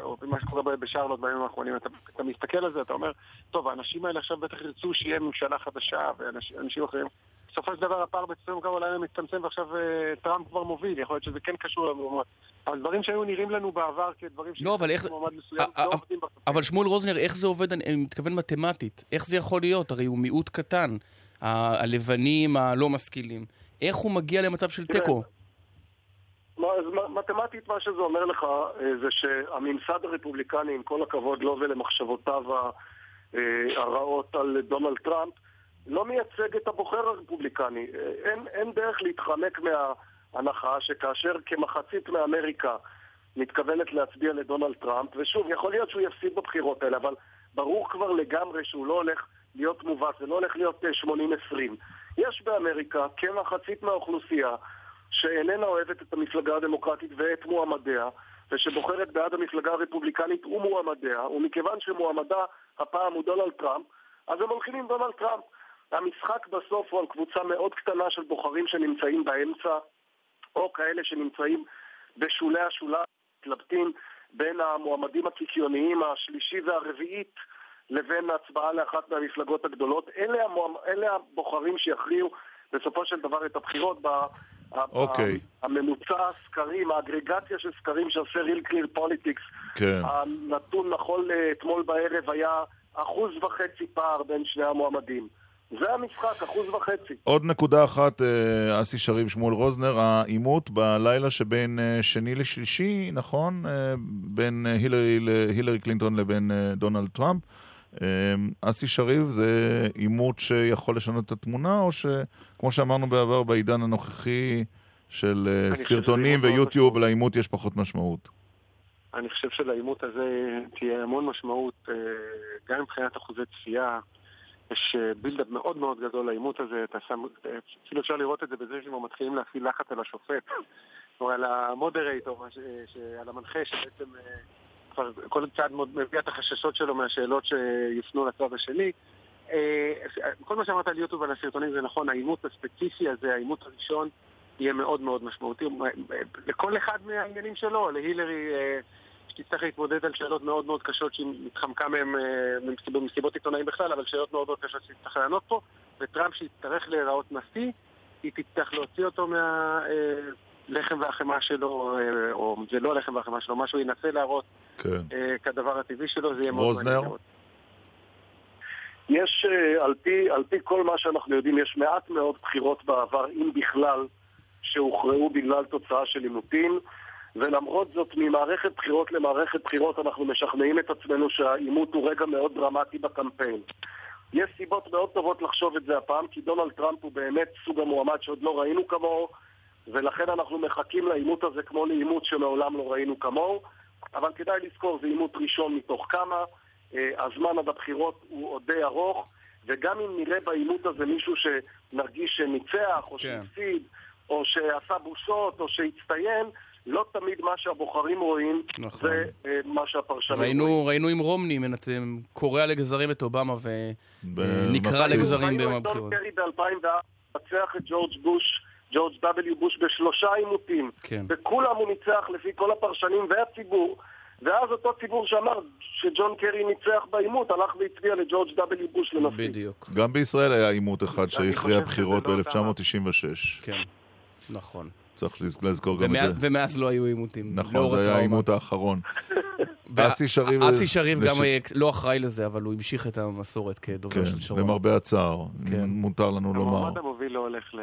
או מה שקורה בשרלוט בימים האחרונים, אתה, אתה מסתכל על זה, אתה אומר, טוב, האנשים האלה עכשיו בטח ירצו שיהיה ממשלה חדשה ואנשים אחרים. בסופו של דבר הפער בצפון קרוליינה מצטמצם ועכשיו אה, טראמפ כבר מוביל, יכול להיות שזה כן קשור למועמד. אבל דברים שהיו נראים לנו בעבר כדברים לא, אבל איך... מועמד מסוים, אה, לא אה, עובדים אבל שמואל רוזנר, איך זה עובד, אני מתכוון מתמטית. איך זה יכול להיות? הרי הוא מיעוט קטן. הלבנים הלא משכילים. איך הוא מגיע למצב של תיקו? אז מתמטית מה שזה אומר לך זה שהממסד הרפובליקני, עם כל הכבוד לו ולמחשבותיו הרעות על דונלד טראמפ, לא מייצג את הבוחר הרפובליקני. אה, אין, אין דרך להתחמק מההנחה שכאשר כמחצית מאמריקה מתכוונת להצביע לדונלד טראמפ, ושוב, יכול להיות שהוא יפסיד בבחירות האלה, אבל ברור כבר לגמרי שהוא לא הולך להיות מובס, זה לא הולך להיות אה, 80-20. יש באמריקה כמחצית מהאוכלוסייה שאיננה אוהבת את המפלגה הדמוקרטית ואת מועמדיה, ושבוחרת בעד המפלגה הרפובליקנית ומועמדיה, ומכיוון שמועמדה הפעם הוא דונלד טראמפ, אז הם הולכים עם דונלד טראמפ. המשחק בסוף הוא על קבוצה מאוד קטנה של בוחרים שנמצאים באמצע, או כאלה שנמצאים בשולי השוליים, מתלבטים בין המועמדים הקיקיוניים השלישי והרביעית לבין הצבעה לאחת מהמפלגות הגדולות. אלה, המועמ... אלה הבוחרים שיכריעו בסופו של דבר את הבחירות ב... אוקיי. הממוצע הסקרים, האגרגציה של סקרים שעושה real clear politics, כן. הנתון נכון לאתמול בערב היה אחוז וחצי פער בין שני המועמדים. זה המשחק, אחוז וחצי. עוד נקודה אחת, אה, אסי שריב שמואל רוזנר, העימות בלילה שבין אה, שני לשלישי, נכון? אה, בין הילרי, הילרי קלינטון לבין דונלד טראמפ. אסי שריב, זה עימות שיכול לשנות את התמונה, או שכמו שאמרנו בעבר, בעידן הנוכחי של סרטונים ויוטיוב, לעימות יש פחות משמעות. אני חושב שלעימות הזה תהיה המון משמעות, גם מבחינת אחוזי צפייה. יש אה, בילדאפ מאוד מאוד גדול לעימות הזה, אתה שם, אה, אפילו אפשר לראות את זה בזה שהם מתחילים להפעיל לחץ על השופט, או על המודרייטור, ש- על המנחה שבעצם אה, כבר כל צד מאוד מביע את החששות שלו מהשאלות שיופנו לצד השני. אה, כל מה שאמרת על יוטיוב ועל הסרטונים זה נכון, העימות הספציפי הזה, העימות הראשון, יהיה מאוד מאוד משמעותי. לכל אחד מהעניינים שלו, להילרי אה, שתצטרך להתמודד על שאלות מאוד מאוד קשות שהיא מתחמקה מהן אה, במסיבות עיתונאים בכלל, אבל שאלות מאוד מאוד קשות שהיא תצטרך לענות פה, וטראמפ שיצטרך להיראות נשיא, היא תצטרך להוציא אותו מהלחם והחמאה שלו, אה, או זה לא הלחם והחמאה שלו, מה שהוא ינסה להראות כן. אה, כדבר הטבעי שלו, זה יהיה מאוד? מעניין. יש, אה, על פי, על פי כל מה שאנחנו יודעים, יש מעט מאוד בחירות בעבר, אם בכלל, שהוכרעו בגלל תוצאה של עימותים, ולמרות זאת, ממערכת בחירות למערכת בחירות אנחנו משכנעים את עצמנו שהעימות הוא רגע מאוד דרמטי בקמפיין. יש סיבות מאוד טובות לחשוב את זה הפעם, כי דונלד טראמפ הוא באמת סוג המועמד שעוד לא ראינו כמוהו, ולכן אנחנו מחכים לעימות הזה כמו לעימות שמעולם לא ראינו כמוהו, אבל כדאי לזכור, זה עימות ראשון מתוך כמה, אה, הזמן עד הבחירות הוא עוד די ארוך, וגם אם נראה בעימות הזה מישהו שנרגיש שניצח, או כן. שהפסיד, או שעשה בושות, או שהצטיין, לא תמיד מה שהבוחרים רואים נכון. זה אה, מה שהפרשנים רואים. ראינו, ראינו עם רומני מנצם, קורע לגזרים את אובמה ונקרע מפסיד. לגזרים ראינו ביום את דון הבחירות. קרי ב-2004 מנצח את ג'ורג' בוש, ג'ורג' W. בוש בשלושה עימותים. כן. וכולם הוא ניצח לפי כל הפרשנים והציבור. ואז אותו ציבור שאמר שג'ון קרי ניצח בעימות, הלך והצביע לג'ורג' W. בוש לנשיא. בדיוק. גם בישראל היה עימות אחד שהכריע בחירות לא ב-1996. כן, נכון. צריך לז- לזכור גם את זה. ומאז לא היו עימותים. נכון, זה היה. העימות האחרון. <laughs> אסי שריב... אסי שריב גם אה, לא אחראי לזה, אבל הוא המשיך את המסורת כדובר כן, של שרון. למרבה הצער, כן. מותר לנו לומר. המועמד המוביל לא הולך ל...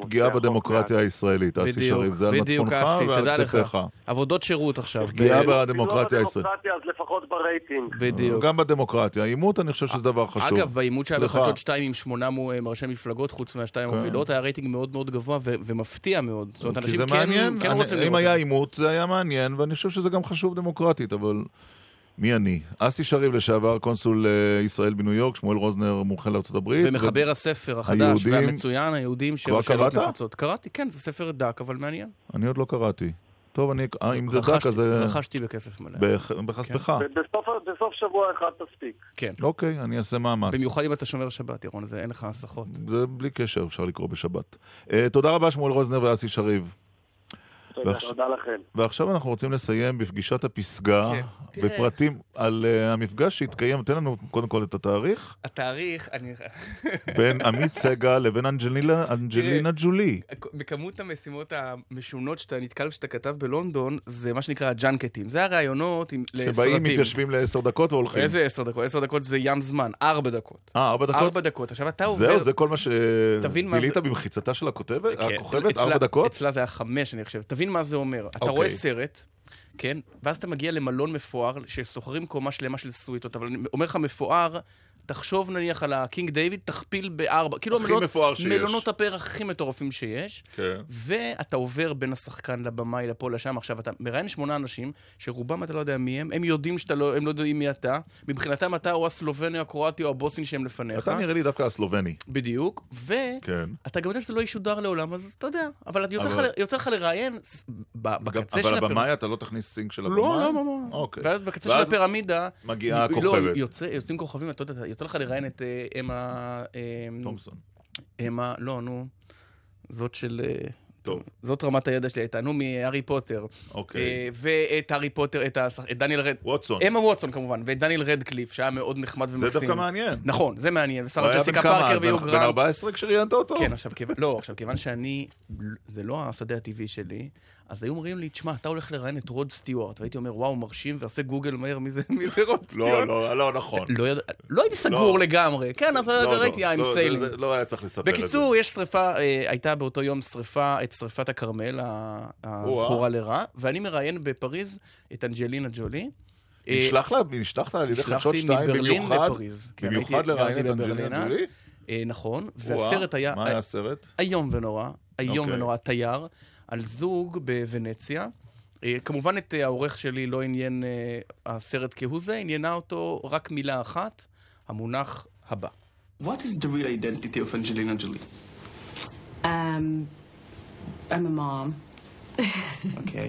פגיעה, בדמוקרטיה. הישראלית, אסי שריב, זה על מצפונך ועל. כתפיך. עבודות שירות עכשיו. פגיעה בדמוקרטיה לא הישראלית. אז לפחות ברייטינג. בדיוק. גם בדמוקרטיה. עימות, אני חושב שזה דבר חשוב. אגב, בעימות שהיה. בחדשות 2 עם שמונה מו- אה, ראשי מפלגות, חוץ מהשתיים כן. המובילות, היה רייטינג מאוד מאוד גבוה ומפתיע מאוד. זאת אומרת, אנשים זה כן רוצים אם לראות היה את זה. עימות, זה היה מעניין, ואני חושב שזה גם חשוב דמוקרטית, אבל... מי אני? אסי שריב, לשעבר קונסול אה, ישראל בניו יורק, שמואל רוזנר, מומחה הברית. ומחבר הספר החדש היהודים- והמצוין, היהודים כבר שבע שאלות קראת? נפוצות. קראתי, כן, זה ספר דק, אבל מעניין. אני עוד לא קראתי. טוב, אני... אה, אם זה דק, אז... זה- רכשתי בכסף מלא. בח- בחספך. בסוף, בסוף שבוע אחד תספיק. כן. אוקיי, אני אעשה מאמץ. במיוחד אם אתה שומר שבת, ירון, זה אין לך הסחות. זה בלי קשר, אפשר לקרוא בשבת. אה, תודה רבה, שמואל רוזנר ואסי שריב. תודה, ועכשיו- תודה לכם. ועכשיו אנחנו רוצים לסיים בפגישת הפסגה, כן. בפרטים על אה, המפגש שהתקיים, תן לנו קודם כל את התאריך, התאריך, אני... בין עמית סגל לבין אנג'לינה <laughs> אנג'לינה ג'ולי. בכמות המשימות המשונות שאתה נתקל כשאתה כתב בלונדון, זה מה שנקרא הג'אנקטים. זה הראיונות עם- לסרטים. שבאים, מתיישבים לעשר דקות והולכים. איזה עשר דקות? עשר דקות זה ים זמן, ארבע דקות. אה, ארבע דקות? ארבע דקות. עכשיו אתה עובר... זהו, זה כל מה תבין מה זה- במחיצתה של הכותבת? כן, הכוכבת? ארבע דקות? אצלה זה היה חמש, אני חושב. תבין מה זה אומר. אתה אוקיי. רואה סרט, כן? ואז אתה מגיע למלון מפואר, ששוכרים קומה שלמה של סוויטות, אבל אני אומר לך מפואר, תחשוב נניח על הקינג דיוויד, תכפיל בארבע. כאילו הכי המלונות- מפואר שיש. מלונות הפרח הכי מטורפים שיש. כן. ואתה עובר בין השחקן לבמאי, לפה, לשם. עכשיו, אתה מראיין שמונה אנשים, שרובם אתה לא יודע מי הם, הם יודעים שאתה לא, הם לא יודעים מי אתה. מבחינתם אתה או הסלובני, או הקרואטי, או הבוסני שהם לפניך. אתה נראה לי דווקא הסלובני. בדיוק, ואתה כן. גם יודע שזה לא ישודר לעולם, אז אתה יודע. אבל יוצא לך- אבל- יוצא לך לראיין בקצה של אבל הפירמידה. הבמאי, אתה לא תכניס סינק של הבמאי? לא, לא, לא, לא. אוקיי. ואז בקצה של ואז הפירמידה... מגיעה לא, הכוכבת. יוצא- יוצאים כוכבים, אתה יודע, יוצא לך לראיין את אה, אמה... אה, תומסון. אמה, לא, נו. זאת של... אה, טוב. זאת רמת הידע שלי הייתה, נו, מהארי פוטר. אוקיי. ואת הארי פוטר, את השח- את דניאל רד... ווטסון. אמה ווטסון כמובן, ואת דניאל רדקליף, שהיה מאוד נחמד ומקסים. זה דווקא מעניין. נכון, זה מעניין. ושרה ג'סיקה פארקר? בן- ויו בן גרנט. 14 כשראיינת אותו? כן, עכשיו, כיוון, לא, עכשיו, כיוון שאני, זה לא השדה הטבעי שלי, אז היו אומרים לי, תשמע, אתה הולך לראיין את רוד סטיוארט, והייתי אומר, וואו, מרשים, ועושה גוגל מהר, מי זה, מי זה רוד סטיוארט? לא, לא, לא נכון. לא, לא הייתי סגור לא. לגמרי, כן, אז לא, לא, ראיתי I'm לא, זה- sailing. זה- לא היה צריך לספר את זה. בקיצור, יש שריפה, אה, הייתה באותו יום שריפה, את שריפת הכרמל, הזכורה לרע, ואני מראיין בפריז את אנג'לינה ג'ולי. אה, נשלח לה, נשלחת על ידי חדשות שתיים במיוחד, לפריז. כן, במיוחד לראיין את אנג'לינה. ג'ולי? אה, נכון, והסרט היה... מה היה הסרט? איום ונורא, איום אוקיי. ונורא, תייר, על זוג בוונציה. אה, כמובן את אה, העורך שלי לא עניין אה, הסרט כהוא זה, עניינה אותו רק מילה אחת, המונח הבא. What is the real identity of Angelina Jolie? Um, I'm a mom. Okay.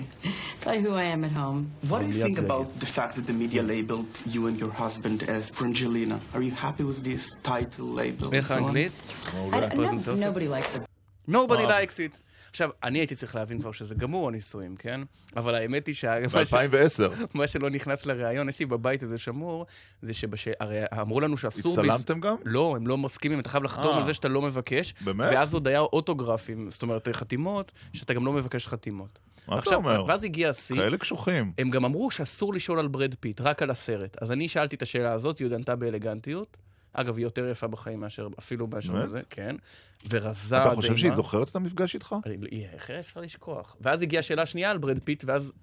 Probably who I am at home. What do you think about the fact that the media labeled you and your husband as Brangelina? Are you happy with this title label? on? האנגלית? Nobody likes it. Nobody אה. likes it. עכשיו, אני הייתי צריך להבין כבר שזה גמור הנישואים, כן? אבל האמת היא שה... ב-2010. מה שלא נכנס לראיון, יש לי בבית איזה שמור, זה שהרי אמרו לנו שאסור... הצטלמתם גם? לא, הם לא מסכימים, אתה חייב לחתום אה. על זה שאתה לא מבקש. באמת? ואז עוד היה אוטוגרפים, זאת אומרת חתימות, שאתה גם לא מבקש חתימות. מה אתה עכשיו, אומר? ואז הגיע השיא. כאלה קשוחים. הם גם אמרו שאסור לשאול על ברד פיט, רק על הסרט. אז אני שאלתי את השאלה הזאת, היא עוד ענתה באלגנטיות. אגב, היא יותר יפה בחיים מאשר, אפילו באמת? בזה, כן. ורזה אתה חושב. שהיא זוכרת את המפגש איתך? איך אפשר לשכוח? ואז הגיעה השאלה השנייה על ברד פיט, ואז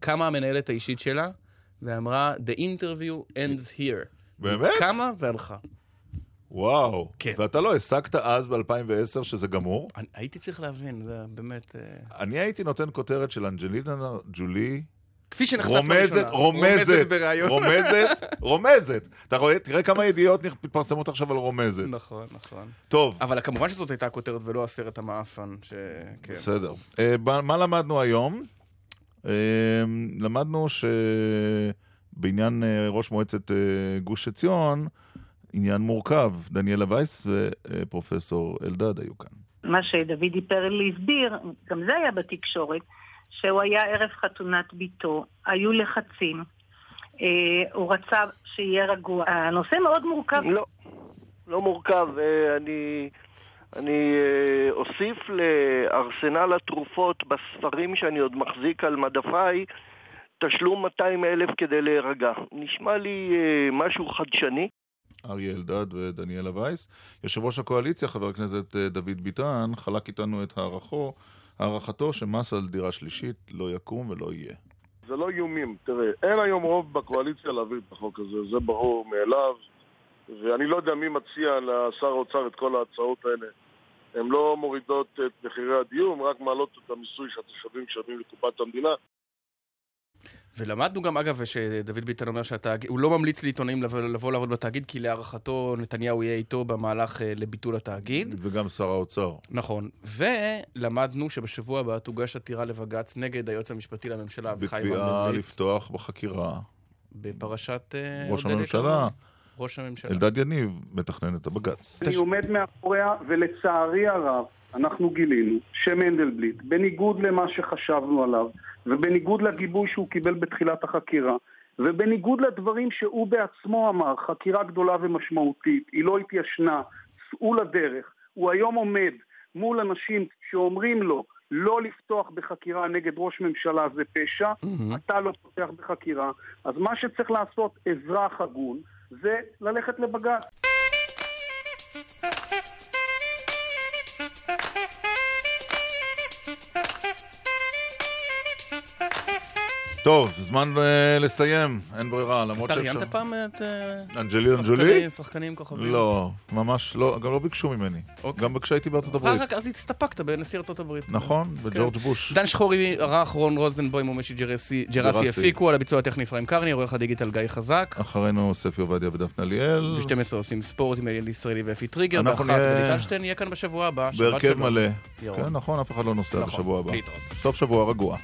קמה המנהלת האישית שלה, ואמרה, The interview ends here. באמת? קמה והלכה. וואו. כן. ואתה לא הסקת אז ב-2010 שזה גמור? אני- הייתי צריך להבין, זה באמת... אה, אני הייתי נותן כותרת של אנג'לינה ג'ולי. כפי שנחשף רומזת, לראשונה. רומזת, רומזת. רומזת, <laughs> רומזת. אתה רואה, תראה כמה ידיעות מתפרסמות עכשיו על רומזת. נכון, נכון. טוב, אבל כמובן שזאת הייתה הכותרת ולא הסרט המאפן, ש... כן. בסדר. אה, ב- מה למדנו היום? אה, למדנו שבעניין אה, ראש מועצת אה, גוש עציון, עניין מורכב. דניאלה וייס ופרופסור אלדד היו כאן. מה שדודי פרל הסביר, גם זה היה בתקשורת, שהוא היה ערב חתונת ביתו, היו לחצים, אה, הוא רצה שיהיה רגוע. הנושא מאוד מורכב. לא, לא מורכב. אה, אני, אני אה, אוסיף לארסנל התרופות בספרים שאני עוד מחזיק על מדפיי תשלום 200 אלף כדי להירגע. נשמע לי אה, משהו חדשני. אריה אלדד ודניאלה וייס. יושב ראש הקואליציה, חבר הכנסת אה, דוד ביטן, חלק איתנו את הערכו, הערכתו שמס על דירה שלישית לא יקום ולא יהיה. זה לא איומים. תראה, אין היום רוב בקואליציה להעביר את החוק הזה, זה ברור מאליו. ואני לא יודע מי מציע לשר האוצר את כל ההצעות האלה. הן לא מורידות את מחירי הדיור, הן רק מעלות את המיסוי שהתושבים משלמים לקופת המדינה. ולמדנו גם, אגב, שדוד ביטן אומר שהוא לא ממליץ לעיתונאים לבוא, לבוא לעבוד בתאגיד, כי להערכתו נתניהו יהיה איתו במהלך אה, לביטול התאגיד. וגם שר האוצר. נכון. ולמדנו שבשבוע הבא תוגש עתירה לבג"ץ נגד היועץ המשפטי לממשלה, אביחי מנדלבליט. בתביעה לפתוח בחקירה. בפרשת אה, ראש הממשלה. ראש הממשלה. אלדד יניב מתכנן את הבג"ץ. אני עומד מאחוריה, ולצערי הרב, אנחנו גילינו שמנדלבליט, בניגוד למה שחשבנו עליו, ובניגוד לגיבוי שהוא קיבל בתחילת החקירה, ובניגוד לדברים שהוא בעצמו אמר, חקירה גדולה ומשמעותית, היא לא התיישנה, צאו לדרך. הוא היום עומד מול אנשים שאומרים לו לא לפתוח בחקירה נגד ראש ממשלה זה פשע, mm-hmm. אתה לא פותח בחקירה, אז מה שצריך לעשות אזרח הגון זה ללכת לבג"ץ. טוב, זמן uh, לסיים, אין ברירה, למרות שאפשר... אתה ראיינת פעם את... אה, אנג'לי אנג'ולי? שחקנים כוכבים? לא, ממש לא, גם לא ביקשו ממני. אוקיי. גם כשהייתי בארצות הברית. רק אז הסתפקת בנשיא ארצות הברית. נכון, וג'ורג' כן. בוש. דן שחורי, ערך רון רוזנבוים ומשי ג'רסי הפיקו, על הביצוע הטכני אפרים קרני, עורך הדיגיטל גיא חזק. אחרינו ספי עובדיה ודפנה ליאל. ב-12 עושים ספורט עם אליאל ישראלי ואפי טריגר, באחת גדי יהיה כאן בשבוע הבא. בהרכב מלא. כן, נכון, אף אחד לא נוסע נכון. בשבוע הבא. סוף שבוע רגוע.